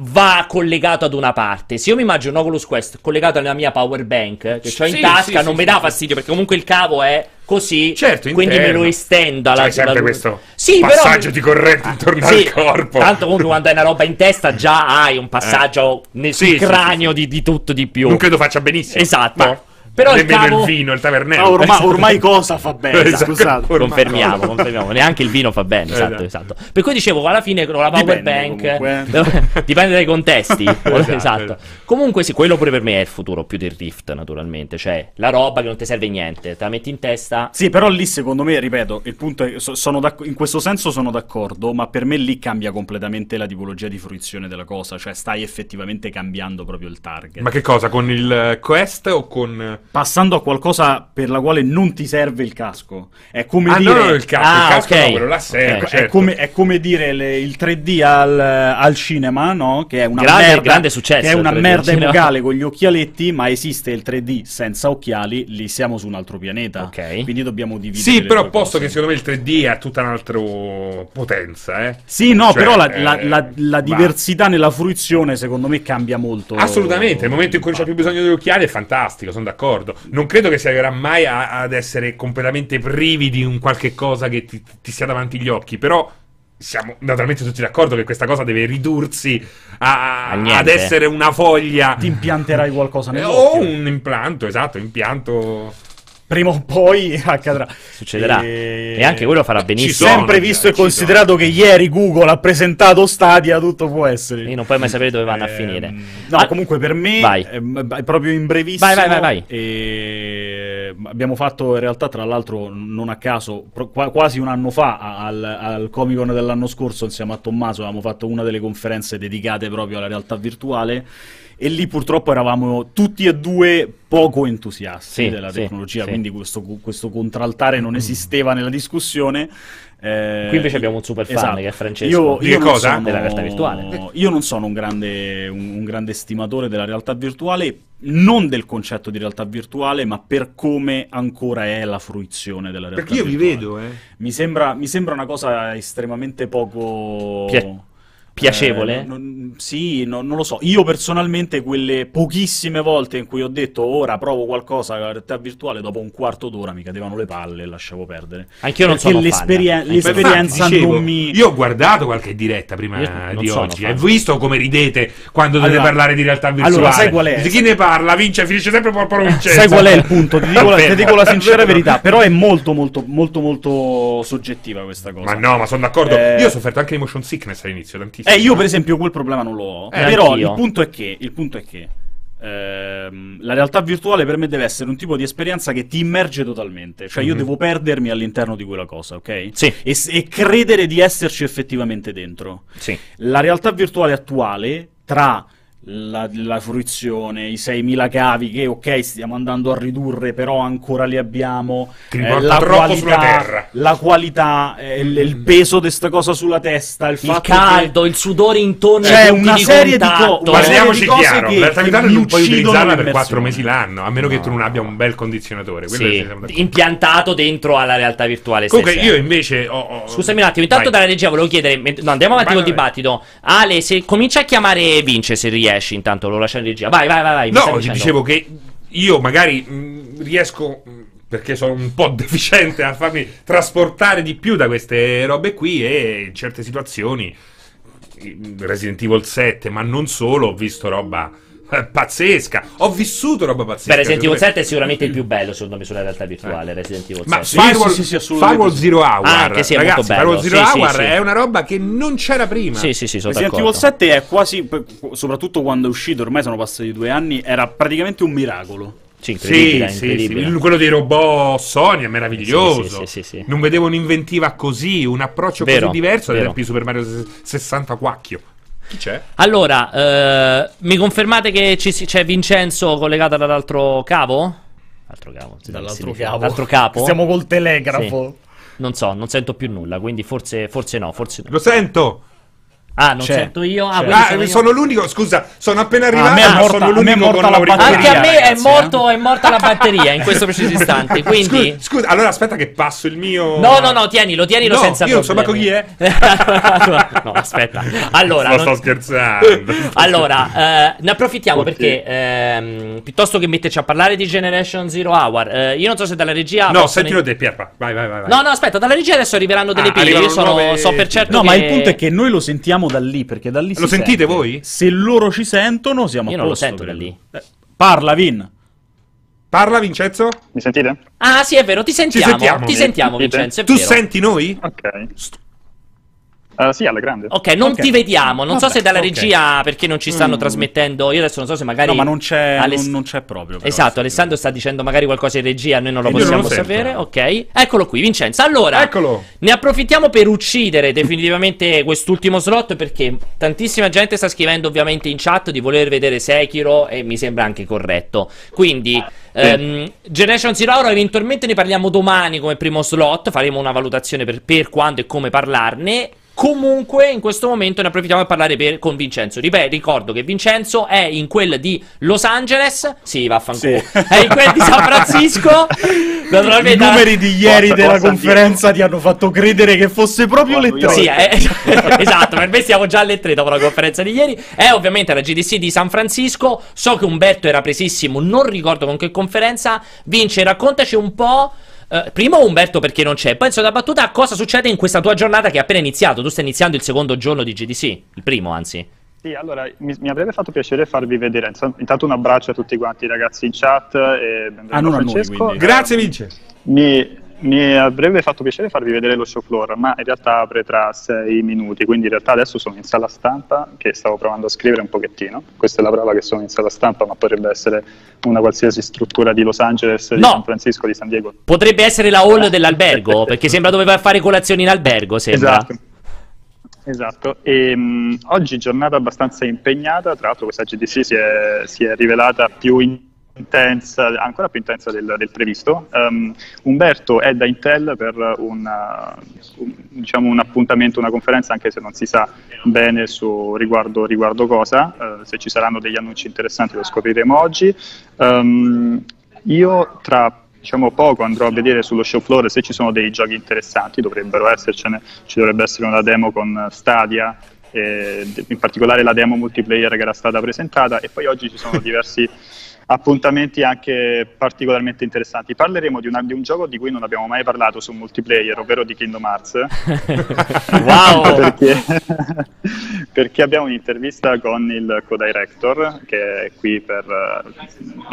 va collegato ad una parte. Se io mi immagino un Oculus Quest collegato alla mia power bank che ho in Sì, tasca, sì, non sì, mi dà fastidio perché comunque il cavo è così. Certo, quindi me interno. lo estendo alla C'hai sempre questo Sì, però- passaggio di corrente intorno Sì, al corpo. Tanto comunque quando hai una roba in testa già hai un passaggio nel Sì, sul sì, cranio Di, di tutto di più. Non credo faccia benissimo. Esatto. Ma Però il cavo il vino, il tavernello. Ma ormai, ormai cosa fa bene? Esatto. Scusate. Ormai- Confermiamo, confermiamo. Neanche il vino fa bene. Esatto, Esatto. esatto. Per cui dicevo, alla fine con la power Dipende bank comunque. (laughs) dipende dai contesti. (laughs) esatto. Esatto. Comunque, sì, quello pure per me è il futuro più del Rift, naturalmente. Cioè, la roba che non ti serve niente, te la metti in testa. Sì, però lì secondo me, ripeto, il punto è so- sono in questo senso sono d'accordo, ma per me lì cambia completamente la tipologia di fruizione della cosa, cioè stai effettivamente cambiando proprio il target. Ma che cosa? Con il eh, Quest o con. Passando a qualcosa per la quale non ti serve il casco. È come Ah, dire no, il casco, Ah, il casco ok. no, quello là serve. Ecco, certo. è, come, è come dire le- il 3D al, al cinema, no? Che è una Grande- merda. grande successo Che è una il 3D al merda epocale con gli occhialetti, ma esiste il 3D senza occhiali, lì siamo su un altro pianeta. Ok. Quindi dobbiamo dividere. Sì, però posto cose. che secondo me il 3D ha tutta un'altra potenza, eh. Sì, no, Cioè, però la, eh, la- la- la diversità nella fruizione secondo me cambia molto. Assolutamente, il momento in cui c'è più bisogno degli occhiali è fantastico, sono d'accordo. Non credo che si arriverà mai a- ad essere completamente privi di un qualche cosa che ti, ti sia davanti agli occhi, però siamo naturalmente tutti d'accordo che questa cosa deve ridursi a- A ad essere una foglia. Ti impianterai qualcosa eh, nell'occhio. o un impianto, esatto, impianto Prima o poi (laughs) accadrà. Succederà. E... E anche quello farà benissimo. sono, Sempre visto e ci considerato che ieri Google ha presentato Stadia, tutto può essere. E non puoi mai sapere dove vanno a Ehm, finire. No, Ah, comunque per me, Vai. ehm, è proprio in brevissimo. Vai, vai, vai, vai. e- abbiamo fatto in realtà tra l'altro non a caso pro- quasi un anno fa al, al Comic Con dell'anno scorso insieme a Tommaso avevamo fatto una delle conferenze dedicate proprio alla realtà virtuale e lì purtroppo eravamo tutti e due poco entusiasti Sì, della sì, tecnologia, sì. quindi questo, questo contraltare non esisteva nella discussione. Eh, Qui invece abbiamo un super fan, esatto. che è Francesco. Io, Di io cosa? sono- Della realtà virtuale. Io non sono un grande, un, un grande stimatore della realtà virtuale, non del concetto di realtà virtuale, ma per come ancora è la fruizione della realtà Perché io vi virtuale. vedo, eh. Mi sembra, mi sembra una cosa estremamente poco... Pia- piacevole? Eh, non- sì, no- non lo so. Io personalmente quelle pochissime volte in cui ho detto ora provo qualcosa con la realtà virtuale, dopo un quarto d'ora mi cadevano le palle e lasciavo perdere. Anch'io non Perché sono l'esperia- l'esperienza Infatti, dicevo, non mi... Io ho guardato qualche diretta prima di oggi. Hai visto come ridete quando dovete Allora- parlare di realtà virtuale? allora, sai qual è? Dice, Chi ne parla? Vince, finisce sempre Porporo (laughs) Vincenzo. Sai qual è il punto? Ti dico, la, ti dico la sincera (laughs) verità, però è molto molto molto molto soggettiva questa cosa. Ma no, ma sono d'accordo. Eh, Io ho sofferto anche di motion sickness all'inizio, tantissimo. Eh, io per esempio quel problema non lo ho. Eh, però il punto è che, il punto è che ehm, la realtà virtuale per me deve essere un tipo di esperienza che ti immerge totalmente. Cioè io Mhm. devo perdermi all'interno di quella cosa, ok? Sì. E, e credere di esserci effettivamente dentro. Sì. La realtà virtuale attuale, tra la, la fruizione, i 6.000 cavi che ok stiamo andando a ridurre, però ancora li abbiamo, eh, la, qualità, sulla terra. la qualità, eh, il, il peso di sta cosa sulla testa, il, Il fatto caldo, il sudore intorno C'è una serie di co- una serie Parliamoci di cose chiaro, che- la realtà che virtuale mi non puoi utilizzarla per l'immersione. 4 mesi l'anno, a meno che tu non abbia un bel condizionatore. Sì, impiantato dentro alla realtà virtuale Comunque stessa. io invece ho... ho- Scusami un attimo, intanto Vai. dalla regia volevo chiedere, no, andiamo avanti Vai, col vai, dibattito. Ale, se comincia a chiamare Vince se riesci, intanto lo lascio in regia. Vai, vai, vai, vai. No, ti dicendo. dicevo che io magari mh, riesco, mh, perché sono un po' (laughs) deficiente, a farmi trasportare di più da queste robe qui e in certe situazioni, mh, Resident Evil 7, ma non solo, ho visto roba eh, pazzesca. Ho vissuto roba pazzesca. Beh, Resident Evil secondo me. 7 è sicuramente il più bello, secondo me, sulla realtà virtuale. Resident Evil Ma 7. Firewall, sì, sì, Firewall. Zero Hour, Ah, anche sì, è ragazzi, molto bello. Firewall Zero Hour sì. è una roba che non c'era prima. Sì, sì, sì, sono Resident. Evil 7 è quasi, soprattutto quando è uscito, ormai sono passati due anni, era praticamente un miracolo. Sì, incredibile, Sì, sì, incredibile. sì. quello dei robot Sony è meraviglioso. Sì, sì, sì, sì, sì. Non vedevo un'inventiva così, un approccio Vero, così diverso dai vero. tempi di Super Mario 60 quacchio. Chi c'è? Allora, eh, mi confermate che ci si- c'è Vincenzo collegato dall'altro cavo? Altro cavo. sì, Dall'altro capo. Dall'altro capo? Stiamo col telegrafo. Non so, non sento più nulla, quindi forse, forse no, forse no. Lo sento. Ah, non C'è. sento io? Ah, Ah, sono sono, io. l'unico. Scusa, sono appena a arrivato. me è morta- sono a è l'unico morta con la l'auricolare. Anche a me è, ragazzi, morto, è morta la batteria in questo preciso istante, (laughs) quindi... Scusa, scusa, allora aspetta che passo il mio. No, no, no, tienilo, tienilo No, senza io non so manco chi è. (laughs) no, aspetta. Allora, No, non- sto scherzando. (laughs) Allora, eh, ne approfittiamo Ok. perché ehm, piuttosto che metterci a parlare di Generation Zero Hour, eh, io non so se dalla regia. No, sentilo te, Pierpa. Vai, vai, vai. vai. No, no, aspetta, dalla regia adesso arriveranno delle Ah, arrivano Io sono, nuove- so per certo. No, che... ma il punto è che noi lo sentiamo da lì, perché da lì si Lo sentite sente. voi? Se loro ci sentono, siamo Io a non lo posto, sento da credo. lì. Eh, parla, Vin. Parla, Vincenzo? Mi sentite? Ah, sì, è vero, ti sentiamo. sentiamo. Ti sentiamo? Vincenzo. È Tu vero. senti noi? Ok. Eh, sì, alla grande. Ok, non Ok. ti vediamo. Non so Vabbè, se dalla ok. regia perché non ci stanno Mm. trasmettendo. Io adesso non so se magari. No, ma non c'è, Aless- non, non c'è proprio. però. Esatto, Alessandro sta dicendo magari qualcosa in regia, noi non lo Io possiamo non lo sento. sapere. Ok, eccolo qui, Vincenzo. Allora, Eccolo. ne approfittiamo per uccidere definitivamente (laughs) quest'ultimo slot perché tantissima gente sta scrivendo ovviamente in chat di voler vedere Sekiro e mi sembra anche corretto. Quindi, ehm, Generation Zero Hour eventualmente ne parliamo domani come primo slot, faremo una valutazione per, per quando e come parlarne. Comunque, in questo momento ne approfittiamo per parlare per- con Vincenzo. Ripeto, ricordo che Vincenzo è in quel di Los Angeles. Sì, vaffanculo. Sì. È in quel di San Francisco. (laughs) I numeri di ieri Forza, della conferenza ti hanno fatto credere che fosse proprio le tre. Sì, è- (laughs) esatto, per me siamo già alle 3 dopo la conferenza di ieri. È ovviamente la GDC di San Francisco. So che Umberto era presissimo, non ricordo con che conferenza. Vince, raccontaci un po'. Eh, prima Umberto perché non c'è, poi da battuta cosa succede in questa tua giornata che è appena iniziato? Tu stai iniziando il secondo giorno di GDC, il primo anzi. Sì, allora mi, mi avrebbe fatto piacere farvi vedere. Intan- Intanto un abbraccio a tutti quanti i ragazzi in chat e benvenuto Ah, noi, Francesco. quindi. Grazie, Vince. Mi, mi avrebbe fatto piacere farvi vedere lo show floor, ma in realtà apre tra sei minuti, quindi in realtà adesso sono in sala stampa che stavo provando a scrivere un pochettino. Questa è la prova che sono in sala stampa, ma potrebbe essere una qualsiasi struttura di Los Angeles, di No. San Francisco, di San Diego. Potrebbe essere la hall dell'albergo, (laughs) perché sembra dove vai a fare colazioni in albergo, sembra. Esatto. Esatto, e mh, oggi giornata abbastanza impegnata, tra l'altro questa GDC si è, si è rivelata più intensa, ancora più intensa del, del previsto. Um, Umberto è da Intel per una- un, diciamo un appuntamento, una conferenza, anche se non si sa bene su riguardo, riguardo cosa, eh, se ci saranno degli annunci interessanti lo scopriremo oggi. Um, io tra diciamo poco andrò a vedere sullo show floor se ci sono dei giochi interessanti, dovrebbero essercene, ci dovrebbe essere una demo con Stadia, in particolare la demo multiplayer che era stata presentata e poi oggi ci sono diversi (laughs) appuntamenti anche particolarmente interessanti. Parleremo di, una- di un gioco di cui non abbiamo mai parlato su multiplayer, ovvero di Kingdom Hearts. (laughs) Wow! (laughs) perché, (laughs) perché abbiamo un'intervista con il co-director che è qui per,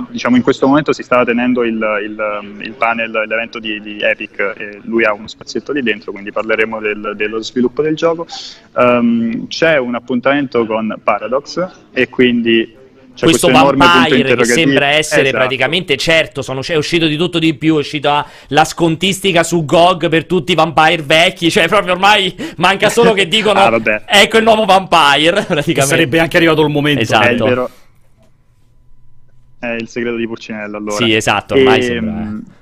diciamo in questo momento si stava tenendo il, il- il panel, l'evento di, di Epic e lui ha uno spazietto lì dentro, quindi parleremo del- dello sviluppo del gioco. Ehm, c'è un appuntamento con Paradox e quindi c'è questo punto vampire che sembra essere Esatto. praticamente certo sono, è uscito di tutto di più è uscita la scontistica su GOG per tutti i vampire vecchi cioè proprio ormai manca solo che (laughs) dicono Ah, ecco il nuovo vampire Che praticamente sarebbe anche arrivato il momento. È il esatto vero- È il segreto di Pulcinella allora. Sì, esatto, ormai e, sembra, eh.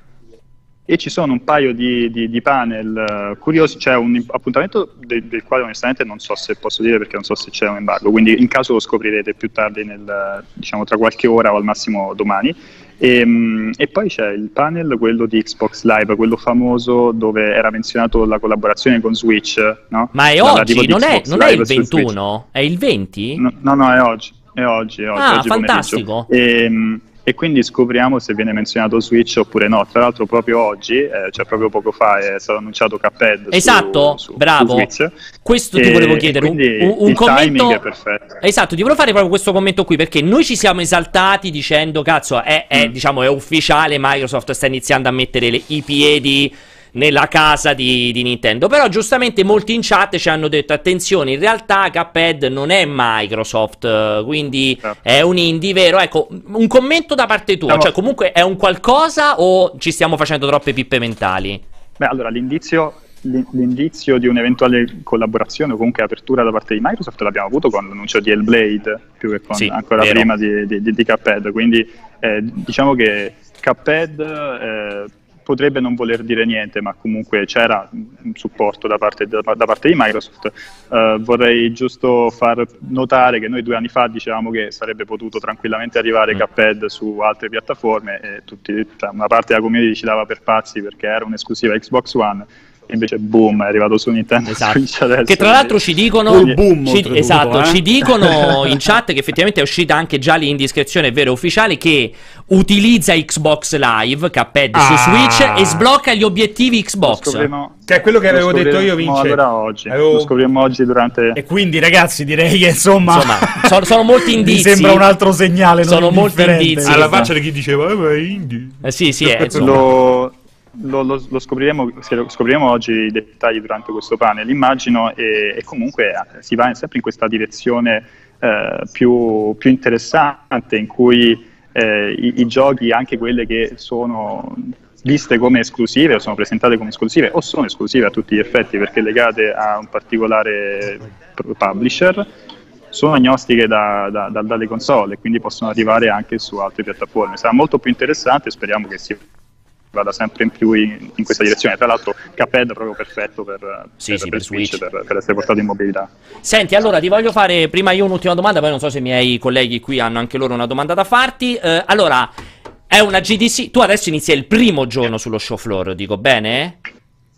E ci sono un paio di, di- di panel eh, curiosi, c'è un appuntamento de- del quale onestamente non so se posso dire perché non so se c'è un embargo, quindi in caso lo scoprirete più tardi, nel, diciamo tra qualche ora o al massimo domani. E, mh, e poi c'è il panel, quello di Xbox Live, quello famoso dove era menzionato la collaborazione con Switch, no? ma è oggi non è, non è il su Switch. 21 è il 20 No, no, no, è oggi. È oggi, è oggi, Ah, oggi fantastico. E, mh, e quindi scopriamo se viene menzionato Switch oppure no. Tra l'altro, proprio oggi, eh, cioè proprio poco fa, è stato annunciato Cuphead. su- Esatto, su, bravo. su. Questo ti volevo chiedere, un, un- un il commento... timing è perfetto. Esatto, ti volevo fare proprio questo commento qui perché noi ci siamo esaltati dicendo, cazzo, è, Mm. è, diciamo, è ufficiale, Microsoft sta iniziando a mettere le- i piedi nella casa di, di Nintendo. Però giustamente molti in chat ci hanno detto, attenzione, in realtà Cuphead non è Microsoft, eh, quindi Certo. è un indie vero. Ecco, un commento da parte tua, Diciamo- cioè comunque è un qualcosa o ci stiamo facendo troppe pippe mentali? Beh, allora, l'indizio, l'in- l'indizio di un'eventuale collaborazione o comunque apertura da parte di Microsoft l'abbiamo avuto con l'annuncio di Hellblade, più che con, Sì, ancora vero. prima di, di, di- di Cuphead. Quindi eh, diciamo che Cuphead eh, potrebbe non voler dire niente, ma comunque c'era un supporto da parte, da, da parte di Microsoft. Eh, vorrei giusto far notare che noi due anni fa dicevamo che sarebbe potuto tranquillamente arrivare Mm. Cuphead su altre piattaforme e tutti, cioè, una parte della community ci dava per pazzi perché era un'esclusiva Xbox One. Invece, boom, è arrivato su Nintendo Esatto. Switch adesso. Che tra l'altro ci dicono, boom, ci- esatto, eh. ci dicono (laughs) in chat che effettivamente è uscita anche già l'indiscrezione, è vero, ufficiale, che utilizza Xbox Live, Cuphead su Ah. Switch e sblocca gli obiettivi Xbox. Che è quello che avevo detto io, Vince. Allora oggi. Avevo- Lo scopriremo oggi durante... E quindi, ragazzi, direi che insomma. Insomma, sono, sono molti (laughs) mi indizi. sembra un altro segnale. Sono molti indizi. Alla faccia di chi diceva, eh, ma è indie. Eh, sì, sì, è, insomma. Lo, lo- lo- lo scopriremo, scopriremo oggi i dettagli durante questo panel, immagino, e, e comunque eh, si va sempre in questa direzione eh, più, più interessante in cui eh, i, i giochi, anche quelle che sono viste come esclusive o sono presentate come esclusive o sono esclusive a tutti gli effetti perché legate a un particolare publisher, sono agnostiche da- da- da- dalle console quindi possono arrivare anche su altre piattaforme. Sarà molto più interessante, speriamo che si vada sempre in più in, in questa direzione. Tra l'altro Cuphead è proprio perfetto per, Sì, per- sì, per Switch. per, per essere portato in mobilità. Senti, allora ti voglio fare prima io un'ultima domanda, poi non so se i miei colleghi qui hanno anche loro una domanda da farti. Eh, allora, è una GDC. Tu adesso inizi il primo giorno sullo show floor, dico bene?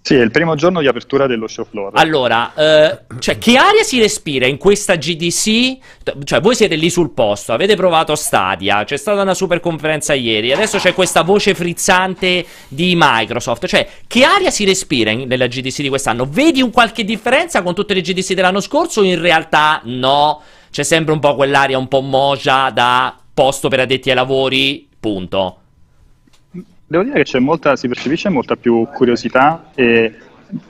Sì, è il primo giorno di apertura dello show floor. Allora, eh, cioè, che aria si respira in questa GDC? Cioè, voi siete lì sul posto, avete provato Stadia, c'è stata una super conferenza ieri, adesso c'è questa voce frizzante di Microsoft. Cioè, che aria si respira in- nella GDC di quest'anno? Vedi un qualche differenza con tutte le GDC dell'anno scorso in realtà no? C'è sempre un po' quell'aria un po' moja da posto per addetti ai lavori, punto. Devo dire che molta, si percepisce molta più curiosità e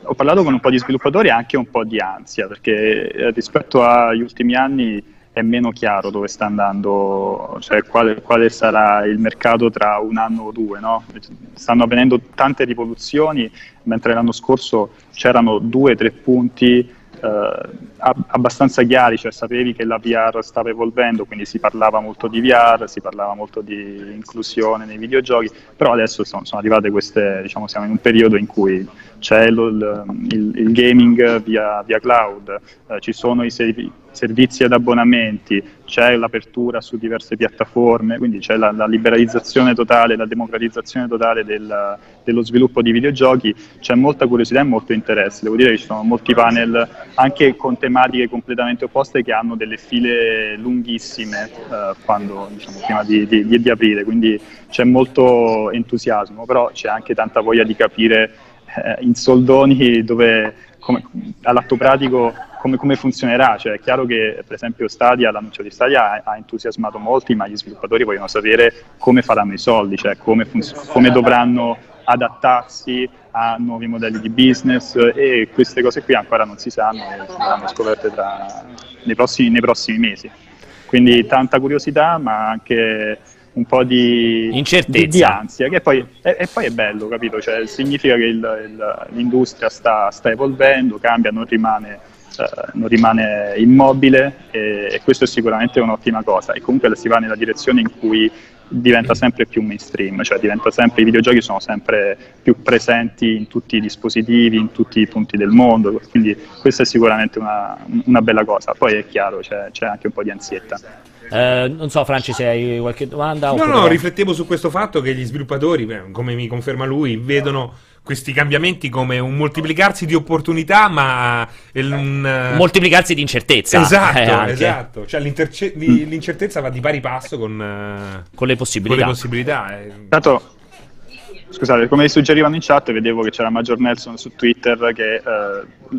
ho parlato con un po' di sviluppatori e anche un po' di ansia, perché eh, rispetto agli ultimi anni è meno chiaro dove sta andando, cioè quale, quale sarà il mercato tra un anno o due. No? Stanno avvenendo tante rivoluzioni, mentre l'anno scorso c'erano due o tre punti abbastanza chiari, cioè sapevi che la VR stava evolvendo, quindi si parlava molto di VR, si parlava molto di inclusione nei videogiochi, però adesso sono, sono arrivate queste, diciamo, siamo in un periodo in cui c'è il, il, il, gaming via, via cloud, eh, ci sono i servizi ad abbonamenti, c'è l'apertura su diverse piattaforme, quindi c'è la, la liberalizzazione totale, la democratizzazione totale del, dello sviluppo di videogiochi, c'è molta curiosità e molto interesse. Devo dire che ci sono molti panel anche con tematiche completamente opposte che hanno delle file lunghissime eh, quando, diciamo, prima di, di, di aprire, quindi c'è molto entusiasmo, però c'è anche tanta voglia di capire eh, in soldoni dove, come, all'atto pratico come, come, funzionerà. Cioè, è chiaro che per esempio Stadia, l'annuncio di Stadia ha, ha, entusiasmato molti, ma gli sviluppatori vogliono sapere come faranno i soldi, cioè come, funzion- come dovranno adattarsi a nuovi modelli di business e queste cose qui ancora non si sanno e saranno scoperte tra, nei, prossimi, nei prossimi mesi. Quindi tanta curiosità, ma anche un po' di, di, di ansia, che poi, e, e, poi è bello, capito? Cioè, significa che il, il, l'industria sta, sta, evolvendo, cambia, non rimane, non rimane immobile e, e, questo è sicuramente un'ottima cosa. E comunque si va nella direzione in cui diventa sempre più mainstream, cioè diventa sempre, i videogiochi sono sempre più presenti in tutti i dispositivi, in tutti i punti del mondo, quindi questa è sicuramente una, una bella cosa. Poi è chiaro, c'è, c'è anche un po' di ansietta. Eh, non so, Franci, se hai qualche domanda. No, no, riflettevo su questo fatto che gli sviluppatori, come mi conferma lui, vedono questi cambiamenti come un moltiplicarsi di opportunità, ma un uh... moltiplicarsi di incertezza. Esatto, eh, esatto. Cioè, l'incertezza va di pari passo con, uh, con le possibilità. Con le possibilità. Eh. Tanto Scusate, come suggerivano in chat, vedevo che c'era Major Nelson su Twitter che eh,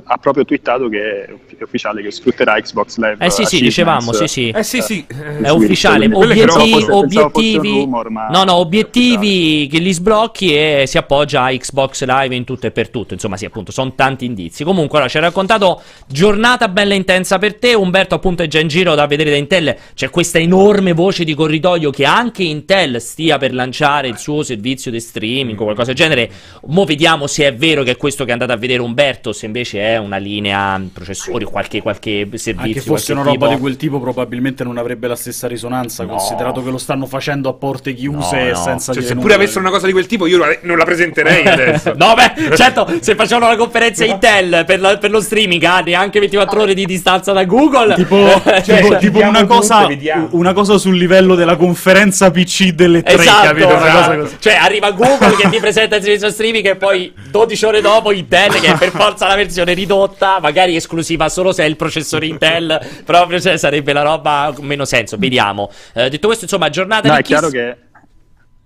ha proprio twittato che è ufficiale che sfrutterà Xbox Live. Eh sì, sì, dicevamo, sì, sì. Eh sì, sì. È ufficiale. Obiettivi, obiettivi, rumor, ma... no, no, obiettivi che li sblocchi e si appoggia a Xbox Live in tutto e per tutto. Insomma, sì, appunto, sono tanti indizi. Comunque, ora ci hai raccontato giornata bella intensa per te. Umberto, appunto, è già in giro da vedere da Intel. C'è questa enorme voce di corridoio che anche Intel stia per lanciare il suo servizio di streaming streaming o qualcosa del genere. Mo' vediamo se è vero che è questo che è andato a vedere Umberto, se invece è una linea processori, qualche, qualche servizio. Anche fosse una roba di quel tipo, probabilmente non avrebbe la stessa risonanza, no. considerato che lo stanno facendo a porte chiuse no, no. senza cioè, se pure avessero una cosa di quel tipo, io non la presenterei adesso. (laughs) no, beh, certo, se facevano la conferenza Intel per, la, per lo streaming, ha ah, neanche 24 ore di distanza da Google. Tipo, (laughs) cioè, tipo, tipo una, cosa, una, cosa, sul livello della conferenza PC delle tre, esatto, capito? Esatto. Cioè, arriva Google che ti presenta il servizio streaming e poi 12 ore dopo Intel che è per forza la versione ridotta, magari esclusiva solo se è il processore Intel, proprio cioè, sarebbe la roba con meno senso. Vediamo. Eh, detto questo, insomma, giornata no, di è chiaro che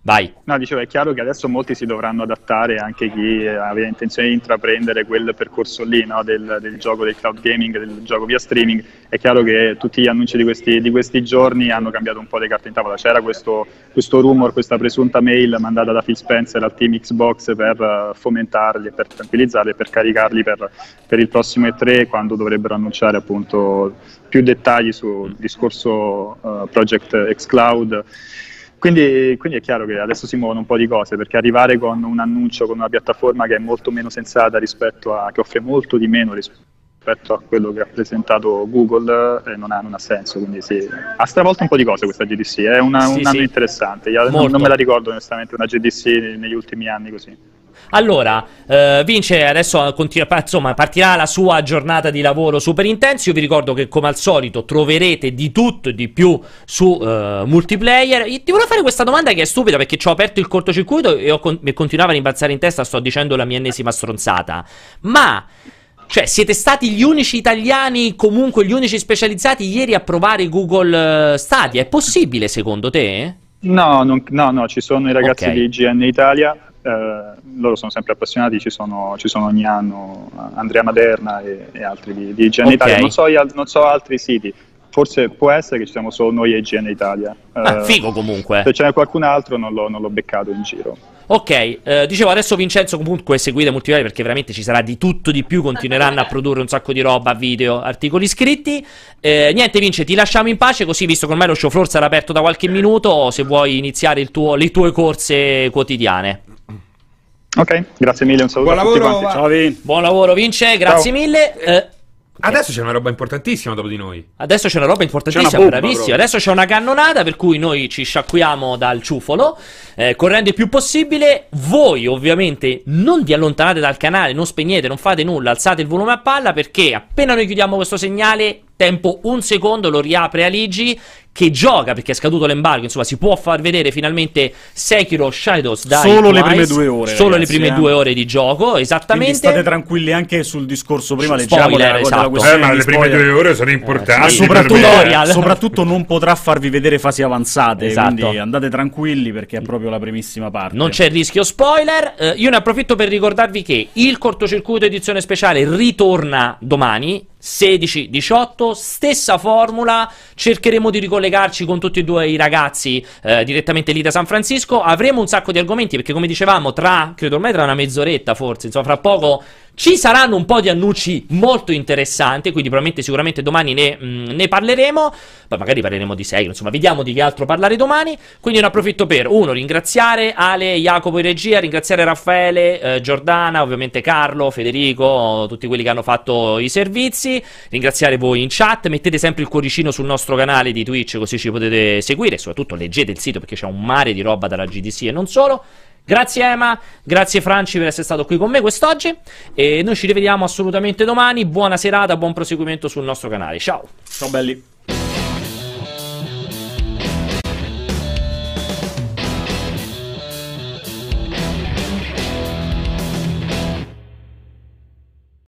Vai. No, dicevo, è chiaro che adesso molti si dovranno adattare, anche chi aveva intenzione di intraprendere quel percorso lì no, del, del, gioco del cloud gaming, del gioco via streaming. È chiaro che tutti gli annunci di questi, di questi giorni hanno cambiato un po' le carte in tavola. C'era questo, questo, rumor, questa presunta mail mandata da Phil Spencer al team Xbox per uh, fomentarli, per tranquillizzarli, per caricarli per, per il prossimo E3 quando dovrebbero annunciare appunto più dettagli sul discorso uh, Project xCloud. Quindi, quindi, è chiaro che adesso si muovono un po' di cose perché arrivare con un annuncio con una piattaforma che è molto meno sensata rispetto a che offre molto di meno rispetto a quello che ha presentato Google eh, non, ha, non, ha, senso. Quindi sì, ha stravolto un po' di cose questa GDC, è una, sì, un anno sì. interessante. Io non, non me la ricordo onestamente una GDC negli ultimi anni così. Allora, eh, Vince adesso continua, insomma, partirà la sua giornata di lavoro super intenso. Io vi ricordo che, come al solito, troverete di tutto e di più su uh, multiplayer. Io ti volevo fare questa domanda che è stupida perché ci ho aperto il cortocircuito e con- mi continuava a rimbalzare in testa. Sto dicendo la mia ennesima stronzata. Ma. Cioè, siete stati gli unici italiani, comunque gli unici specializzati ieri a provare Google eh, Stadia. È possibile secondo te? No, non, no, no, ci sono i ragazzi okay. di IGN Italia eh, loro sono sempre appassionati, ci sono, ci sono, ogni anno Andrea Maderna e, e altri di, di IGN okay. Italia, non so, non so, altri siti, forse può essere che ci siamo solo noi e IGN Italia. Ah, Eh, figo comunque. Se ce n'è qualcun altro non l'ho, non l'ho beccato in giro. Ok, eh, dicevo adesso Vincenzo comunque seguite Multiplayer perché veramente ci sarà di tutto di più, continueranno a produrre un sacco di roba, video, articoli scritti. Eh, niente Vince, ti lasciamo in pace così visto che ormai lo show floor sarà aperto da qualche minuto, se vuoi iniziare il tuo- le tue corse quotidiane. Ok, grazie mille, un saluto Buon a tutti lavoro. Ciao, Vi. Buon lavoro Vince, grazie Ciao. mille. Eh, Adesso c'è una roba importantissima dopo di noi. Adesso c'è una roba importantissima, bomba, bravissima. proprio. Adesso c'è una cannonata per cui noi ci sciacquiamo dal ciufolo, eh, correndo il più possibile. Voi, ovviamente, non vi allontanate dal canale, non spegnete, non fate nulla, alzate il volume a palla perché appena noi chiudiamo questo segnale, tempo un secondo, lo riapre Aligi che gioca perché è scaduto l'embargo. Insomma, si può far vedere finalmente Sekiro Shadows Die Solo le Twice. prime due ore, Solo ragazzi, le prime eh. due ore di gioco, Quindi esattamente. state tranquilli anche sul discorso prima leggiamo spoiler, esatto. questione Eh, ma le prime due ore sono importanti. Ma sì, soprattutto, soprattutto non potrà farvi vedere fasi avanzate, Esatto. quindi andate tranquilli perché è proprio la primissima parte. Non c'è rischio spoiler. Eh, io ne approfitto per ricordarvi che il cortocircuito edizione speciale ritorna domani. 16-18, stessa formula, cercheremo di ricollegarci con tutti e due i ragazzi eh, direttamente lì da San Francisco, avremo un sacco di argomenti perché come dicevamo tra, credo ormai tra una mezz'oretta forse, insomma fra poco ci saranno un po' di annunci molto interessanti, quindi probabilmente sicuramente domani ne, mh, ne parleremo, poi magari parleremo di Sekiro, insomma vediamo di che altro parlare domani, quindi ne approfitto per, uno, ringraziare Ale, Jacopo in regia, ringraziare Raffaele, eh, Giordana, ovviamente Carlo, Federico, tutti quelli che hanno fatto i servizi, ringraziare voi in chat, mettete sempre il cuoricino sul nostro canale di Twitch così ci potete seguire, soprattutto leggete il sito perché c'è un mare di roba dalla GDC e non solo. Grazie Ema, grazie Franci per essere stato qui con me quest'oggi e noi ci rivediamo assolutamente domani. Buona serata, buon proseguimento sul nostro canale. Ciao. Ciao belli.